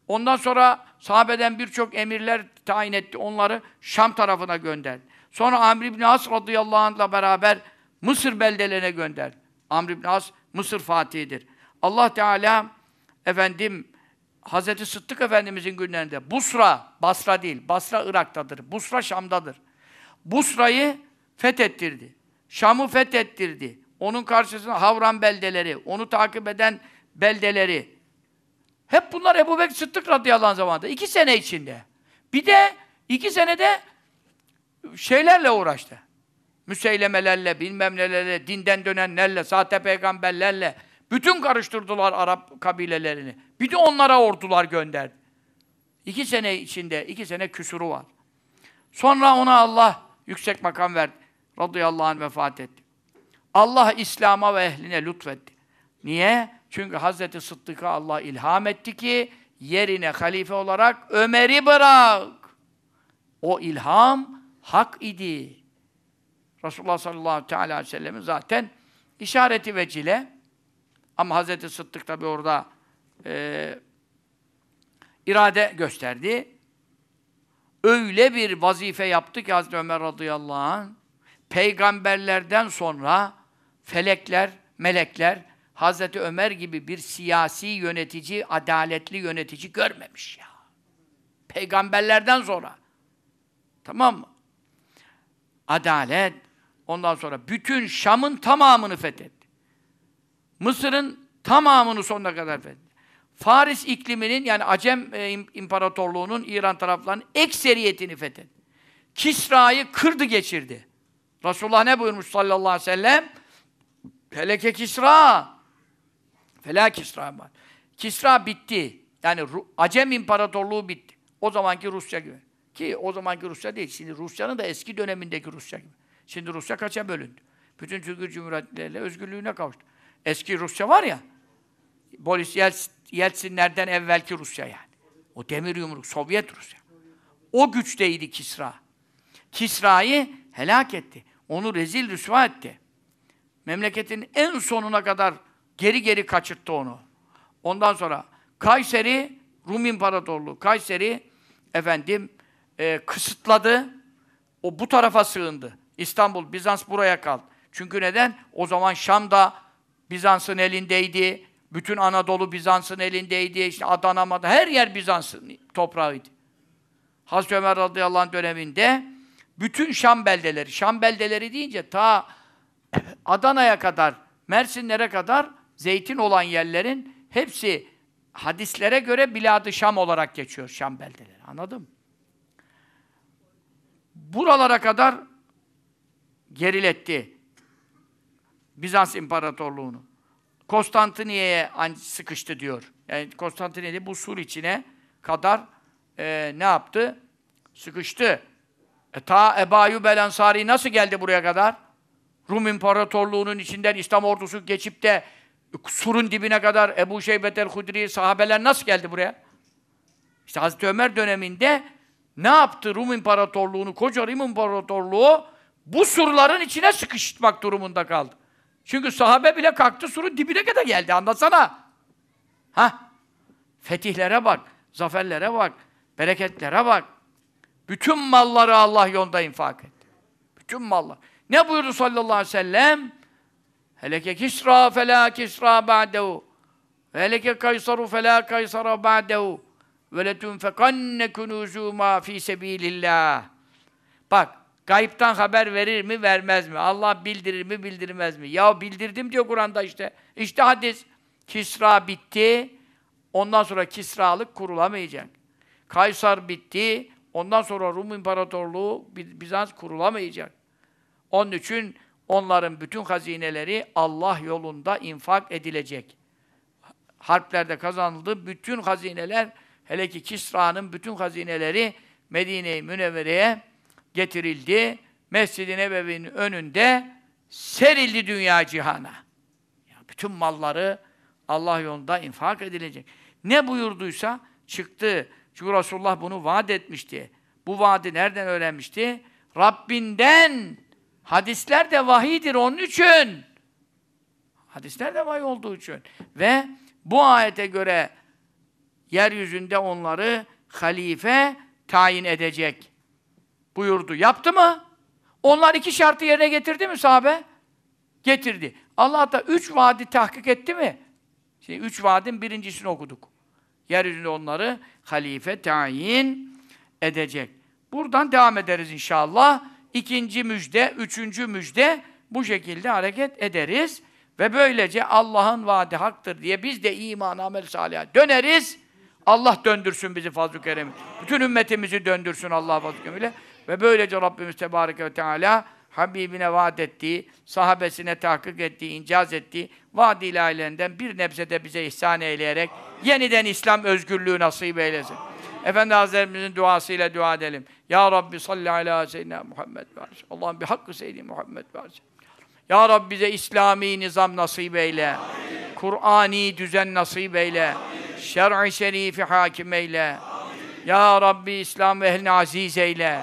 Ondan sonra sahabeden birçok emirler tayin etti. Onları Şam tarafına gönderdi. Sonra Amr ibn As radıyallahu anh'la beraber Mısır beldelerine gönderdi. Amr ibn As Mısır fatihidir. Allah Teala efendim Hazreti Sıddık Efendimizin günlerinde Busra, Basra değil, Basra Irak'tadır. Busra Şam'dadır. Busra'yı fethettirdi. Şam'ı fethettirdi. Onun karşısında Havran beldeleri, onu takip eden beldeleri. Hep bunlar Ebu Bekir Sıddık radıyallahu anh zamanında. iki sene içinde. Bir de iki senede şeylerle uğraştı. Müseylemelerle, bilmem nelerle, dinden dönenlerle, sahte peygamberlerle. Bütün karıştırdılar Arap kabilelerini. Bir de onlara ordular gönderdi. İki sene içinde, iki sene küsuru var. Sonra ona Allah yüksek makam verdi. Radıyallahu anh vefat etti. Allah İslam'a ve ehline lütfetti. Niye? Çünkü Hazreti Sıddık'a Allah ilham etti ki yerine halife olarak Ömer'i bırak. O ilham hak idi. Resulullah sallallahu aleyhi ve sellem'in zaten işareti vecile ama Hazreti Sıddık tabi orada e, irade gösterdi. Öyle bir vazife yaptı ki Hazreti Ömer radıyallahu anh peygamberlerden sonra felekler, melekler Hazreti Ömer gibi bir siyasi yönetici, adaletli yönetici görmemiş ya. Peygamberlerden sonra. Tamam mı? Adalet. Ondan sonra bütün Şam'ın tamamını fethetti. Mısır'ın tamamını sonuna kadar fethetti. Faris ikliminin yani Acem e, İmparatorluğu'nun İran taraflarının ekseriyetini fethetti. Kisra'yı kırdı geçirdi. Resulullah ne buyurmuş sallallahu aleyhi ve sellem? Feleke Kisra. Felak Kisra var. Kisra bitti. Yani Acem İmparatorluğu bitti. O zamanki Rusya gibi. Ki o zamanki Rusya değil. Şimdi Rusya'nın da eski dönemindeki Rusya gibi. Şimdi Rusya kaça bölündü? Bütün Türk Cumhuriyetleriyle özgürlüğüne kavuştu. Eski Rusya var ya, Boris Yeltsinlerden evvelki Rusya yani. O demir yumruk, Sovyet Rusya. O güçteydi Kisra. Kisra'yı helak etti. Onu rezil rüsva etti. Memleketin en sonuna kadar geri geri kaçırttı onu. Ondan sonra Kayseri, Rum İmparatorluğu, Kayseri efendim e, kısıtladı. O bu tarafa sığındı. İstanbul, Bizans buraya kaldı. Çünkü neden? O zaman Şam da Bizans'ın elindeydi. Bütün Anadolu Bizans'ın elindeydi. İşte Adana, her yer Bizans'ın toprağıydı. Hazreti Ömer radıyallahu anh döneminde bütün Şam beldeleri, Şam beldeleri deyince ta Adana'ya kadar, Mersinlere kadar zeytin olan yerlerin hepsi hadislere göre Bilad-ı Şam olarak geçiyor Şam beldeleri. Anladın mı? Buralara kadar geriletti Bizans İmparatorluğu'nu. Konstantiniye'ye sıkıştı diyor. Yani Konstantiniye'de bu sur içine kadar e, ne yaptı? Sıkıştı. E, ta Ayyub el nasıl geldi buraya kadar? Rum İmparatorluğu'nun içinden İslam ordusu geçip de surun dibine kadar Ebu Şeybet el-Hudri sahabeler nasıl geldi buraya? İşte Hazreti Ömer döneminde ne yaptı Rum İmparatorluğu'nu, koca Rum İmparatorluğu bu surların içine sıkıştırmak durumunda kaldı. Çünkü sahabe bile kalktı surun dibine kadar geldi. Anlatsana. Ha? Fetihlere bak, zaferlere bak, bereketlere bak. Bütün malları Allah yolunda infak etti. Bütün mallar. Ne buyurdu sallallahu aleyhi ve sellem? Heleke kisra felâ kisra ba'dehu. Ve heleke kaysaru felâ kaysara ba'dehu. Ve letunfekanne kunûzû mâ fî sebîlillâh. Bak, gayiptan haber verir mi, vermez mi? Allah bildirir mi, bildirmez mi? Ya bildirdim diyor Kur'an'da işte. İşte hadis. Kisra bitti. Ondan sonra Kisralık kurulamayacak. Kaysar bitti. Ondan sonra Rum İmparatorluğu Bizans kurulamayacak. Onun için onların bütün hazineleri Allah yolunda infak edilecek. Harplerde kazanıldı. Bütün hazineler, hele ki Kisra'nın bütün hazineleri Medine-i Münevvere'ye getirildi. Mescid-i Nebevi'nin önünde serildi dünya cihana. Bütün malları Allah yolunda infak edilecek. Ne buyurduysa çıktı. Çünkü Resulullah bunu vaat etmişti. Bu vaadi nereden öğrenmişti? Rabbinden. Hadisler de vahidir onun için. Hadisler de vahiy olduğu için. Ve bu ayete göre yeryüzünde onları halife tayin edecek buyurdu. Yaptı mı? Onlar iki şartı yerine getirdi mi sahabe? Getirdi. Allah da üç vaadi tahkik etti mi? Şimdi üç vaadin birincisini okuduk. Yeryüzünde onları halife tayin edecek. Buradan devam ederiz inşallah. İkinci müjde, üçüncü müjde bu şekilde hareket ederiz. Ve böylece Allah'ın vaadi haktır diye biz de iman, amel, salih döneriz. Allah döndürsün bizi fazl-ı kerem. Bütün ümmetimizi döndürsün Allah fazl-ı keremiyle. Ve böylece Rabbimiz Tebareke ve Teala Habibine vaat ettiği, sahabesine tahkik ettiği, incaz ettiği vaad ilahilerinden bir nebzede bize ihsan eyleyerek yeniden İslam özgürlüğü nasip eylesin. Efendi Hazretlerimizin duasıyla dua edelim. Ya Rabbi salli ala seyyidina Muhammed ve Allah'ım bir hakkı seyyidi Muhammed ve Ya Rabbi bize İslami nizam nasip eyle. Kur'ani düzen nasip eyle. Şer'i şerifi hakim eyle. Ya Rabbi İslam ve ehlini aziz eyle.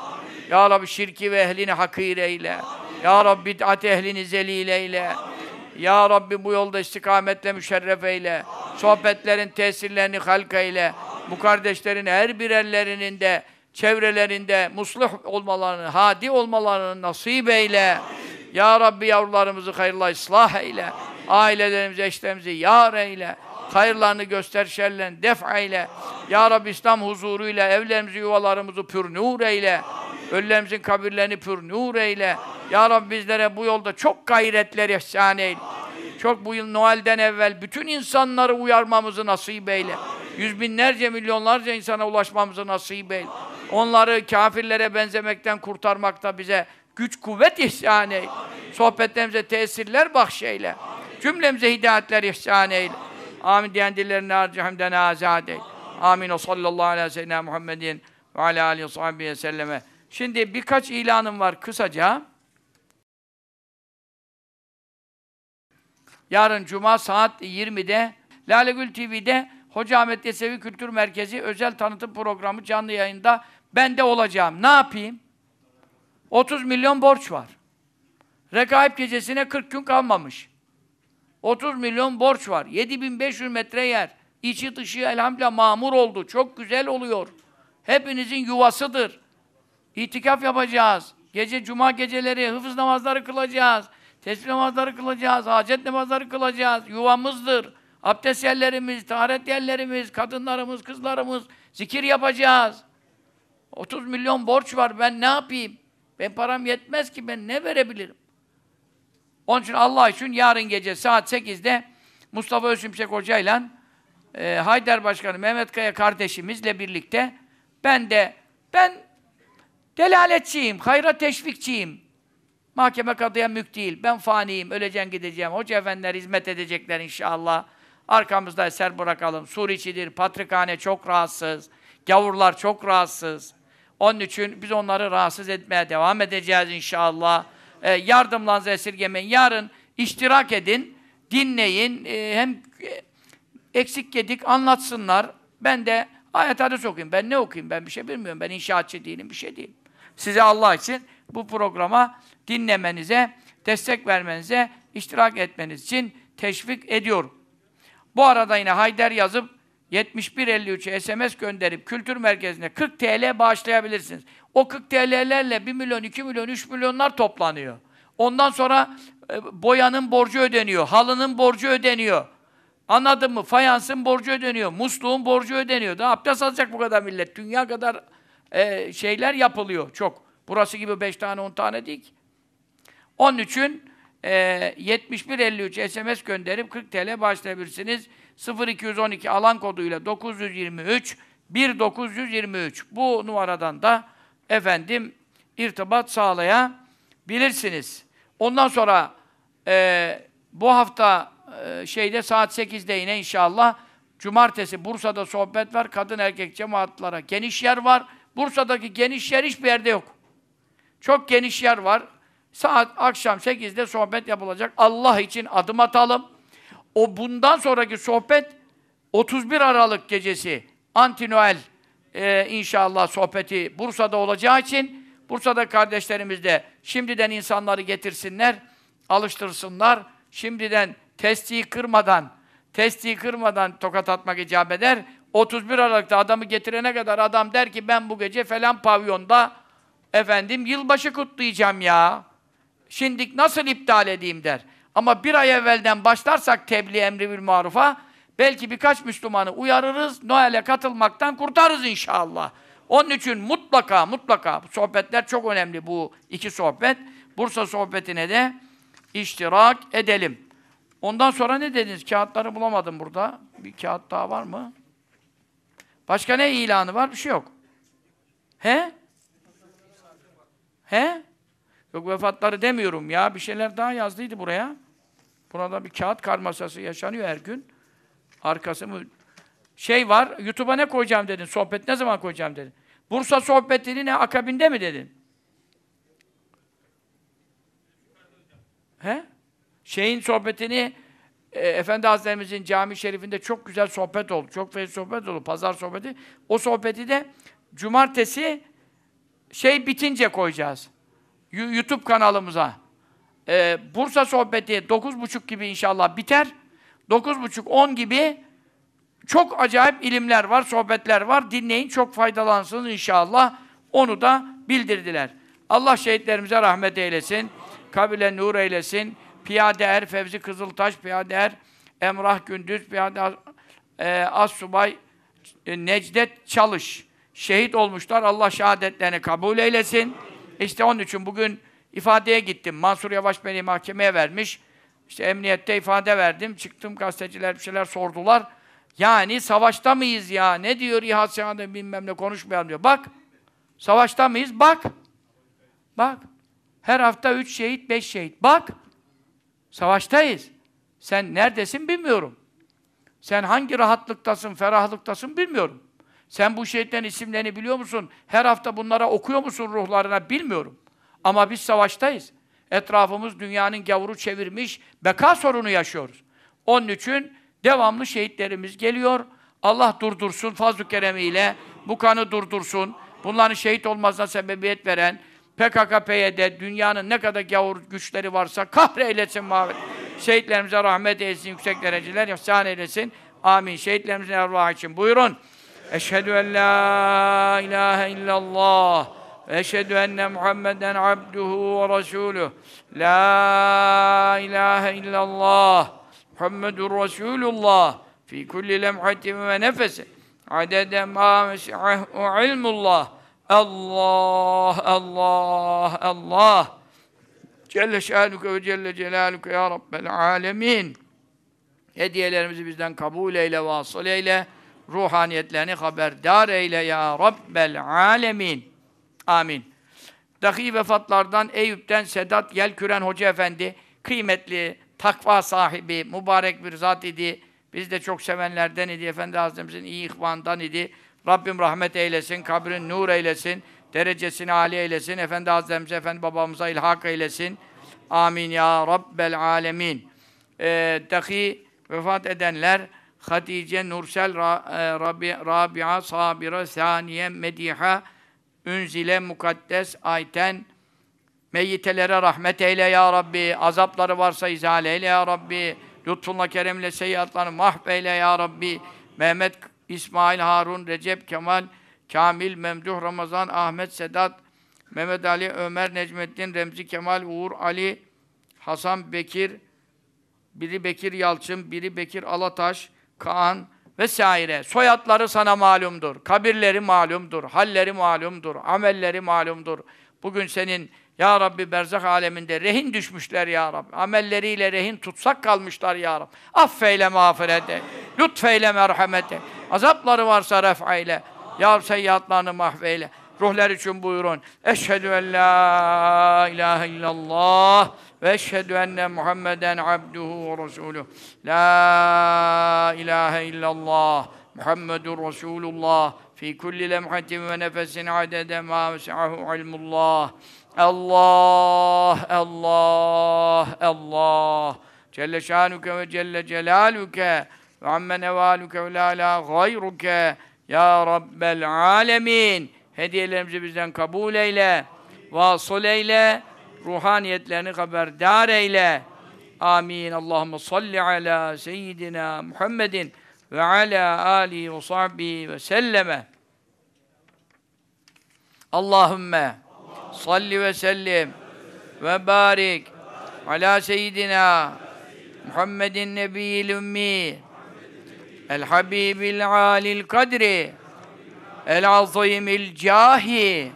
Ya Rabbi şirki ve ehlini hakir eyle. Ya Rabbi bid'at ehlini zelil eyle. Ya Rabbi bu yolda istikametle müşerref eyle. Sohbetlerin tesirlerini halk eyle. Bu kardeşlerin her birerlerinin de çevrelerinde musluh olmalarını, hadi olmalarını nasip eyle. Ya Rabbi yavrularımızı hayırla ıslah eyle. Ailelerimizi, eşlerimizi yar eyle. Hayırlarını göster, şerlerini def eyle. Ya Rabbi İslam huzuruyla evlerimizi, yuvalarımızı pür nur eyle. Ölülerimizin kabirlerini pür nur eyle. Ya Rabbi bizlere bu yolda çok gayretler ihsan eyle. Çok bu yıl Noel'den evvel bütün insanları uyarmamızı nasip eyle. Yüz binlerce, milyonlarca insana ulaşmamızı nasip eyle. Onları kafirlere benzemekten kurtarmakta bize güç, kuvvet ihsan eyle. Sohbetlerimize tesirler bahşeyle. Cümlemize hidayetler ihsan eyle. Amin diyen dillerini harcı hamden azad eyle. Amin. O sallallahu aleyhi ve sellem Muhammedin ve alâ aleyhi ve selleme. Şimdi birkaç ilanım var kısaca. Yarın Cuma saat 20'de Lale Gül TV'de Hoca Ahmet Yesevi Kültür Merkezi özel tanıtım programı canlı yayında ben de olacağım. Ne yapayım? 30 milyon borç var. Rekaip gecesine 40 gün kalmamış. 30 milyon borç var. 7500 metre yer. İçi dışı elhamdülillah mamur oldu. Çok güzel oluyor. Hepinizin yuvasıdır. İtikaf yapacağız. Gece, cuma geceleri hıfız namazları kılacağız. Tesbih namazları kılacağız. Hacet namazları kılacağız. Yuvamızdır. Abdest yerlerimiz, taharet yerlerimiz, kadınlarımız, kızlarımız zikir yapacağız. 30 milyon borç var. Ben ne yapayım? Ben param yetmez ki. Ben ne verebilirim? Onun için Allah için yarın gece saat 8'de Mustafa Özümşek Hoca ile Haydar Başkanı Mehmet Kaya kardeşimizle birlikte ben de ben delaletçiyim, hayra teşvikçiyim. Mahkeme kadıya mülk değil. Ben faniyim, öleceğim gideceğim. Hoca efendiler hizmet edecekler inşallah. Arkamızda eser bırakalım. Suriçidir, patrikhane çok rahatsız. Gavurlar çok rahatsız. Onun için biz onları rahatsız etmeye devam edeceğiz inşallah. E, yardımlarınızı esirgemeyin. Yarın iştirak edin, dinleyin. E, hem eksik gedik anlatsınlar. Ben de ayet hadis okuyayım. Ben ne okuyayım? Ben bir şey bilmiyorum. Ben inşaatçı değilim, bir şey değilim. Size Allah için bu programa dinlemenize, destek vermenize, iştirak etmeniz için teşvik ediyorum. Bu arada yine Hayder yazıp 7153'e SMS gönderip kültür merkezine 40 TL bağışlayabilirsiniz. O 40 TL'lerle 1 milyon, 2 milyon, 3 milyonlar toplanıyor. Ondan sonra e, boyanın borcu ödeniyor, halının borcu ödeniyor. Anladın mı? Fayansın borcu ödeniyor, musluğun borcu ödeniyor. Daha abdest alacak bu kadar millet. Dünya kadar e, şeyler yapılıyor çok. Burası gibi 5 tane 10 tane değil ki. Onun için e, 7153 SMS gönderip 40 TL başlayabilirsiniz. 0212 alan koduyla 923 1923 bu numaradan da efendim irtibat sağlayabilirsiniz. Ondan sonra e, bu hafta e, şeyde saat 8'de yine inşallah Cumartesi Bursa'da sohbet var. Kadın erkek cemaatlara geniş yer var. Bursa'daki geniş yer hiçbir yerde yok. Çok geniş yer var. Saat akşam 8'de sohbet yapılacak. Allah için adım atalım. O bundan sonraki sohbet 31 Aralık gecesi Anti Noel e, inşallah sohbeti Bursa'da olacağı için Bursa'da kardeşlerimiz de şimdiden insanları getirsinler, alıştırsınlar. Şimdiden testiyi kırmadan, testiyi kırmadan tokat atmak icap eder. 31 Aralık'ta adamı getirene kadar adam der ki ben bu gece falan pavyonda efendim yılbaşı kutlayacağım ya. Şimdi nasıl iptal edeyim der. Ama bir ay evvelden başlarsak tebliğ emri bil marufa belki birkaç Müslümanı uyarırız, Noel'e katılmaktan kurtarırız inşallah. Onun için mutlaka mutlaka bu sohbetler çok önemli bu iki sohbet. Bursa sohbetine de iştirak edelim. Ondan sonra ne dediniz? Kağıtları bulamadım burada. Bir kağıt daha var mı? Başka ne ilanı var? Bir şey yok. He? He? Yok vefatları demiyorum ya. Bir şeyler daha yazdıydı buraya. Burada bir kağıt karmasası yaşanıyor her gün. Arkası mı? Şey var, YouTube'a ne koyacağım dedin? Sohbet ne zaman koyacağım dedin? Bursa sohbetini ne akabinde mi dedin? He? Şeyin sohbetini e, Efendi Hazretlerimizin cami şerifinde çok güzel sohbet oldu. Çok fazla sohbet oldu. Pazar sohbeti. O sohbeti de cumartesi şey bitince koyacağız. YouTube kanalımıza. Ee, Bursa sohbeti 9.30 gibi inşallah biter. 9.30-10 gibi çok acayip ilimler var, sohbetler var. Dinleyin, çok faydalansınız inşallah. Onu da bildirdiler. Allah şehitlerimize rahmet eylesin. Kabile nur eylesin. Piyade Er, Fevzi Kızıltaş, Piyade Er, Emrah Gündüz, Piyade e, Assubay, e, Necdet Çalış. Şehit olmuşlar. Allah şehadetlerini kabul eylesin. İşte onun için bugün ifadeye gittim. Mansur Yavaş beni mahkemeye vermiş. İşte emniyette ifade verdim. Çıktım gazeteciler bir şeyler sordular. Yani savaşta mıyız ya? Ne diyor İHA SİHA'da bilmem ne konuşmayalım diyor. Bak. Savaşta mıyız? Bak. Bak. Her hafta üç şehit, beş şehit. Bak. Savaştayız. Sen neredesin bilmiyorum. Sen hangi rahatlıktasın, ferahlıktasın bilmiyorum. Sen bu şehitlerin isimlerini biliyor musun? Her hafta bunlara okuyor musun ruhlarına bilmiyorum. Ama biz savaştayız. Etrafımız dünyanın gavuru çevirmiş, beka sorunu yaşıyoruz. Onun için devamlı şehitlerimiz geliyor. Allah durdursun fazl-ı keremiyle, bu kanı durdursun. Bunların şehit olmasına sebebiyet veren, PKK, PYD, dünyanın ne kadar gavur güçleri varsa kahreylesin mahvet. Şehitlerimize rahmet eylesin, yüksek dereceler ihsan eylesin. Amin. Şehitlerimizin ervahı için buyurun. Eşhedü en la ilahe illallah. Eşhedü enne Muhammeden abduhu ve resuluh. La ilahe illallah. Muhammedur Resulullah. Fi kulli lemhatin ve nefesi. Adede ma ilmullah. Allah, Allah, Allah. Celle şanuke ve celle celaluke ya Rabbel alemin. Hediyelerimizi bizden kabul eyle, vasıl eyle. Ruhaniyetlerini haberdar eyle ya Rabbel alemin. Amin. Dahi vefatlardan Eyüp'ten Sedat Yelküren Hoca Efendi, kıymetli, takva sahibi, mübarek bir zat idi. Biz de çok sevenlerden idi. Efendi Hazretimizin iyi ihvandan idi. Rabbim rahmet eylesin, kabrin nur eylesin, derecesini âli eylesin. Efendi Hazretimize, Efendi babamıza ilhak eylesin. Amin ya Rabbel alemin. Ee, dahi vefat edenler Hatice, Nursel, e, Rabi, Rabia, Sabire, Saniye, Mediha, Ünzile, Mukaddes, Ayten, Meyyitelere rahmet eyle ya Rabbi. Azapları varsa izale eyle ya Rabbi. Lütfunla keremle seyyiatlarını mahveyle ya Rabbi. Mehmet, İsmail, Harun, Recep, Kemal, Kamil, Memduh, Ramazan, Ahmet, Sedat, Mehmet Ali, Ömer, Necmettin, Remzi, Kemal, Uğur, Ali, Hasan, Bekir, biri Bekir Yalçın, biri Bekir Alataş, Kaan vesaire. Soyadları sana malumdur. Kabirleri malumdur. Halleri malumdur. Amelleri malumdur. Bugün senin ya Rabbi berzak aleminde rehin düşmüşler ya Rabbi. Amelleriyle rehin tutsak kalmışlar ya Rabbi. Affeyle mağfiret et. Lütfeyle merhamet et. Azapları varsa ref'eyle. Ya seyyatlarını mahveyle. Ruhlar için buyurun. Eşhedü en la ilahe illallah ve eşhedü enne Muhammeden abduhu ve resuluhu. La ilahe illallah. Muhammedun Resulullah. Fi kulli lemhatin ve nefesin adede ma vesahu ilmullah. Allah, Allah, Allah. Celle şanuke ve celle celaluke ve amme nevaluke ve la la gayruke ya Rabbel alemin. Hediyelerimizi bizden kabul eyle. Vasıl eyle. Ruhaniyetlerini haberdar eyle. Amin. Allahumme salli ala seyyidina Muhammedin ve ala alihi ve sahbihi ve selleme. Allahümme salli ve sellim ve barik ala seyyidina Muhammedin nebiyyil ümmi el habibil alil kadri el azimil cahi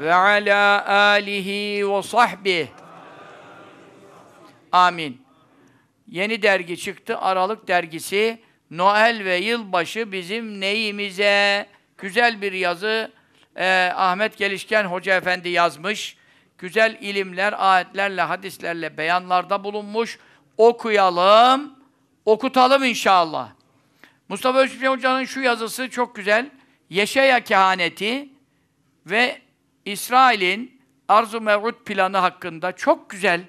ve ala alihi ve sahbihi Amin. Yeni dergi çıktı. Aralık dergisi. Noel ve yılbaşı bizim neyimize? Güzel bir yazı. Ee, Ahmet Gelişken Hoca Efendi yazmış. Güzel ilimler, ayetlerle, hadislerle beyanlarda bulunmuş. Okuyalım, okutalım inşallah. Mustafa Özgür Hoca'nın şu yazısı çok güzel. Yeşaya kehaneti ve İsrail'in arzu mev'ud planı hakkında çok güzel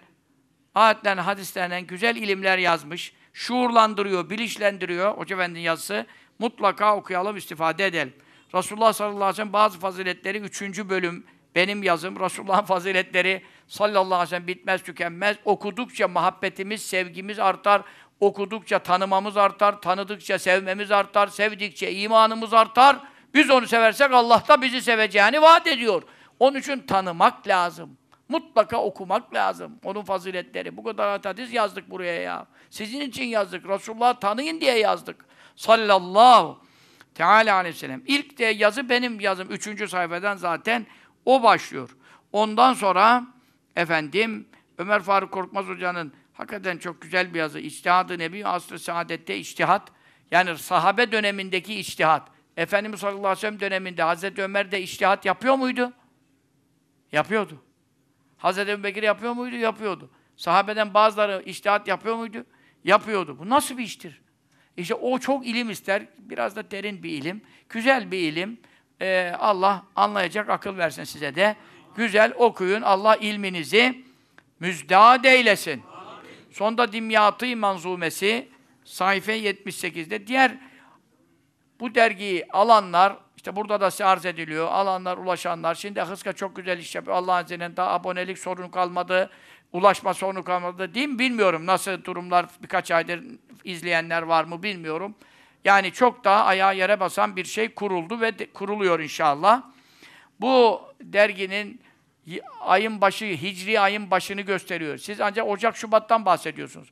ayetlerden, hadislerden güzel ilimler yazmış. Şuurlandırıyor, bilinçlendiriyor. Hoca Efendi'nin yazısı. Mutlaka okuyalım, istifade edelim. Resulullah sallallahu aleyhi ve sellem bazı faziletleri üçüncü bölüm benim yazım. Resulullah'ın *laughs* faziletleri sallallahu aleyhi ve sellem bitmez tükenmez. Okudukça muhabbetimiz, sevgimiz artar. Okudukça tanımamız artar. Tanıdıkça sevmemiz artar. Sevdikçe imanımız artar. Biz onu seversek Allah da bizi seveceğini vaat ediyor. Onun için tanımak lazım. Mutlaka okumak lazım. Onun faziletleri. Bu kadar hadis yazdık buraya ya. Sizin için yazdık. Resulullah'ı tanıyın diye yazdık. Sallallahu Teala aleyhi ve sellem. İlk de yazı benim yazım. Üçüncü sayfadan zaten o başlıyor. Ondan sonra efendim Ömer Faruk Korkmaz Hoca'nın hakikaten çok güzel bir yazı. İçtihad-ı Nebi Asr-ı Saadet'te içtihat. Yani sahabe dönemindeki içtihat. Efendimiz sallallahu aleyhi ve sellem döneminde Hazreti Ömer de içtihat yapıyor muydu? Yapıyordu. Hazreti Ebu Bekir yapıyor muydu? Yapıyordu. Sahabeden bazıları içtihat yapıyor muydu? Yapıyordu. Bu nasıl bir iştir? İşte o çok ilim ister. Biraz da derin bir ilim. Güzel bir ilim. Ee, Allah anlayacak akıl versin size de. Güzel okuyun. Allah ilminizi müjdat eylesin. Sonda Dimyatı Manzumesi sayfa 78'de diğer bu dergiyi alanlar işte burada da arz ediliyor. Alanlar, ulaşanlar. Şimdi Hıska çok güzel iş yapıyor. Allah'ın izniyle daha abonelik sorunu kalmadı. Ulaşma sorunu kalmadı. Değil mi? Bilmiyorum. Nasıl durumlar birkaç aydır izleyenler var mı bilmiyorum. Yani çok daha ayağa yere basan bir şey kuruldu ve de, kuruluyor inşallah. Bu derginin ayın başı, hicri ayın başını gösteriyor. Siz ancak Ocak, Şubat'tan bahsediyorsunuz.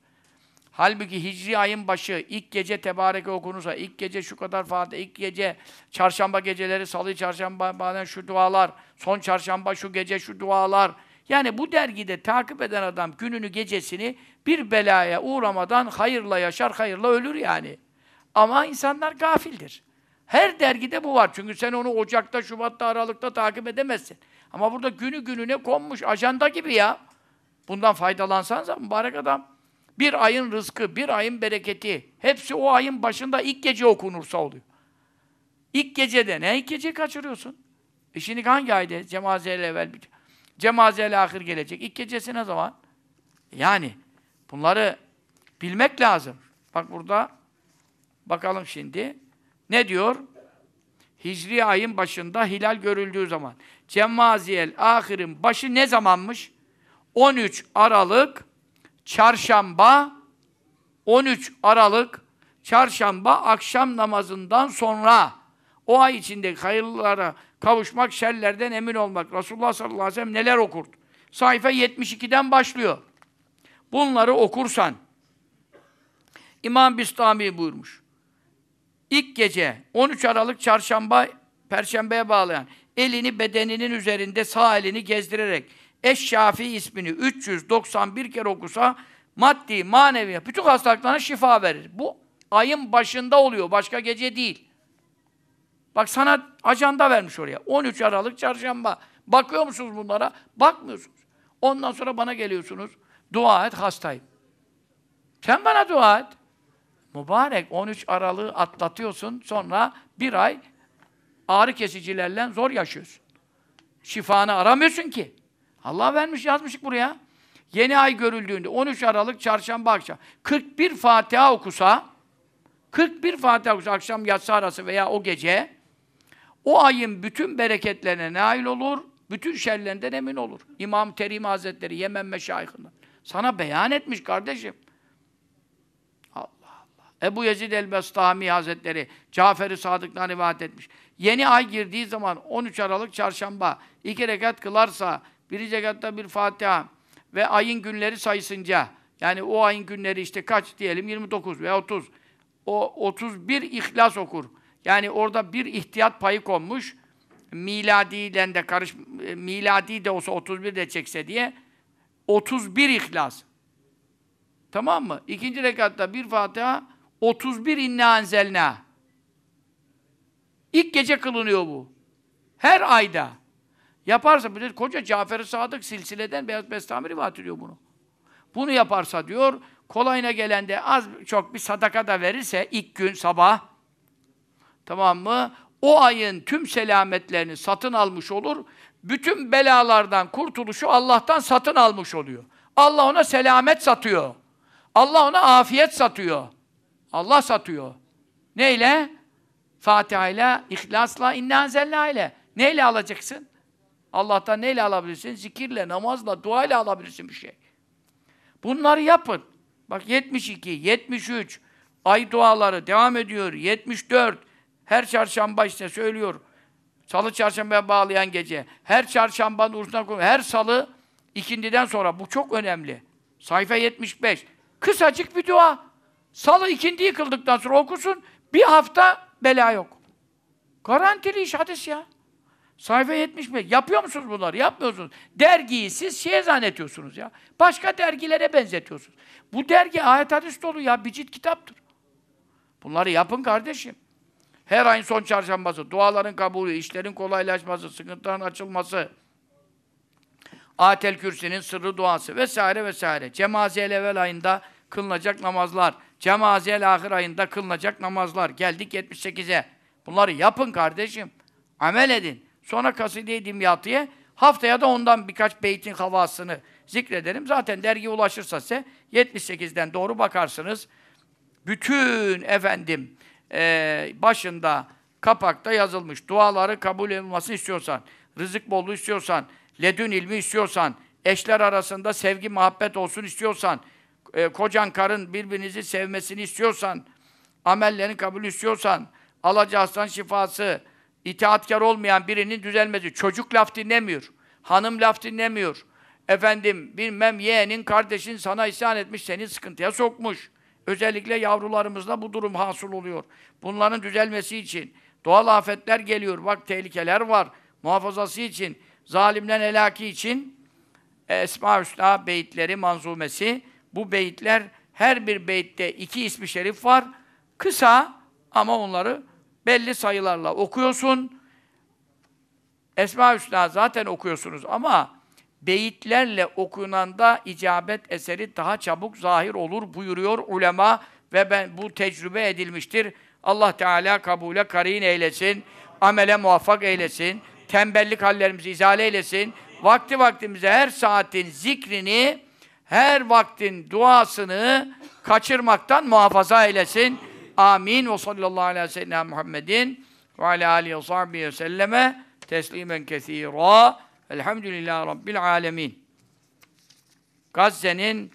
Halbuki hicri ayın başı, ilk gece tebareke okunursa, ilk gece şu kadar fatiha, ilk gece çarşamba geceleri, salı çarşamba bazen şu dualar, son çarşamba şu gece şu dualar. Yani bu dergide takip eden adam gününü, gecesini bir belaya uğramadan hayırla yaşar, hayırla ölür yani. Ama insanlar gafildir. Her dergide bu var. Çünkü sen onu Ocak'ta, Şubat'ta, Aralık'ta takip edemezsin. Ama burada günü gününe konmuş, ajanda gibi ya. Bundan faydalansanız mübarek adam. Bir ayın rızkı, bir ayın bereketi, hepsi o ayın başında ilk gece okunursa oluyor. İlk gecede ne? İlk geceyi kaçırıyorsun. E şimdi hangi ayda? Cemaze ile evvel bitiyor. Cemaze ile ahir gelecek. İlk gecesi ne zaman? Yani bunları bilmek lazım. Bak burada bakalım şimdi. Ne diyor? Hicri ayın başında hilal görüldüğü zaman. Cemmaziyel ahirin başı ne zamanmış? 13 Aralık çarşamba 13 Aralık çarşamba akşam namazından sonra o ay içinde hayırlara kavuşmak, şerlerden emin olmak. Resulullah sallallahu aleyhi ve sellem neler okurdu? Sayfa 72'den başlıyor. Bunları okursan İmam Bistami buyurmuş. İlk gece 13 Aralık çarşamba perşembeye bağlayan elini bedeninin üzerinde sağ elini gezdirerek Eşşafi ismini 391 kere okusa maddi, manevi, bütün hastalıklarına şifa verir. Bu ayın başında oluyor, başka gece değil. Bak sana ajanda vermiş oraya. 13 Aralık çarşamba. Bakıyor musunuz bunlara? Bakmıyorsunuz. Ondan sonra bana geliyorsunuz. Dua et, hastayım. Sen bana dua et. Mübarek 13 Aralık'ı atlatıyorsun. Sonra bir ay ağrı kesicilerle zor yaşıyorsun. Şifanı aramıyorsun ki. Allah vermiş yazmış buraya. Yeni ay görüldüğünde 13 Aralık çarşamba akşam 41 Fatiha okusa 41 Fatiha okusa akşam yatsı arası veya o gece o ayın bütün bereketlerine nail olur, bütün şerlerinden emin olur. İmam Terim Hazretleri Yemen Meşayihinden. Sana beyan etmiş kardeşim. Allah Allah. Ebu Yezid el-Bestami Hazretleri Cafer-i Sadık'tan rivayet etmiş. Yeni ay girdiği zaman 13 Aralık çarşamba iki rekat kılarsa birinci rekatta bir Fatiha ve ayın günleri sayısınca yani o ayın günleri işte kaç diyelim 29 veya 30 o 31 ihlas okur. Yani orada bir ihtiyat payı konmuş. Miladiyle de karış miladi de olsa 31 de çekse diye 31 ihlas. Tamam mı? İkinci rekatta bir Fatiha 31 inna enzelna. İlk gece kılınıyor bu. Her ayda. Yaparsa, bir koca Cafer-i Sadık silsileden Beyaz Bestami rivayet ediyor bunu. Bunu yaparsa diyor, kolayına gelen de az çok bir sadaka da verirse ilk gün sabah, tamam mı? O ayın tüm selametlerini satın almış olur. Bütün belalardan kurtuluşu Allah'tan satın almış oluyor. Allah ona selamet satıyor. Allah ona afiyet satıyor. Allah satıyor. Neyle? Fatiha ile, İhlas'la, İnna ile. Neyle alacaksın? Allah'tan neyle alabilirsin? Zikirle, namazla, duayla alabilirsin bir şey. Bunları yapın. Bak 72, 73, ay duaları devam ediyor. 74, her çarşamba işte söylüyor. Salı çarşambaya bağlayan gece. Her çarşambanın uğruna koyuyor. Her salı ikindiden sonra. Bu çok önemli. Sayfa 75. Kısacık bir dua. Salı ikindiyi kıldıktan sonra okusun. Bir hafta bela yok. Garantili iş hadis ya. Sayfa 75. Yapıyor musunuz bunları? Yapmıyorsunuz. Dergiyi siz şeye zannetiyorsunuz ya. Başka dergilere benzetiyorsunuz. Bu dergi ayet hadis dolu ya. Bir cilt kitaptır. Bunları yapın kardeşim. Her ayın son çarşambası, duaların kabulü, işlerin kolaylaşması, sıkıntıların açılması, Atel Kürsi'nin sırrı duası vesaire vesaire. Cemaziyel evvel ayında kılınacak namazlar, Cemaziyel ahir ayında kılınacak namazlar. Geldik 78'e. Bunları yapın kardeşim. Amel edin. Sonra kaside-i dimyatıya haftaya da ondan birkaç beytin havasını zikredelim. Zaten dergi ulaşırsa size 78'den doğru bakarsınız. Bütün efendim e, başında kapakta yazılmış. Duaları kabul edilmesini istiyorsan, rızık bolluğu istiyorsan, ledün ilmi istiyorsan, eşler arasında sevgi, muhabbet olsun istiyorsan, e, kocan karın birbirinizi sevmesini istiyorsan, amellerin kabul istiyorsan, alacağızdan şifası, itaatkar olmayan birinin düzelmesi. Çocuk laf dinlemiyor. Hanım laf dinlemiyor. Efendim bilmem yeğenin kardeşin sana isyan etmiş, seni sıkıntıya sokmuş. Özellikle yavrularımızda bu durum hasıl oluyor. Bunların düzelmesi için doğal afetler geliyor. Bak tehlikeler var. Muhafazası için, zalimden helaki için Esma-ı Hüsna beyitleri, manzumesi. Bu beyitler her bir beyitte iki ismi şerif var. Kısa ama onları belli sayılarla okuyorsun. Esma-ı Hüsna zaten okuyorsunuz ama beyitlerle okunanda icabet eseri daha çabuk zahir olur buyuruyor ulema ve ben bu tecrübe edilmiştir. Allah Teala kabule karin eylesin, amele muvaffak eylesin, tembellik hallerimizi izale eylesin. Vakti vaktimize her saatin zikrini, her vaktin duasını kaçırmaktan muhafaza eylesin. Amin. Ve sallallahu aleyhi ve sellem Muhammedin ve ala alihi ve sahbihi ve selleme teslimen kesira. Elhamdülillahi Rabbil alemin. Gazze'nin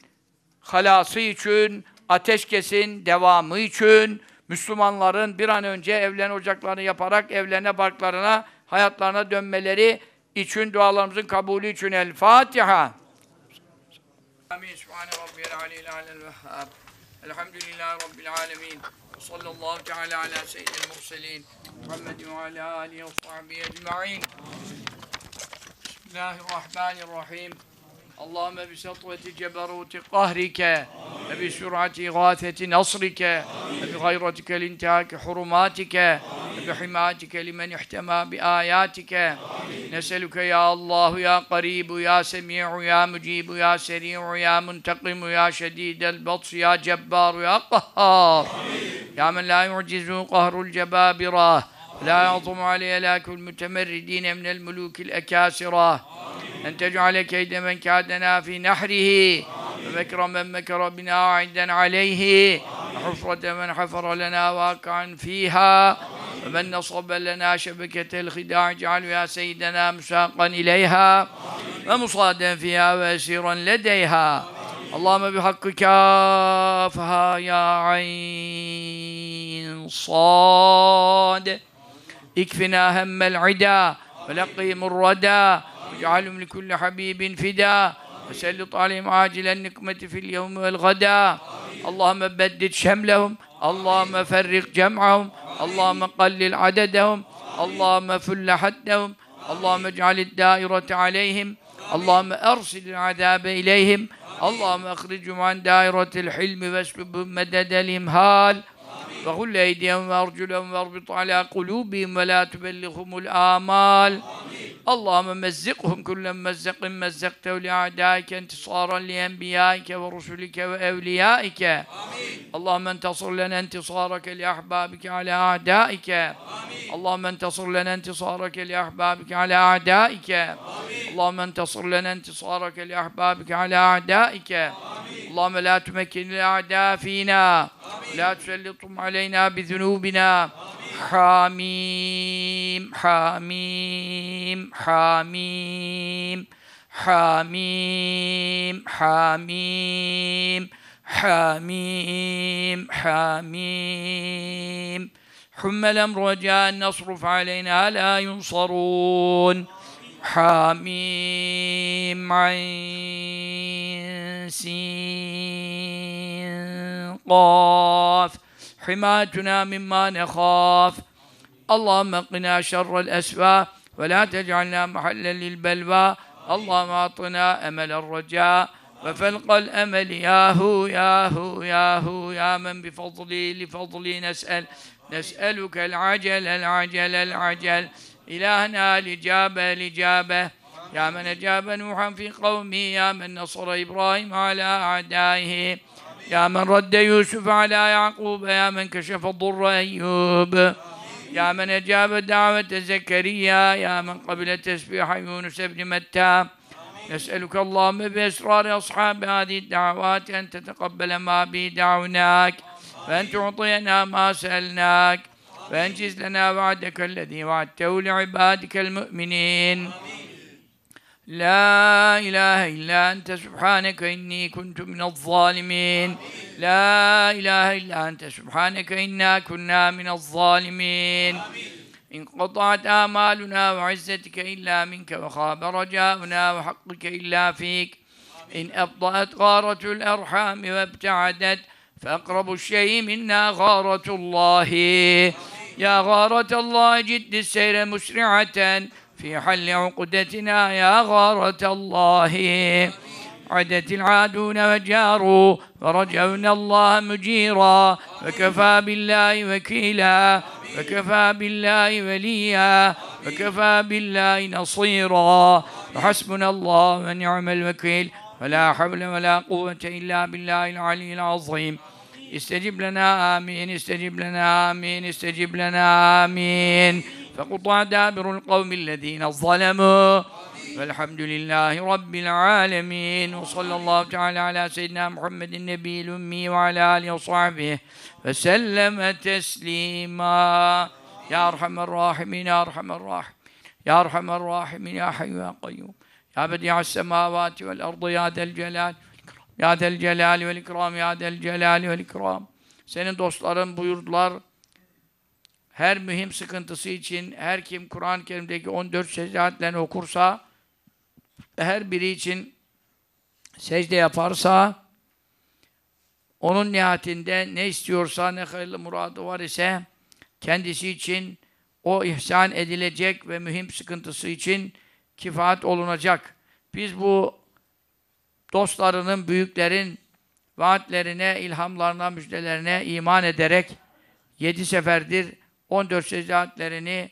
halası için, ateşkesin devamı için, Müslümanların bir an önce evlen ocaklarını yaparak evlerine, barklarına, hayatlarına dönmeleri için dualarımızın kabulü için El Fatiha. Amin. Sübhane Rabbiyel Aleyhi Alel Vehhab. Elhamdülillahi Rabbil Alemin. Ve sallallahu teala ala seyyidil murselin. Muhammedin ve ala alihi ve sahbihi ecma'in. Bismillahirrahmanirrahim. اللهم بسطوة جبروت قهرك وبسرعة غاثة نصرك وبغيرتك لانتهاك حرماتك وبحمايتك لمن احتمى بآياتك نسألك يا الله يا قريب يا سميع يا مجيب يا سريع يا منتقم يا شديد البطش يا جبار يا قهار يا من لا يعجزه قهر الجبابرة لا يعظم عليه لاك المتمردين من الملوك الأكاسرة. أن تجعل كيد من كادنا في نحره. ومكر من مكر بنا عدا عليه. وحفرة من حفر لنا واقعا فيها. ومن نصب لنا شبكة الخداع اجعل يا سيدنا مساقا إليها. ومصادا فيها وأسيرا لديها. اللهم بحق كافها يا عين صاد. اكفنا هم العدا ولقهم الردى واجعلهم لكل حبيب فدا وسلط عليهم عاجل النقمة في اليوم والغدا. اللهم بدد شملهم اللهم فرق جمعهم اللهم قلل عددهم اللهم فل حدهم اللهم اجعل الدائرة عليهم اللهم أرسل العذاب إليهم اللهم أخرجهم عن دائرة الحلم واسلبهم مدد الإمهال. وغل أيديهم وأرجلهم وأربط على قلوبهم ولا تبلغهم الآمال. اللهم مزقهم كل مزق مزقته لأعدائك انتصارا لأنبيائك ورسلك وأوليائك. اللهم انتصر لنا انتصارك لأحبابك على أعدائك. اللهم انتصر لنا انتصارك لأحبابك على أعدائك. اللهم انتصر لنا انتصارك لأحبابك على أعدائك. اللهم لا تمكن الأعداء فينا. لا تسلطهم علينا بذنوبنا. حاميم حاميم حاميم حاميم حاميم حاميم حاميم حم الأمر وجاء النصر فعلينا لا ينصرون. حاميم عين سين. قاف حمايتنا مما نخاف. اللهم قنا شر الأسفى ولا تجعلنا محلا للبلوى. اللهم أعطنا أمل الرجاء وفلق الأمل. يا هو يا هو يا هو يا من بفضلي لفضلي. نسأل نسألك العجل العجل العجل. إلهنا الإجابة الإجابة يا من أجاب نوحا في قومه يا من نصر إبراهيم على أعدائه. يا من رد يوسف على يعقوب يا من كشف ضر أيوب. يا من أجاب دعوة زكريا يا من قبل تسبيح يونس بن متى. نسألك اللهم بأسرار أصحاب هذه الدعوات أن تتقبل ما به دعوناك وأن تعطينا ما سألناك وأنجز لنا وعدك الذي وعدته لعبادك المؤمنين. لا إله إلا أنت سبحانك إني كنت من الظالمين. لا إله إلا أنت سبحانك إنا كنا من الظالمين. انقطعت آمالنا وعزتك إلا منك وخاب رجاؤنا وحقك إلا فيك. إن أبطأت غارة الأرحام وابتعدت فأقرب الشيء منا غارة الله. يا غارة الله جد السير مسرعة. في حل عقدتنا يا غارة الله. عدت العادون وجاروا ورجونا الله مجيرا. وكفى بالله وكيلا. وكفى بالله وليا. وكفى بالله نصيرا. وحسبنا الله ونعم الوكيل. ولا حول ولا قوة إلا بالله العلي العظيم. استجب لنا آمين. استجب لنا آمين. استجب لنا آمين. فقطع دابر القوم الذين ظلموا والحمد لله رب العالمين وصلى الله تعالى على سيدنا محمد النبي الأمي وعلى آله وصحبه وسلم تسليما Ya Erhamer Rahimin, Ya Erhamer Rahim. Ya Erhamer Rahimin, Ya Hayyu Ya Kayyum. Ya Bedi'as Semavati vel Ardı, Ya Del Celal. Ya Del Celal vel İkram, Ya Del Celal vel İkram. Senin dostların buyurdular, her mühim sıkıntısı için her kim Kur'an-ı Kerim'deki 14 secde okursa her biri için secde yaparsa onun nihayetinde ne istiyorsa ne hayırlı muradı var ise kendisi için o ihsan edilecek ve mühim sıkıntısı için kifaat olunacak. Biz bu dostlarının, büyüklerin vaatlerine, ilhamlarına, müjdelerine iman ederek yedi seferdir 14 secdeatlerini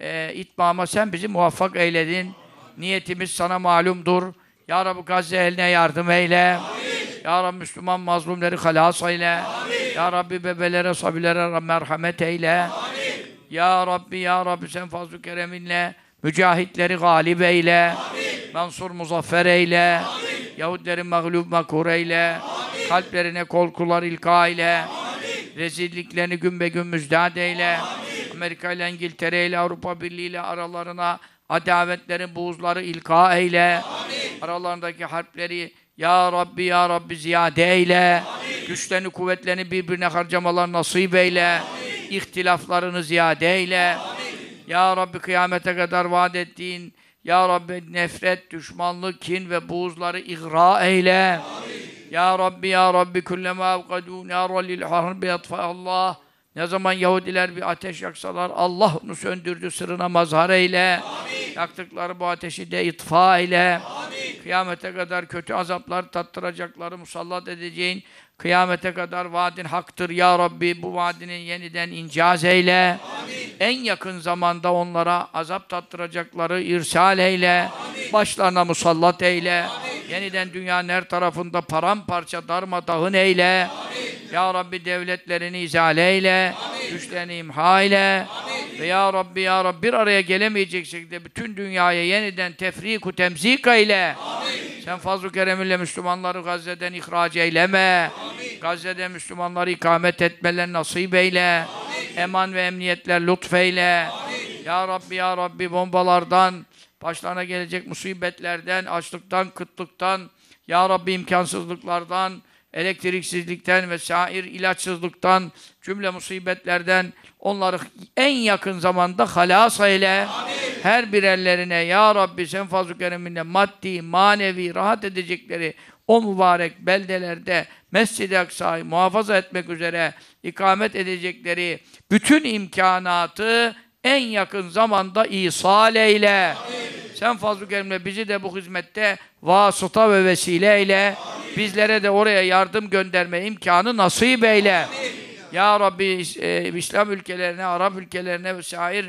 e, itmama sen bizi muvaffak eyledin. Niyetimiz sana malumdur. Ya Rabbi Gazze eline yardım eyle. Amin. Ya Rabbi Müslüman mazlumları halas eyle. Amin. Ya Rabbi bebelere, sabilere merhamet eyle. Amin. Ya Rabbi, Ya Rabbi sen fazl-ı kereminle mücahitleri galip eyle. Amin. Mansur muzaffer eyle. Amin. Yahudileri mağlup makur eyle. Amin. Kalplerine kolkular ilka eyle. Amin. Rezilliklerini gün be gün müjdat eyle. Amin. Amerika ile İngiltere ile Avrupa Birliği ile aralarına adavetlerin buğuzları ilka eyle. Amin. Aralarındaki harpleri ya Rabbi Ya Rabbi ziyade eyle. Amin. Güçlerini kuvvetlerini birbirine harcamalar nasip eyle. Amin. İhtilaflarını ziyade eyle. Amin. Ya Rabbi kıyamete kadar vaat ettiğin Ya Rabbi nefret, düşmanlık, kin ve buğuzları igra eyle. Amin. Ya Rabbi Ya Rabbi kullema avkadû nâra lil harbi Allah. Ne zaman Yahudiler bir ateş yaksalar Allah onu söndürdü sırrına mazhar eyle. Amin. Yaktıkları bu ateşi de itfa eyle. Amin. Kıyamete kadar kötü azaplar tattıracakları musallat edeceğin kıyamete kadar vaadin haktır ya Rabbi. Bu vaadinin yeniden incaz eyle. Amin. En yakın zamanda onlara azap tattıracakları irsal eyle. Amin. Başlarına musallat eyle. Amin. Yeniden dünyanın her tarafında paramparça darmadağın eyle. Amin. Ya Rabbi devletlerini izale eyle, Amin. güçlerini imha eyle. Amin. Ve Ya Rabbi Ya Rabbi bir araya gelemeyecek şekilde bütün dünyaya yeniden tefriku temzik eyle. Amin. Sen fazl-ı kereminle Müslümanları Gazze'den ihraç eyleme. Amin. Gazze'de Müslümanları ikamet etmeler nasip eyle. Amin. Eman ve emniyetler lütfeyle. Amin. Ya Rabbi Ya Rabbi bombalardan, başlarına gelecek musibetlerden, açlıktan, kıtlıktan, Ya Rabbi imkansızlıklardan, elektriksizlikten ve şair ilaçsızlıktan, cümle musibetlerden onları en yakın zamanda halas eyle. Amin. Her birerlerine Ya Rabbi sen fazl-ı kereminle maddi, manevi, rahat edecekleri o mübarek beldelerde Mescid-i Aksa'yı muhafaza etmek üzere ikamet edecekleri bütün imkanatı en yakın zamanda ihsal eyle. Amin. Sen fazl-ı kerimle bizi de bu hizmette vasıta ve vesile eyle. Amin. Bizlere de oraya yardım gönderme imkanı nasip eyle. Amin. Ya Rabbi e, İslam ülkelerine, Arap ülkelerine ve şair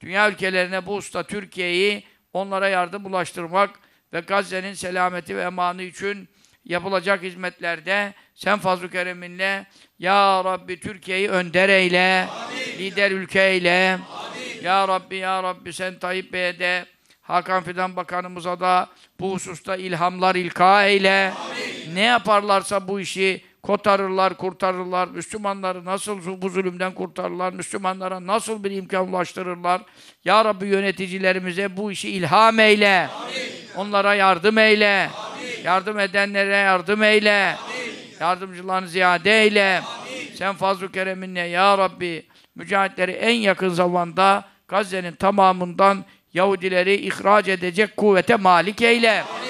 dünya ülkelerine bu usta Türkiye'yi onlara yardım ulaştırmak ve Gazze'nin selameti ve emanı için yapılacak hizmetlerde sen fazl-ı kereminle Ya Rabbi Türkiye'yi önder eyle, Amin. lider ülke eyle. Amin. Ya Rabbi, Ya Rabbi sen Tayyip Bey'e de Hakan Fidan Bakanımıza da bu hususta ilhamlar ilka eyle. Amin. Ne yaparlarsa bu işi kotarırlar, kurtarırlar. Müslümanları nasıl bu zulümden kurtarırlar? Müslümanlara nasıl bir imkan ulaştırırlar? Ya Rabbi yöneticilerimize bu işi ilham eyle. Amin. Onlara yardım eyle. Amin. Yardım edenlere yardım eyle. Amin. Yardımcılarını ziyade eyle. Amin. Sen fazl-ı kereminle ya Rabbi mücahitleri en yakın zamanda Gazze'nin tamamından Yahudileri ihraç edecek kuvvete malik eyle. Amin,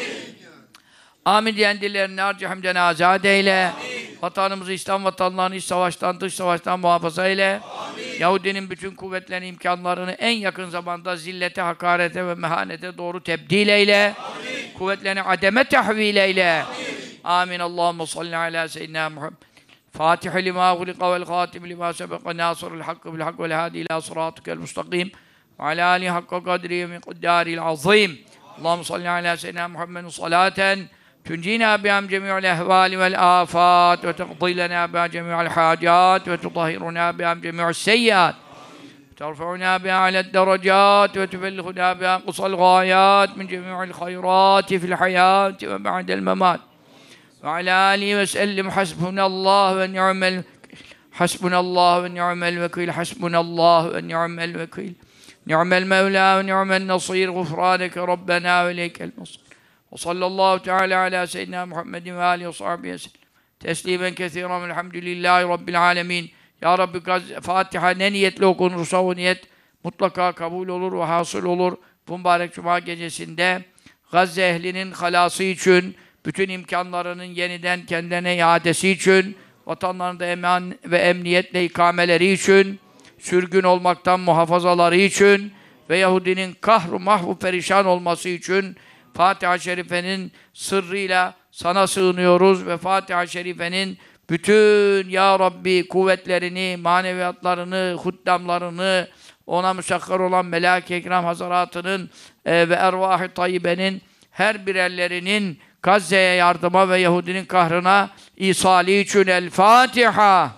Amin diyen dillerini harcı hamden azad eyle. Amin. Vatanımızı, İslam vatanlarını iç savaştan, dış savaştan muhafaza eyle. Amin. Yahudinin bütün kuvvetlerini, imkanlarını en yakın zamanda zillete, hakarete ve mehanete doğru tebdil eyle. Amin. Kuvvetlerini ademe tahvil eyle. Amin. Amin. Allahümme salli ala seyyidina Muhammed. فاتح لما أغلق والخاتم لما سبق ناصر الحق بالحق والهادي إلى صراطك المستقيم وعلى آله حق قدره من قدار العظيم اللهم صل على سيدنا محمد صلاة تنجينا بها من جميع الأهوال والآفات وتقضي لنا بها جميع الحاجات وتطهرنا بها من جميع السيئات ترفعنا بها على الدرجات وتبلغنا بها قصى الغايات من جميع الخيرات في الحياة وبعد الممات وعلى آله وسلم حسبنا الله ونعم ni'mel vekil. Hasbunallahu ve ni'mel vekil. Ni'mel mevla ve ni'mel nasir. Gufraneke Rabbena ve ileykel nasir. Ve sallallahu teala ala seyyidina Muhammedin ve alihi ve sahbihi. Teslimen kethiren velhamdülillahi rabbil alemin. Ya Rabbi Fatiha ne niyetle okunursa o niyet mutlaka kabul olur ve hasıl olur. Bu mübarek cuma gecesinde Gazze ehlinin halası için, bütün imkanlarının yeniden kendine iadesi için, vatanlarında eman ve emniyetle ikameleri için, sürgün olmaktan muhafazaları için ve Yahudinin kahru mahvu perişan olması için Fatiha-i Şerife'nin sırrıyla sana sığınıyoruz ve Fatiha-i Şerife'nin bütün Ya Rabbi kuvvetlerini, maneviyatlarını, huddamlarını, ona müsakkar olan Melek-i Ekram Hazaratının e, ve ervah-ı tayyibenin her birerlerinin Gazze'ye yardıma ve Yahudinin kahrına isali için El Fatiha.